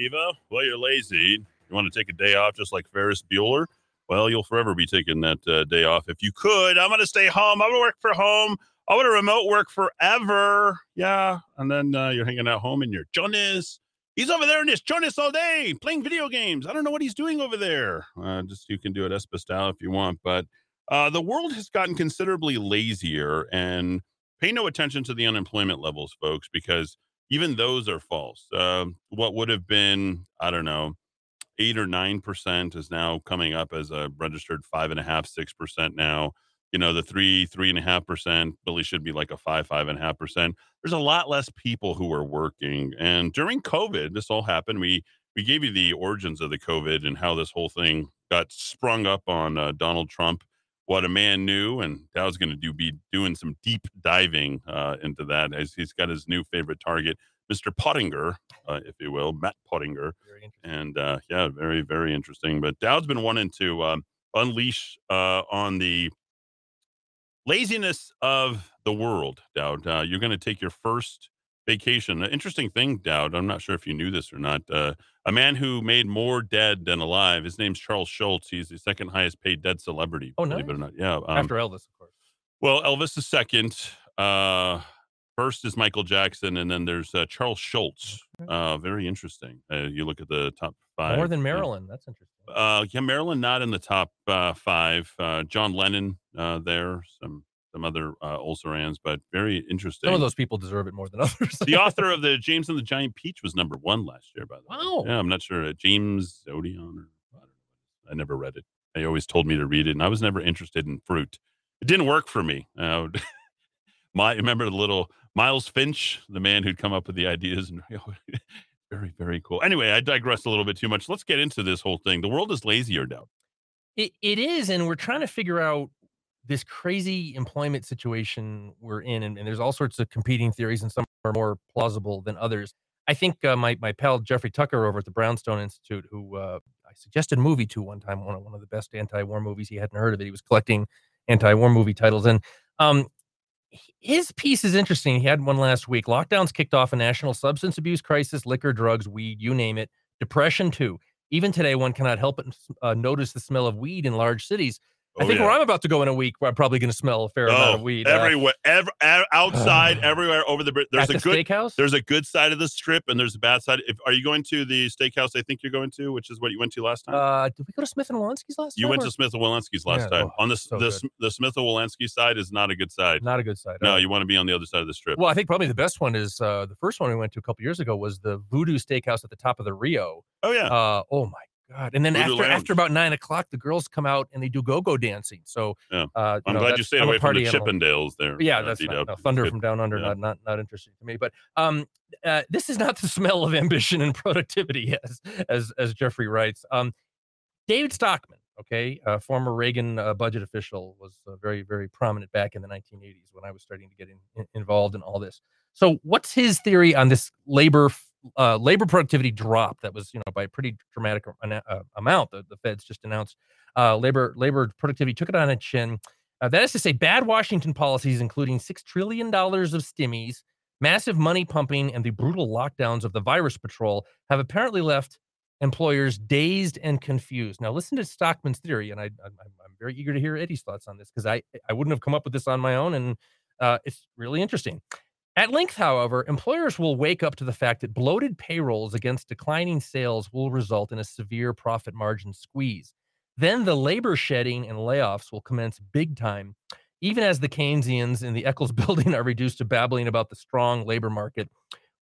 Well, you're lazy. You want to take a day off, just like Ferris Bueller. Well, you'll forever be taking that uh, day off. If you could, I'm going to stay home. I'm going to work for home. I want to remote work forever. Yeah, and then uh, you're hanging out home and you're Jonas. He's over there in his Jonas all day playing video games. I don't know what he's doing over there. Uh, just you can do it Espa style if you want, but uh, the world has gotten considerably lazier and pay no attention to the unemployment levels, folks, because even those are false. Um, what would have been, I don't know, eight or nine percent is now coming up as a registered five and a half, six percent now. You know, the three, three and a half percent really should be like a five, five and a half percent. There's a lot less people who are working. And during COVID, this all happened. We we gave you the origins of the COVID and how this whole thing got sprung up on uh, Donald Trump. What a man knew, and Dowd's going to do be doing some deep diving uh, into that as he's got his new favorite target, Mr. Pottinger, uh, if you will, Matt Pottinger. And uh, yeah, very, very interesting. But Dowd's been wanting to um, unleash uh, on the laziness of the world, Dowd. Uh, you're going to take your first vacation. An interesting thing, Dowd. I'm not sure if you knew this or not. Uh, a man who made more dead than alive. His name's Charles Schulz. He's the second highest paid dead celebrity. Oh, believe it or not. Yeah. um, After Elvis, of course. well, Elvis is second. Uh, first is Michael Jackson, and then there's uh, Charles Schulz. Okay. Uh, very interesting. Uh, you look at the top five. More than. Marilyn. That's interesting. Uh, yeah, Marilyn not in the top uh, five. Uh, John Lennon uh, there. Some some other uh, Ulcerans, but very interesting. Some of those people deserve it more than *laughs* others. the author of the James and the Giant Peach was number one last year, by the way. Wow. Yeah, I'm not sure. Uh, James Odeon or I don't know. I never read it. They always told me to read it, and I was never interested in fruit. It didn't work for me. Uh, *laughs* my remember the little Miles Finch, the man who'd come up with the ideas, and *laughs* very very cool. Anyway, I digress a little bit too much. Let's get into this whole thing. The world is lazier now. It, it is, and we're trying to figure out this crazy employment situation we're in, and, and there's all sorts of competing theories, and some are more plausible than others. I think uh, my my pal Jeffrey Tucker over at the Brownstone Institute, who uh, I suggested a movie to one time, one of one of the best anti-war movies. He hadn't heard of it. He was collecting anti-war movie titles, and um, his piece is interesting. He had one last week. Lockdowns kicked off a national substance abuse crisis, liquor, drugs, weed, you name it. Depression too. Even today, one cannot help but uh, notice the smell of weed in large cities. I Oh, think yeah. where I'm about to go in a week, where I'm probably going to smell a fair amount of Oh, weed. uh, everywhere, ev- ev- outside, *sighs* everywhere over the bridge. There's a the good steakhouse. there's a good side of the strip and there's a bad side. If are you going to the steakhouse? I think you're going to, which is what you went to last time. Uh, did we go to Smith and Wollensky's last you time? You went or- to Smith and Wollensky's last Yeah, time. oh, on the so the, the Smith and Wollensky side is not a good side. Not a good side. no, uh, you want to be on the other side of the strip. Well, I think probably the best one is uh, the first one we went to a couple years ago was the Voodoo Steakhouse at the top of the Rio. oh yeah, Uh, oh my god! And then Voodoo after Lounge. after about nine o'clock, the girls come out and they do go-go dancing. So Yeah. uh, I'm know, glad you stayed I'm away from the animal. Chippendales there. Yeah, uh, that's D-Dub. No, Thunder from Down Under, Yeah. not not not interesting to me. But um, uh, this is not the *laughs* smell of ambition and productivity, *laughs* as as as Jeffrey writes. Um, David Stockman, okay, uh, former Reagan uh, budget official, was uh, very very prominent back in the 1980s when I was starting to get in, in- involved in all this. So, what's his theory on this labor uh, labor productivity drop that was you know by a pretty dramatic uh, amount? The, the Feds just announced uh, labor labor productivity took it on its chin. Uh, that is to say, bad Washington policies, including $6 trillion of stimmies, massive money pumping, and the brutal lockdowns of the virus patrol, have apparently left employers dazed and confused. Now, listen to Stockman's theory, and I, I'm, I'm very eager to hear Eddy's thoughts on this because I, I wouldn't have come up with this on my own, and uh, it's really interesting. At length, however, employers will wake up to the fact that bloated payrolls against declining sales will result in a severe profit margin squeeze. Then the labor shedding and layoffs will commence big time, even as the Keynesians in the Eccles *laughs* building are reduced to babbling about the strong labor market,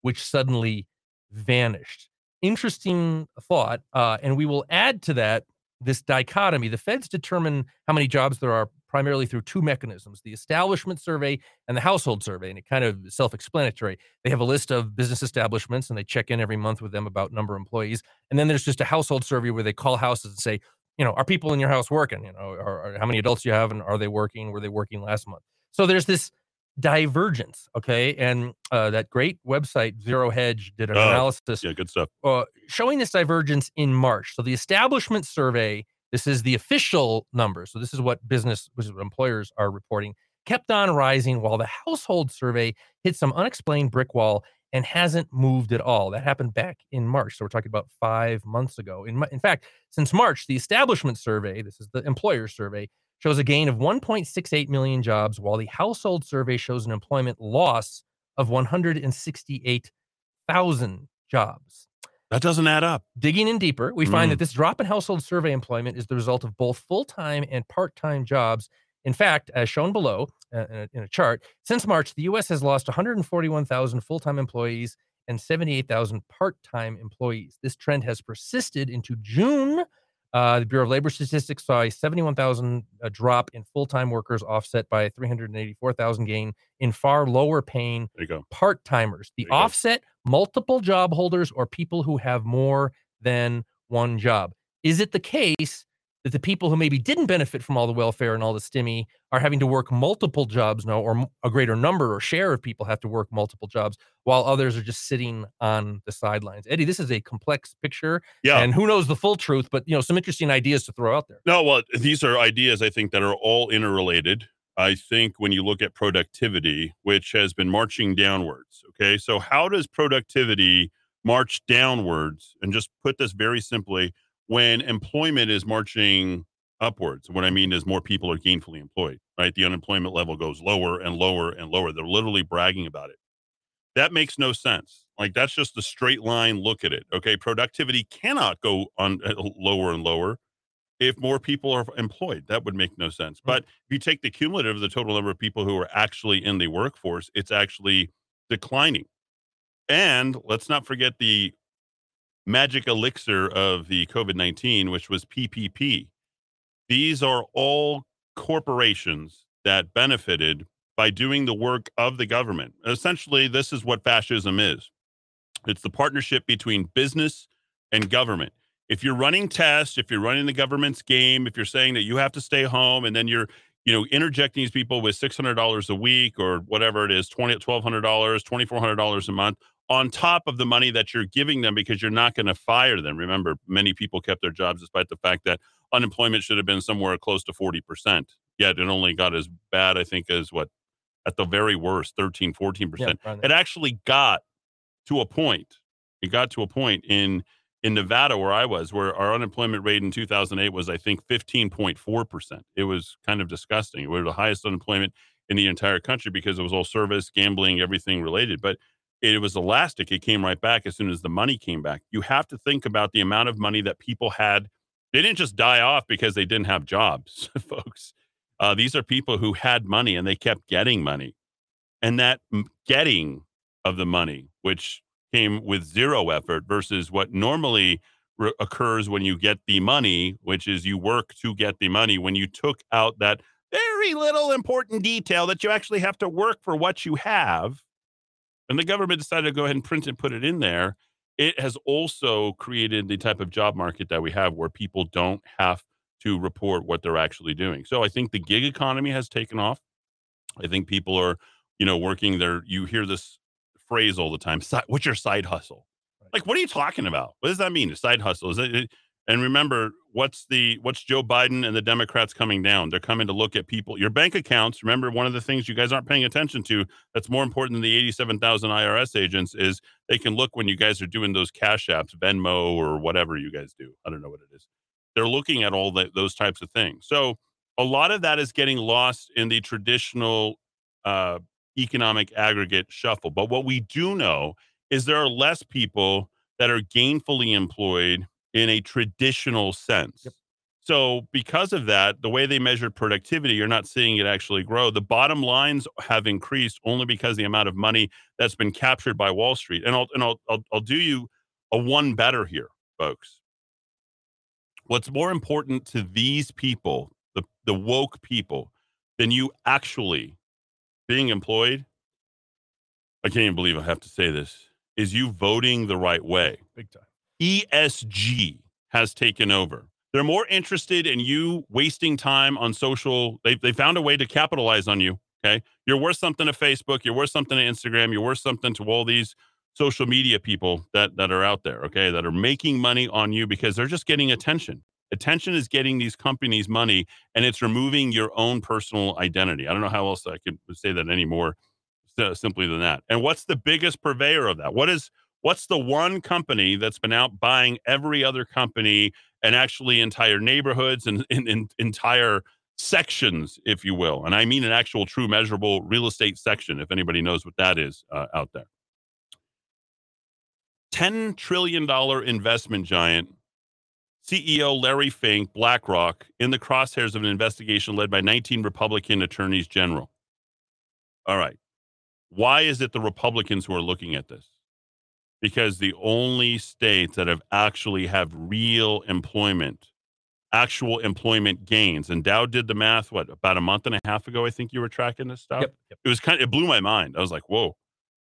which suddenly vanished. Interesting thought. Uh, and we will add to that this dichotomy. The feds determine how many jobs there are primarily through two mechanisms the establishment survey and the household survey. And it kind of self explanatory. They have a list of business establishments and they check in every month with them about number of employees. And then there's just a household survey where they call houses and say, you know, are people in your house working? You know, how many adults you have and are they working? Were they working last month? So there's this divergence. Okay. And uh, that great website, Zero Hedge, did an Oh, analysis Yeah, good stuff. uh, showing this divergence in March. So the establishment survey, this is the official number. So this is what business, is what employers are reporting, kept on rising while the household survey hit some unexplained brick wall and hasn't moved at all. That happened back in March. So we're talking about five months ago. In, in fact, since March, the establishment survey, this is the employer survey, shows a gain of 1.68 million jobs, while the household survey shows an employment loss of 168,000 jobs. That doesn't add up. Digging in deeper, we find Mm. that this drop in household survey employment is the result of both full time and part time jobs. In fact, as shown below uh, in, a, in a chart, since March, the U.S. has lost 141,000 full time employees and 78,000 part time employees. This trend has persisted into June. Uh, the Bureau of Labor Statistics saw a 71,000 uh, drop in full time workers, offset by a 384,000 gain in far lower paying There you go. part timers. The you go. offset, multiple job holders or people who have more than one job. Is it the case that the people who maybe didn't benefit from all the welfare and all the stimmy are having to work multiple jobs now, or a greater number or share of people have to work multiple jobs while others are just sitting on the sidelines? Eddy, this is a complex picture, Yeah. and who knows the full truth, but you know some interesting ideas to throw out there. No, well, these are ideas I think that are all interrelated. I think when you look at productivity, which has been marching downwards, okay? So, how does productivity march downwards? And just put this very simply when employment is marching upwards, what I mean is more people are gainfully employed, right? The unemployment level goes lower and lower and lower. They're literally bragging about it. That makes no sense. Like, that's just a straight line look at it, okay? Productivity cannot go on uh, lower and lower if more people are employed. That would make no sense. But if you take the cumulative of the total number of people who are actually in the workforce, it's actually declining. And let's not forget the magic elixir of the COVID 19, which was PPP. These are all corporations that benefited by doing the work of the government. Essentially, this is what fascism is it's the partnership between business and government if you're running tests, if you're running the government's game, if you're saying that you have to stay home and then you're, you know, interjecting these people with $600 a week or whatever it is, $20, $1,200, $2,400 a month on top of the money that you're giving them because you're not going to fire them. Remember, many people kept their jobs despite the fact that unemployment should have been somewhere close to 40%. Yet it only got as bad, I think, as what, at the very worst, 13, 14%. Yeah, It actually got to a point. It got to a point in in Nevada, where I was, where our unemployment rate in 2008 was, I think, 15.4%. It was kind of disgusting. We were the highest unemployment in the entire country because it was all service, gambling, everything related. But it was elastic. It came right back as soon as the money came back. You have to think about the amount of money that people had. They didn't just die off because they didn't have jobs, *laughs* folks. Uh, these are people who had money and they kept getting money. And that getting of the money, which came with zero effort versus what normally re- occurs when you get the money, which is you work to get the money. When you took out that very little important detail that you actually have to work for what you have, and the government decided to go ahead and print and put it in there, it has also created the type of job market that we have where people don't have to report what they're actually doing. So I think the gig economy has taken off. I think people are, you know, working there. You hear this phrase all the time. What's your side hustle? Like, what are you talking about? What does that mean? A side hustle? Is it? And remember, what's the what's Joe Biden and the Democrats coming down? They're coming to look at people, your bank accounts. Remember, one of the things you guys aren't paying attention to that's more important than the 87,000 IRS agents is they can look when you guys are doing those cash apps, Venmo or whatever you guys do. I don't know what it is. They're looking at all the, those types of things. So a lot of that is getting lost in the traditional uh, economic aggregate shuffle. But what we do know is there are less people that are gainfully employed in a traditional sense. So, because of that, the way they measure productivity, you're not seeing it actually grow. The bottom lines have increased only because the amount of money that's been captured by Wall Street. And I'll and I'll I'll, I'll do you a one better here, folks. What's more important to these people, the the woke people, than you actually being employed? I can't even believe I have to say this. Is you voting the right way? Big time. ESG has taken over. They're more interested in you wasting time on social. They, they found a way to capitalize on you. Okay. You're worth something to Facebook. You're worth something to Instagram. You're worth something to all these social media people that, that are out there. Okay. That are making money on you because they're just getting attention. Attention is getting these companies money and it's removing your own personal identity. I don't know how else I could say that any more uh, simply than that. And what's the biggest purveyor of that? What is what's the one company that's been out buying every other company and actually entire neighborhoods and, and, and entire sections, if you will? And I mean an actual true measurable real estate section, if anybody knows what that is uh, out there. $10 trillion investment giant, CEO Larry Fink, BlackRock, in the crosshairs of an investigation led by 19 Republican attorneys general. All right. Why is it the Republicans who are looking at this? Because the only states that have actually have real employment, actual employment gains, and Dowd did the math. What about a month and a half ago? I think you were tracking this stuff. Yep. yep. It was kind. Of, it blew my mind. I was like, "Whoa,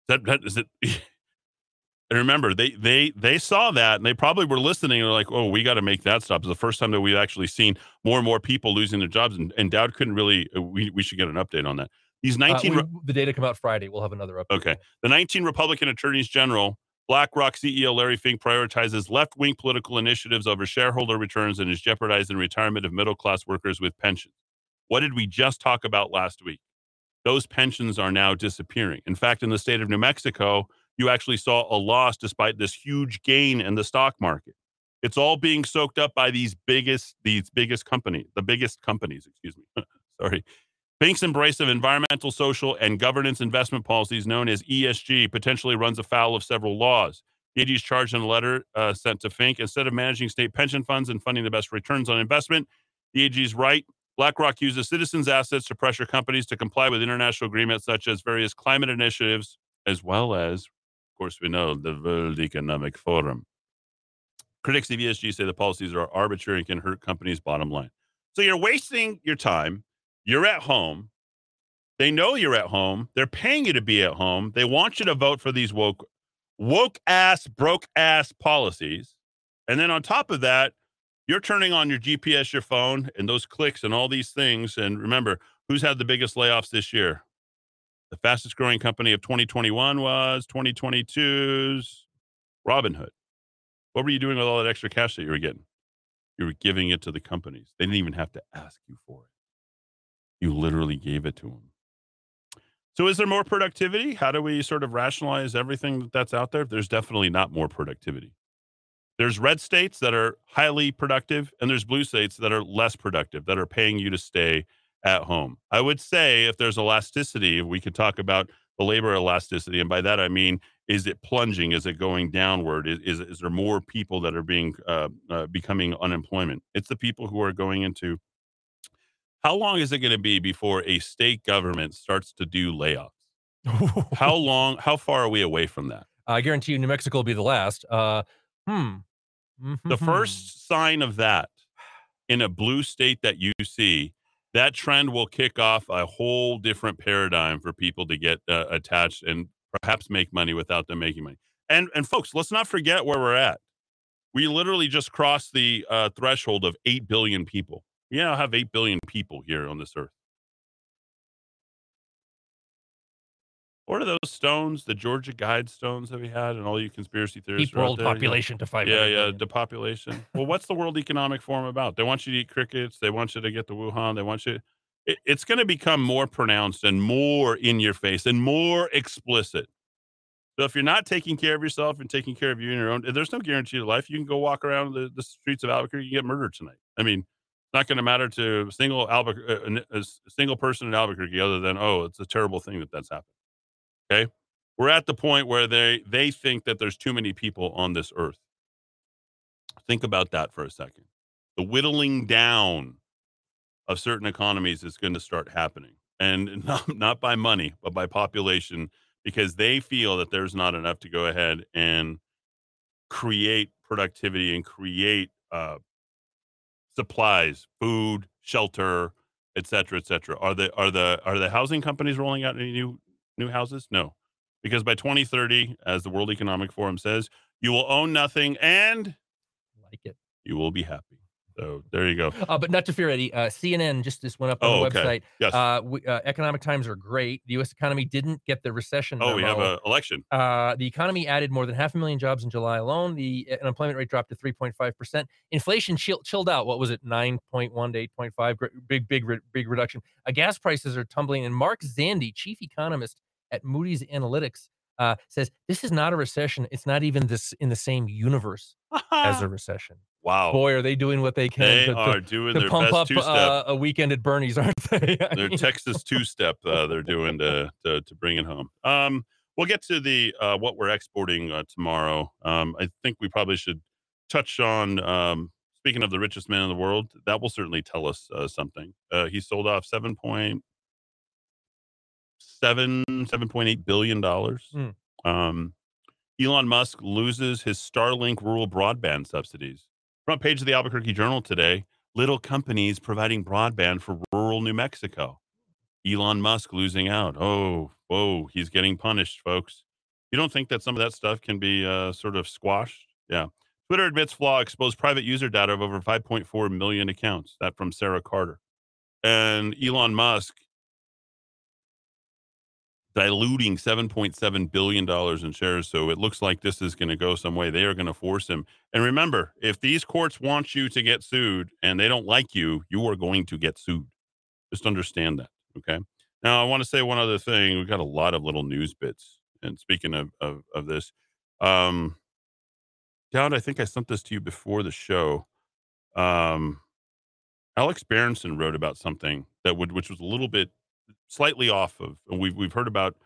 that that is it." *laughs* and remember, they they they saw that, and they probably were listening. And they're like, "Oh, we got to make that stop." It's the first time that we've actually seen more and more people losing their jobs, and, and Dowd couldn't really. uh, We we should get an update on that. These Uh, 19 we- the data come out Friday. We'll have another update. Okay. The 19 Republican attorneys general, BlackRock CEO Larry Fink prioritizes left wing political initiatives over shareholder returns and is jeopardizing retirement of middle class workers with pensions. What did we just talk about last week? Those pensions are now disappearing. In fact, in the state of New Mexico, you actually saw a loss despite this huge gain in the stock market. It's all being soaked up by these biggest, these biggest companies, the biggest companies, excuse me. *laughs* Sorry. Fink's embrace of environmental, social, and governance investment policies known as ESG potentially runs afoul of several laws. DG is charged in a letter uh, sent to Fink. Instead of managing state pension funds and funding the best returns on investment, the right. BlackRock uses citizens' assets to pressure companies to comply with international agreements such as various climate initiatives, as well as, of course, we know the World Economic Forum. Critics of ESG say the policies are arbitrary and can hurt companies' bottom line. So you're wasting your time. You're at home. They know you're at home. They're paying you to be at home. They want you to vote for these woke, woke ass, broke ass policies. And then on top of that, you're turning on your GPS, your phone, and those clicks and all these things. And remember, who's had the biggest layoffs this year? The fastest growing company of 2021 was 2022's Robinhood. What were you doing with all that extra cash that you were getting? You were giving it to the companies. They didn't even have to ask you for it. You literally gave it to them. So, is there more productivity? How do we sort of rationalize everything that that's out there? There's definitely not more productivity. There's red states that are highly productive, and there's blue states that are less productive, that are paying you to stay at home. I would say if there's elasticity, we could talk about the labor elasticity. And by that, I mean, is it plunging? Is it going downward? Is, is, is there more people that are being uh, uh, becoming unemployment? It's the people who are going into. How long is it going to be before a state government starts to do layoffs? How *laughs* long? How far are we away from that? I guarantee you, New Mexico will be the last. Uh, hmm. The first sign of that in a blue state that you see, that trend will kick off a whole different paradigm for people to get uh, attached and perhaps make money without them making money. And and folks, let's not forget where we're at. We literally just crossed the uh, threshold of eight billion people. We now have eight billion people here on this earth. What are those stones? The Georgia Guide stones that we had, and all you conspiracy theorists. keep world there, you know? population to five. Yeah, yeah, depopulation. well, *laughs* what's the World Economic Forum about? They want you to eat crickets. They want you to get the Wuhan. They want you. It, it's going to become more pronounced and more in your face and more explicit. So if you're not taking care of yourself and taking care of you and your own, there's no guarantee to life. You can go walk around the, the streets of Albuquerque and get murdered tonight. I mean, not going to matter to single Albuquerque, uh, a, uh, a uh, single person in Albuquerque, other than oh, it's a terrible thing that that's happened. Okay, we're at the point where they they think that there's too many people on this earth. Think about that for a second. The whittling down of certain economies is going to start happening, and *laughs* not, not by money, but by population, because they feel that there's not enough to go ahead and create productivity and create uh, supplies, food, shelter, et cetera, et cetera. Are the are the are the housing companies rolling out any new new houses? No, because by 2030, as the World Economic Forum says, you will own nothing and like it. you will be happy. So there you go. Uh, but not to fear, Eddy. Uh, CNN just this went up on Oh, the okay. website. Yes. Uh, we, uh, economic times are great. The U.S. economy didn't get the recession. oh, we have an election. Uh, the economy added more than half a million jobs in July alone. The uh, unemployment rate dropped to 3.5%. Inflation chill, chilled out. What was it? 9.1 to 8.5. Big, big, big reduction. Uh, gas prices are tumbling. And Mark Zandi, chief economist at Moody's Analytics, uh, says this is not a recession. It's not even this in the same universe as a *laughs* recession. Wow. Boy, are they doing what they can they to, to- are doing to their pump best up uh, a weekend at Bernie's, aren't they? *laughs* Their Texas two step uh, they're doing to, to to bring it home. Um, we'll get to the uh, what we're exporting uh, tomorrow. Um, I think we probably should touch on. Um, speaking of the richest man in the world, that will certainly tell us uh, something. Uh, he sold off seven point seven seven point eight billion dollars. Um, Elon Musk loses his Starlink rural broadband subsidies. Front page of the Albuquerque Journal today little companies providing broadband for rural New Mexico. Elon Musk losing out. Oh, whoa, he's getting punished, folks. You don't think that some of that stuff can be uh, sort of squashed? Yeah. Twitter admits flaw exposed private user data of over 5.4 million accounts. That from Sarah Carter. And Elon Musk diluting $7.7 billion in shares. So it looks like this is going to go some way. They are going to force him. And remember, if these courts want you to get sued and they don't like you, you are going to get sued. Just understand that. Okay. Now, I want to say one other thing. We've got a lot of little news bits. And speaking of, of, of this, um, Dowd, I think I sent this to you before the show. Um, Alex Berenson wrote about something that would, which was a little bit slightly off of, and we've we've heard about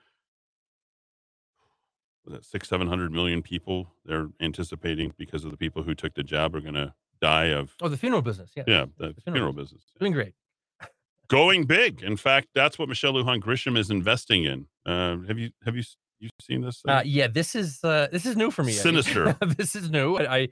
six seven hundred million people they're anticipating because of the people who took the jab are going to die of oh, the funeral business. Yeah. yeah the funeral funeral business Doing great. going big. In fact, that's what Michelle Lujan Grisham is investing in. Uh, have you have you you seen this? Uh, yeah, this is uh, this is new for me. Sinister. *laughs* this is new. I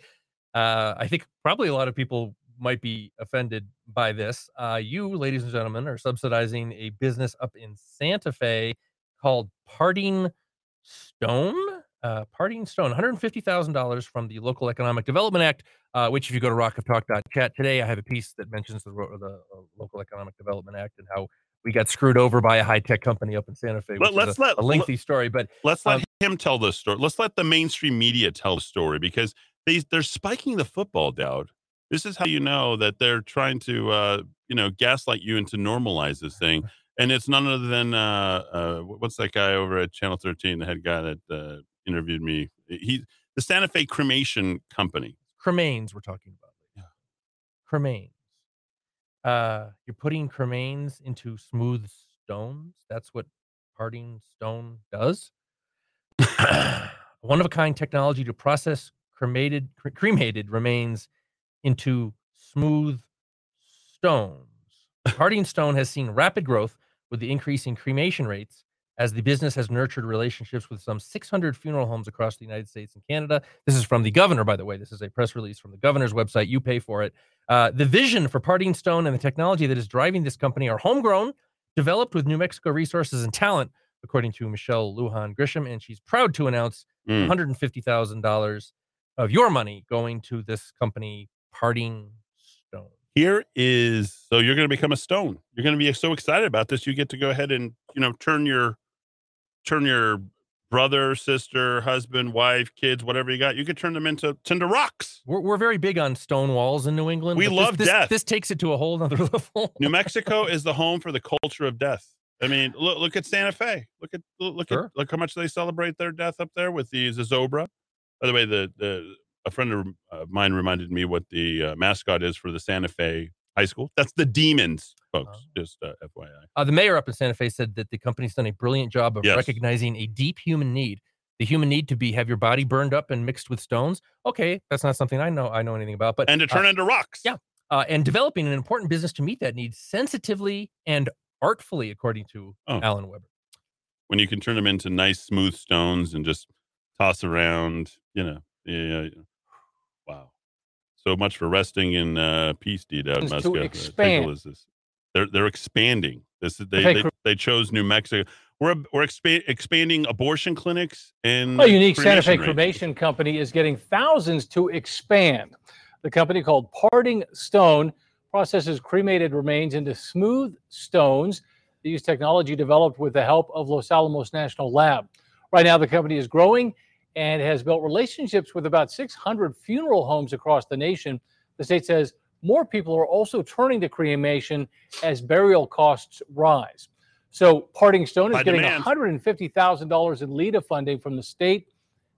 I, uh, I think probably a lot of people might be offended by this. Uh, you, ladies and gentlemen, are subsidizing a business up in Santa Fe called Parting Stone. Uh, Parting Stone, $150,000 from the Local Economic Development Act, uh, which if you go to rockoftalk.chat today, I have a piece that mentions the, the uh, Local Economic Development Act and how we got screwed over by a high-tech company up in Santa Fe. Let- which is let's a, let- a lengthy story, but Let's let Um, him tell the story. Let's let the mainstream media tell the story because they they're spiking the football, Dowd. This is how you know that they're trying to uh, you know gaslight you into normalize this thing. *laughs* And it's none other than uh, uh, what's that guy over at Channel 13, the head guy that uh, interviewed me. He the Santa Fe Cremation Company, cremains we're talking about. Yeah. Cremains. Uh, you're putting cremains into smooth stones. That's what parting stone does. *coughs* One of a kind technology to process cremated cre- cremated remains into smooth stones. Parting Stone has seen rapid growth with the increase in cremation rates as the business has nurtured relationships with some 600 funeral homes across the United States and Canada. This is from the governor, by the way. This is a press release from the governor's website. You pay for it. Uh, the vision for Parting Stone and the technology that is driving this company are homegrown, developed with New Mexico resources and talent, according to Michelle Lujan Grisham. And she's proud to announce Mm. $150,000 of your money going to this company, Parting Stone. Here is so you're going to become a stone. You're going to be so excited about this. You get to go ahead and you know turn your turn your brother, sister, husband, wife, kids, whatever you got. You could turn them into into rocks. We're, we're very big on stone walls in New England. We love this, death. This takes it to a whole nother *laughs* level. New Mexico is the home for the culture of death. I mean, look look at Santa Fe. Look at look Sure. at look how much they celebrate their death up there with the Zozobra. By the way, the the a friend of mine reminded me what the uh, mascot is for the Santa Fe High School. That's the Demons, folks. Oh. Just uh, FYI. Uh, the mayor up in Santa Fe said that the company's done a brilliant job of Yes. recognizing a deep human need. The human need to be have your body burned up and mixed with stones. Okay, that's not something I know I know anything about, but And to uh, turn into rocks. yeah. uh, and developing an important business to meet that need sensitively and artfully, according to Oh. Alan Webber. when you can turn them into nice smooth stones and just toss around, you know. Yeah. Wow. So much for resting in uh, peace, D. Dowd To Muscat. Uh, expand. Is this. They're they're expanding. This is they Okay, they, they chose New Mexico. We're we're expa- expanding abortion clinics and A unique Santa Fe cremation company is getting thousands to expand. The company called Parting Stone processes cremated remains into smooth stones. They use technology developed with the help of Los Alamos National Lab. Right now, the company is growing and has built relationships with about 600 funeral homes across the nation. The state says more people are also turning to cremation as burial costs rise. So, Parting Stone is By getting demand. $150,000 in LEDA funding from the state.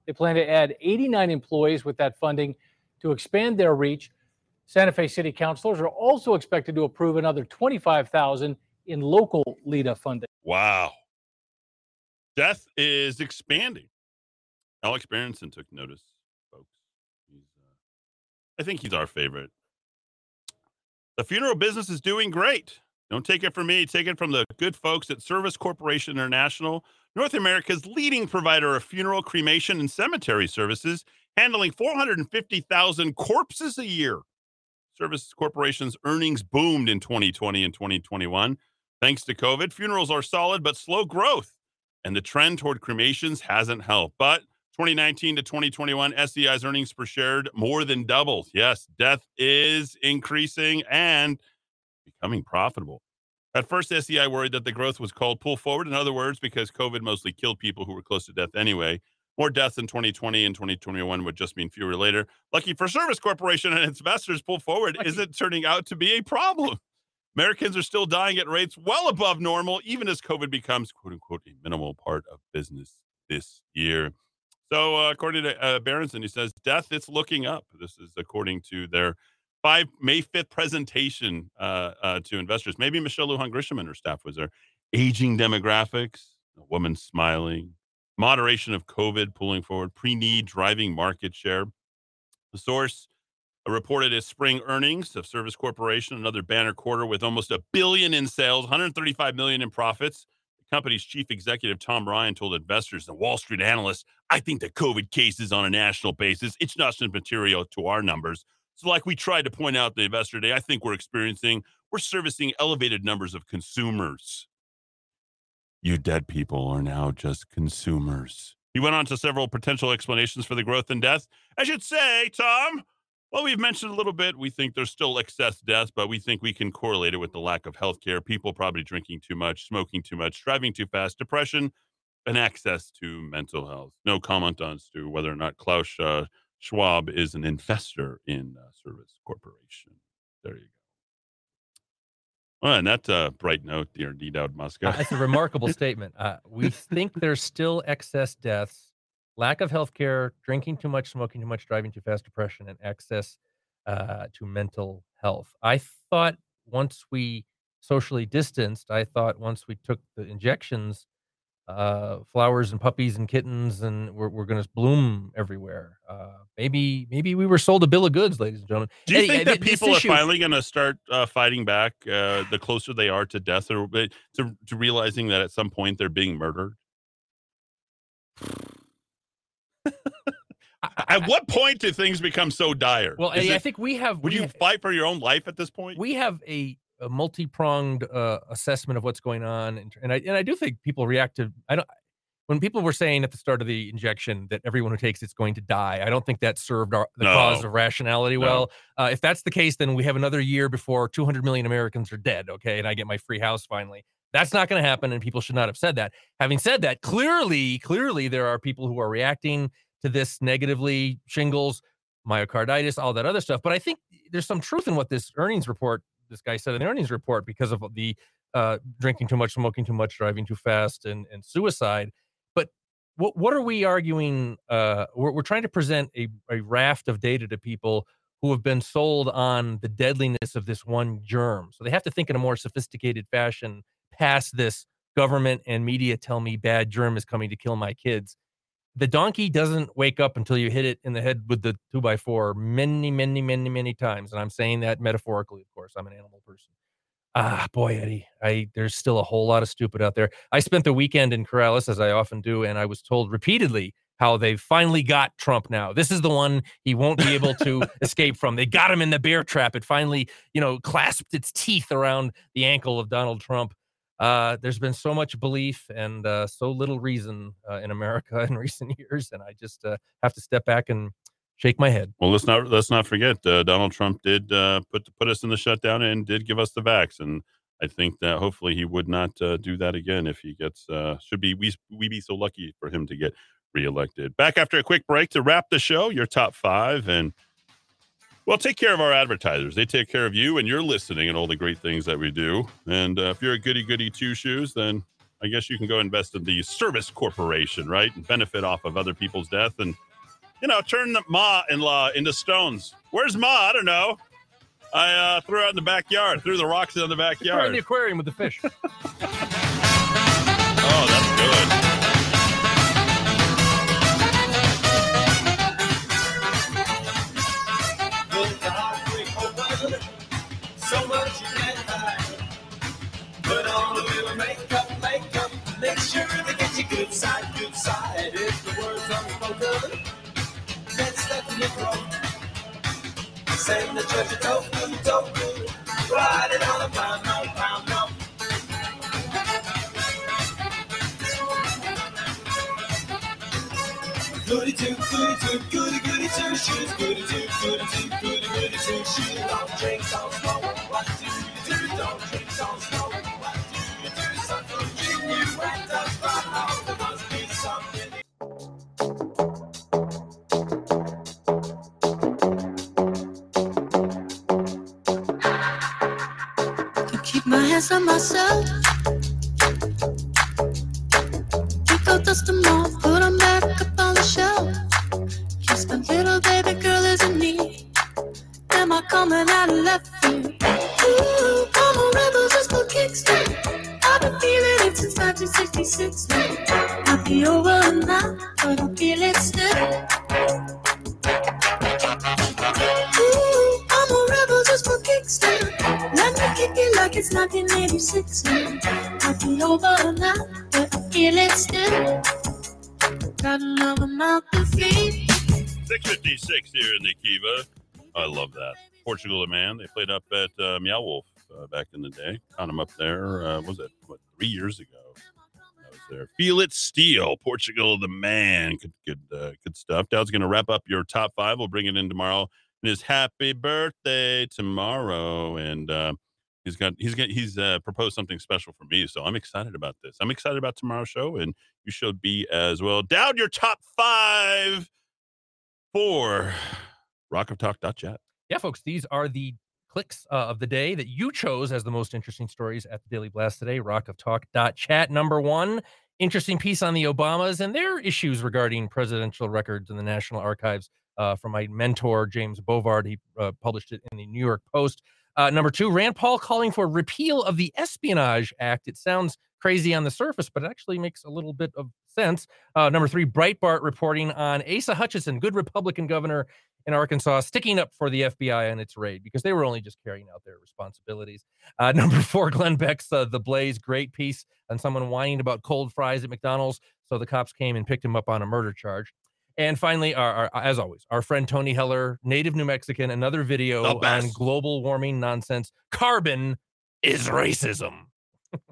They plan to add 89 employees with that funding to expand their reach. Santa Fe City councilors are also expected to approve another 25,000 in local LEDA funding. Wow. Death is expanding. Alex Berenson took notice, folks. He's, uh, I think he's our favorite. The funeral business is doing great. Don't take it from me. Take it from the good folks at Service Corporation International, North America's leading provider of funeral, cremation, and cemetery services, handling 450,000 corpses a year. Service Corporation's earnings boomed in 2020 and 2021. Thanks to COVID, funerals are solid but slow growth, and the trend toward cremations hasn't helped. But 2019 to 2021, SCI's earnings per share more than doubled. Yes, death is increasing and becoming profitable. At first, SEI worried that the growth was called pull forward. In other words, because COVID mostly killed people who were close to death anyway. More deaths in 2020 and 2021 would just mean fewer later. Lucky for Service Corporation and its investors, pull forward isn't turning out to be a problem. Americans are still dying at rates well above normal, even as COVID becomes "quote unquote" a minimal part of business this year. So, uh, according to uh, Berenson, he says death it's looking up. This is according to their five May fifth presentation uh, uh, to investors. Maybe Michelle Lujan Grisham and her staff was there. Aging demographics, a woman smiling, moderation of COVID pulling forward, pre-need driving market share. The source uh, reported its spring earnings of Service Corporation, another banner quarter with almost a billion in sales, 135 million in profits. Company's chief executive Tom Ryan told investors and Wall Street analysts, "I think the COVID cases on a national basis, it's not just material to our numbers. So, like we tried to point out the investor day, I think we're experiencing, we're servicing elevated numbers of consumers. You dead people are now just consumers." He went on to several potential explanations for the growth and death. I should say, Tom, well, we've mentioned a little bit. We think there's still excess deaths, but we think we can correlate it with the lack of health care, people probably drinking too much, smoking too much, driving too fast, depression, and access to mental health. No comment on as to whether or not Klaus uh, Schwab is an investor in uh, Service Corporation. There you go. Well, and that's a bright note, dear D. Dowd Uh, Muscat. That's a remarkable *laughs* statement. Uh, we think there's still excess deaths, lack of health care, drinking too much, smoking too much, driving too fast, depression, and access uh, to mental health. I thought once we socially distanced, I thought once we took the injections, uh, flowers and puppies and kittens, and we're, we're going to bloom everywhere. Uh, maybe maybe we were sold a bill of goods, ladies and gentlemen. Do you Eddy, think that th- people issue- are finally going to start uh, fighting back uh, the closer they are to death, or to, to realizing that at some point they're being murdered? At what point do things become so dire? Well, Is I it- think we have. would we you ha- fight for your own life at this point? we have a, a multi-pronged uh, assessment of what's going on and, and i and i do think people react to i don't when people were saying at the start of the injection that everyone who takes it's going to die i don't think that served our, the cause of rationality No. well uh, if that's the case then we have another year before 200 million americans are dead okay and i get my free house finally that's not going to happen and people should not have said that having said that clearly clearly there are people who are reacting to this negatively shingles myocarditis all that other stuff but i think there's some truth in what this earnings report this guy said in the earnings report because of the uh, drinking too much, smoking too much, driving too fast, and and suicide. But what what are we arguing? Uh, we're we're trying to present a a raft of data to people who have been sold on the deadliness of this one germ. So they have to think in a more sophisticated fashion past this government and media tell me bad germ is coming to kill my kids. The donkey doesn't wake up until you hit it in the head with the two by four many, many, many, many times. And I'm saying that metaphorically, of course. I'm an animal person. Ah, boy, Eddy, I there's still a whole lot of stupid out there. I spent the weekend in Corrales, as I often do, and I was told repeatedly how they've finally got Trump now. This is the one he won't be able to *laughs* escape from. They got him in the bear trap. It finally, you know, clasped its teeth around the ankle of Donald Trump. Uh, there's been so much belief and uh, so little reason uh, in America *laughs* in recent years, and I just uh, have to step back and shake my head. Well, let's not let's not forget uh, Donald Trump did uh, put put us in the shutdown and did give us the vax, and I think that hopefully he would not do that again if he gets. Should be we we be so lucky for him to get reelected. Back after a quick break to wrap the show. Your top five and. Well, take care of our advertisers. They take care of you, and you're listening and all the great things that we do. And uh, if you're a goody goody two shoes, then I guess you can go invest in the Service Corporation, right? And benefit off of other people's death and you know, turn the ma-in-law into stones. Where's ma? I don't know. I uh, threw out in the backyard, threw the rocks in the it in the aquarium with the fish. *laughs* your throat. Send the treasure token, token. Write it on a pound pound. Goody two, goody two, goody goody two shoes. Goody two, goody two, goody goody two shoes. Don't drink, don't smoke. Do you do? Don't drink, day. Found them up there. Uh, was it what three years ago? I was there. Feel It Still. Portugal the Man. Good, good, uh, good stuff. Dowd's going to wrap up your top five. We'll bring it in tomorrow. And his happy birthday tomorrow, and uh, he's got he's got he's uh, proposed something special for me. So I'm excited about this. I'm excited about tomorrow's show, and you should be as well. Dowd, your top five for rockoftalk.chat. yeah, folks, these are the clicks uh, of the day that you chose as the most interesting stories at the Daily Blast today. Rock of Talk chat number one interesting piece on the Obamas and their issues regarding presidential records in the National Archives uh, from my mentor, James Bovard. He uh, published it in the New York Post. Uh, number two, Rand Paul calling for repeal of the Espionage Act. It sounds crazy on the surface, but it actually makes a little bit of sense. Uh, number three, Breitbart reporting on Asa Hutchinson, good Republican governor in Arkansas, sticking up for the FBI on its raid because they were only just carrying out their responsibilities. Uh, *laughs* number four, Glenn Beck's uh, The Blaze, great piece on someone whining about cold fries at McDonald's. So the cops came and picked him up on a murder charge. And finally, our, our, as always, our friend Tony Heller, native New Mexican, another video on global warming nonsense. Carbon is racism.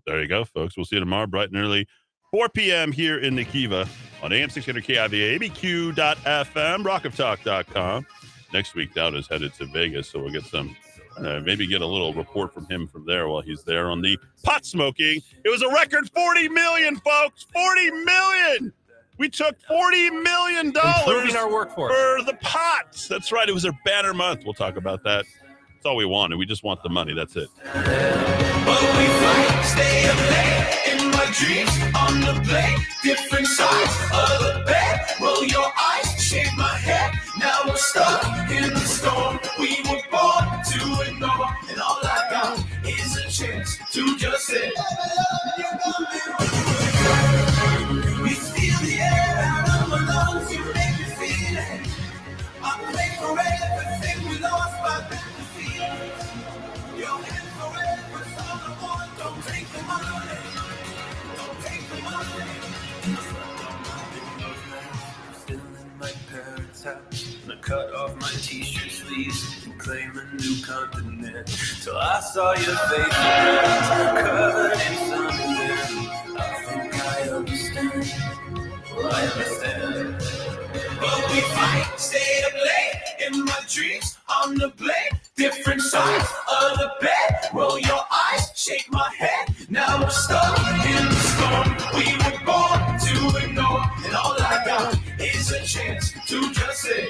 There you go, folks. We'll see you tomorrow, bright and early, 4 p.m. here in the Kiva on AM 600 KIVA, ABQ.FM, rockoftalk.com. Next week, Dowd is headed to Vegas, so we'll get some, uh, maybe get a little report from him from there while he's there on the pot smoking. It was a record 40 million, folks. 40 million. We took 40 million dollars Improving our workforce. for the pots. That's right. It was a banner month. We'll talk about that. That's all we wanted. We just want the money. That's it. My dreams on the blade, different sides of the bed. Roll your eyes, shake my head. Now we're stuck in the storm. We were born to ignore, and all I got is a chance to just sit. Cut off my t-shirt sleeves and claim a new continent. Till I saw your face covered in something. I think I understand. Well, I understand. But we fight, stay up late in my dreams on the blade, different sides of the bed. Roll your eyes, shake my head. Now we're stuck in the storm. We were born a chance to just say.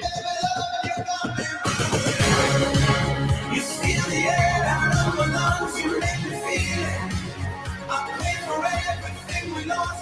You steal the air out of my lungs, you make me feel it. I pay for everything we lost.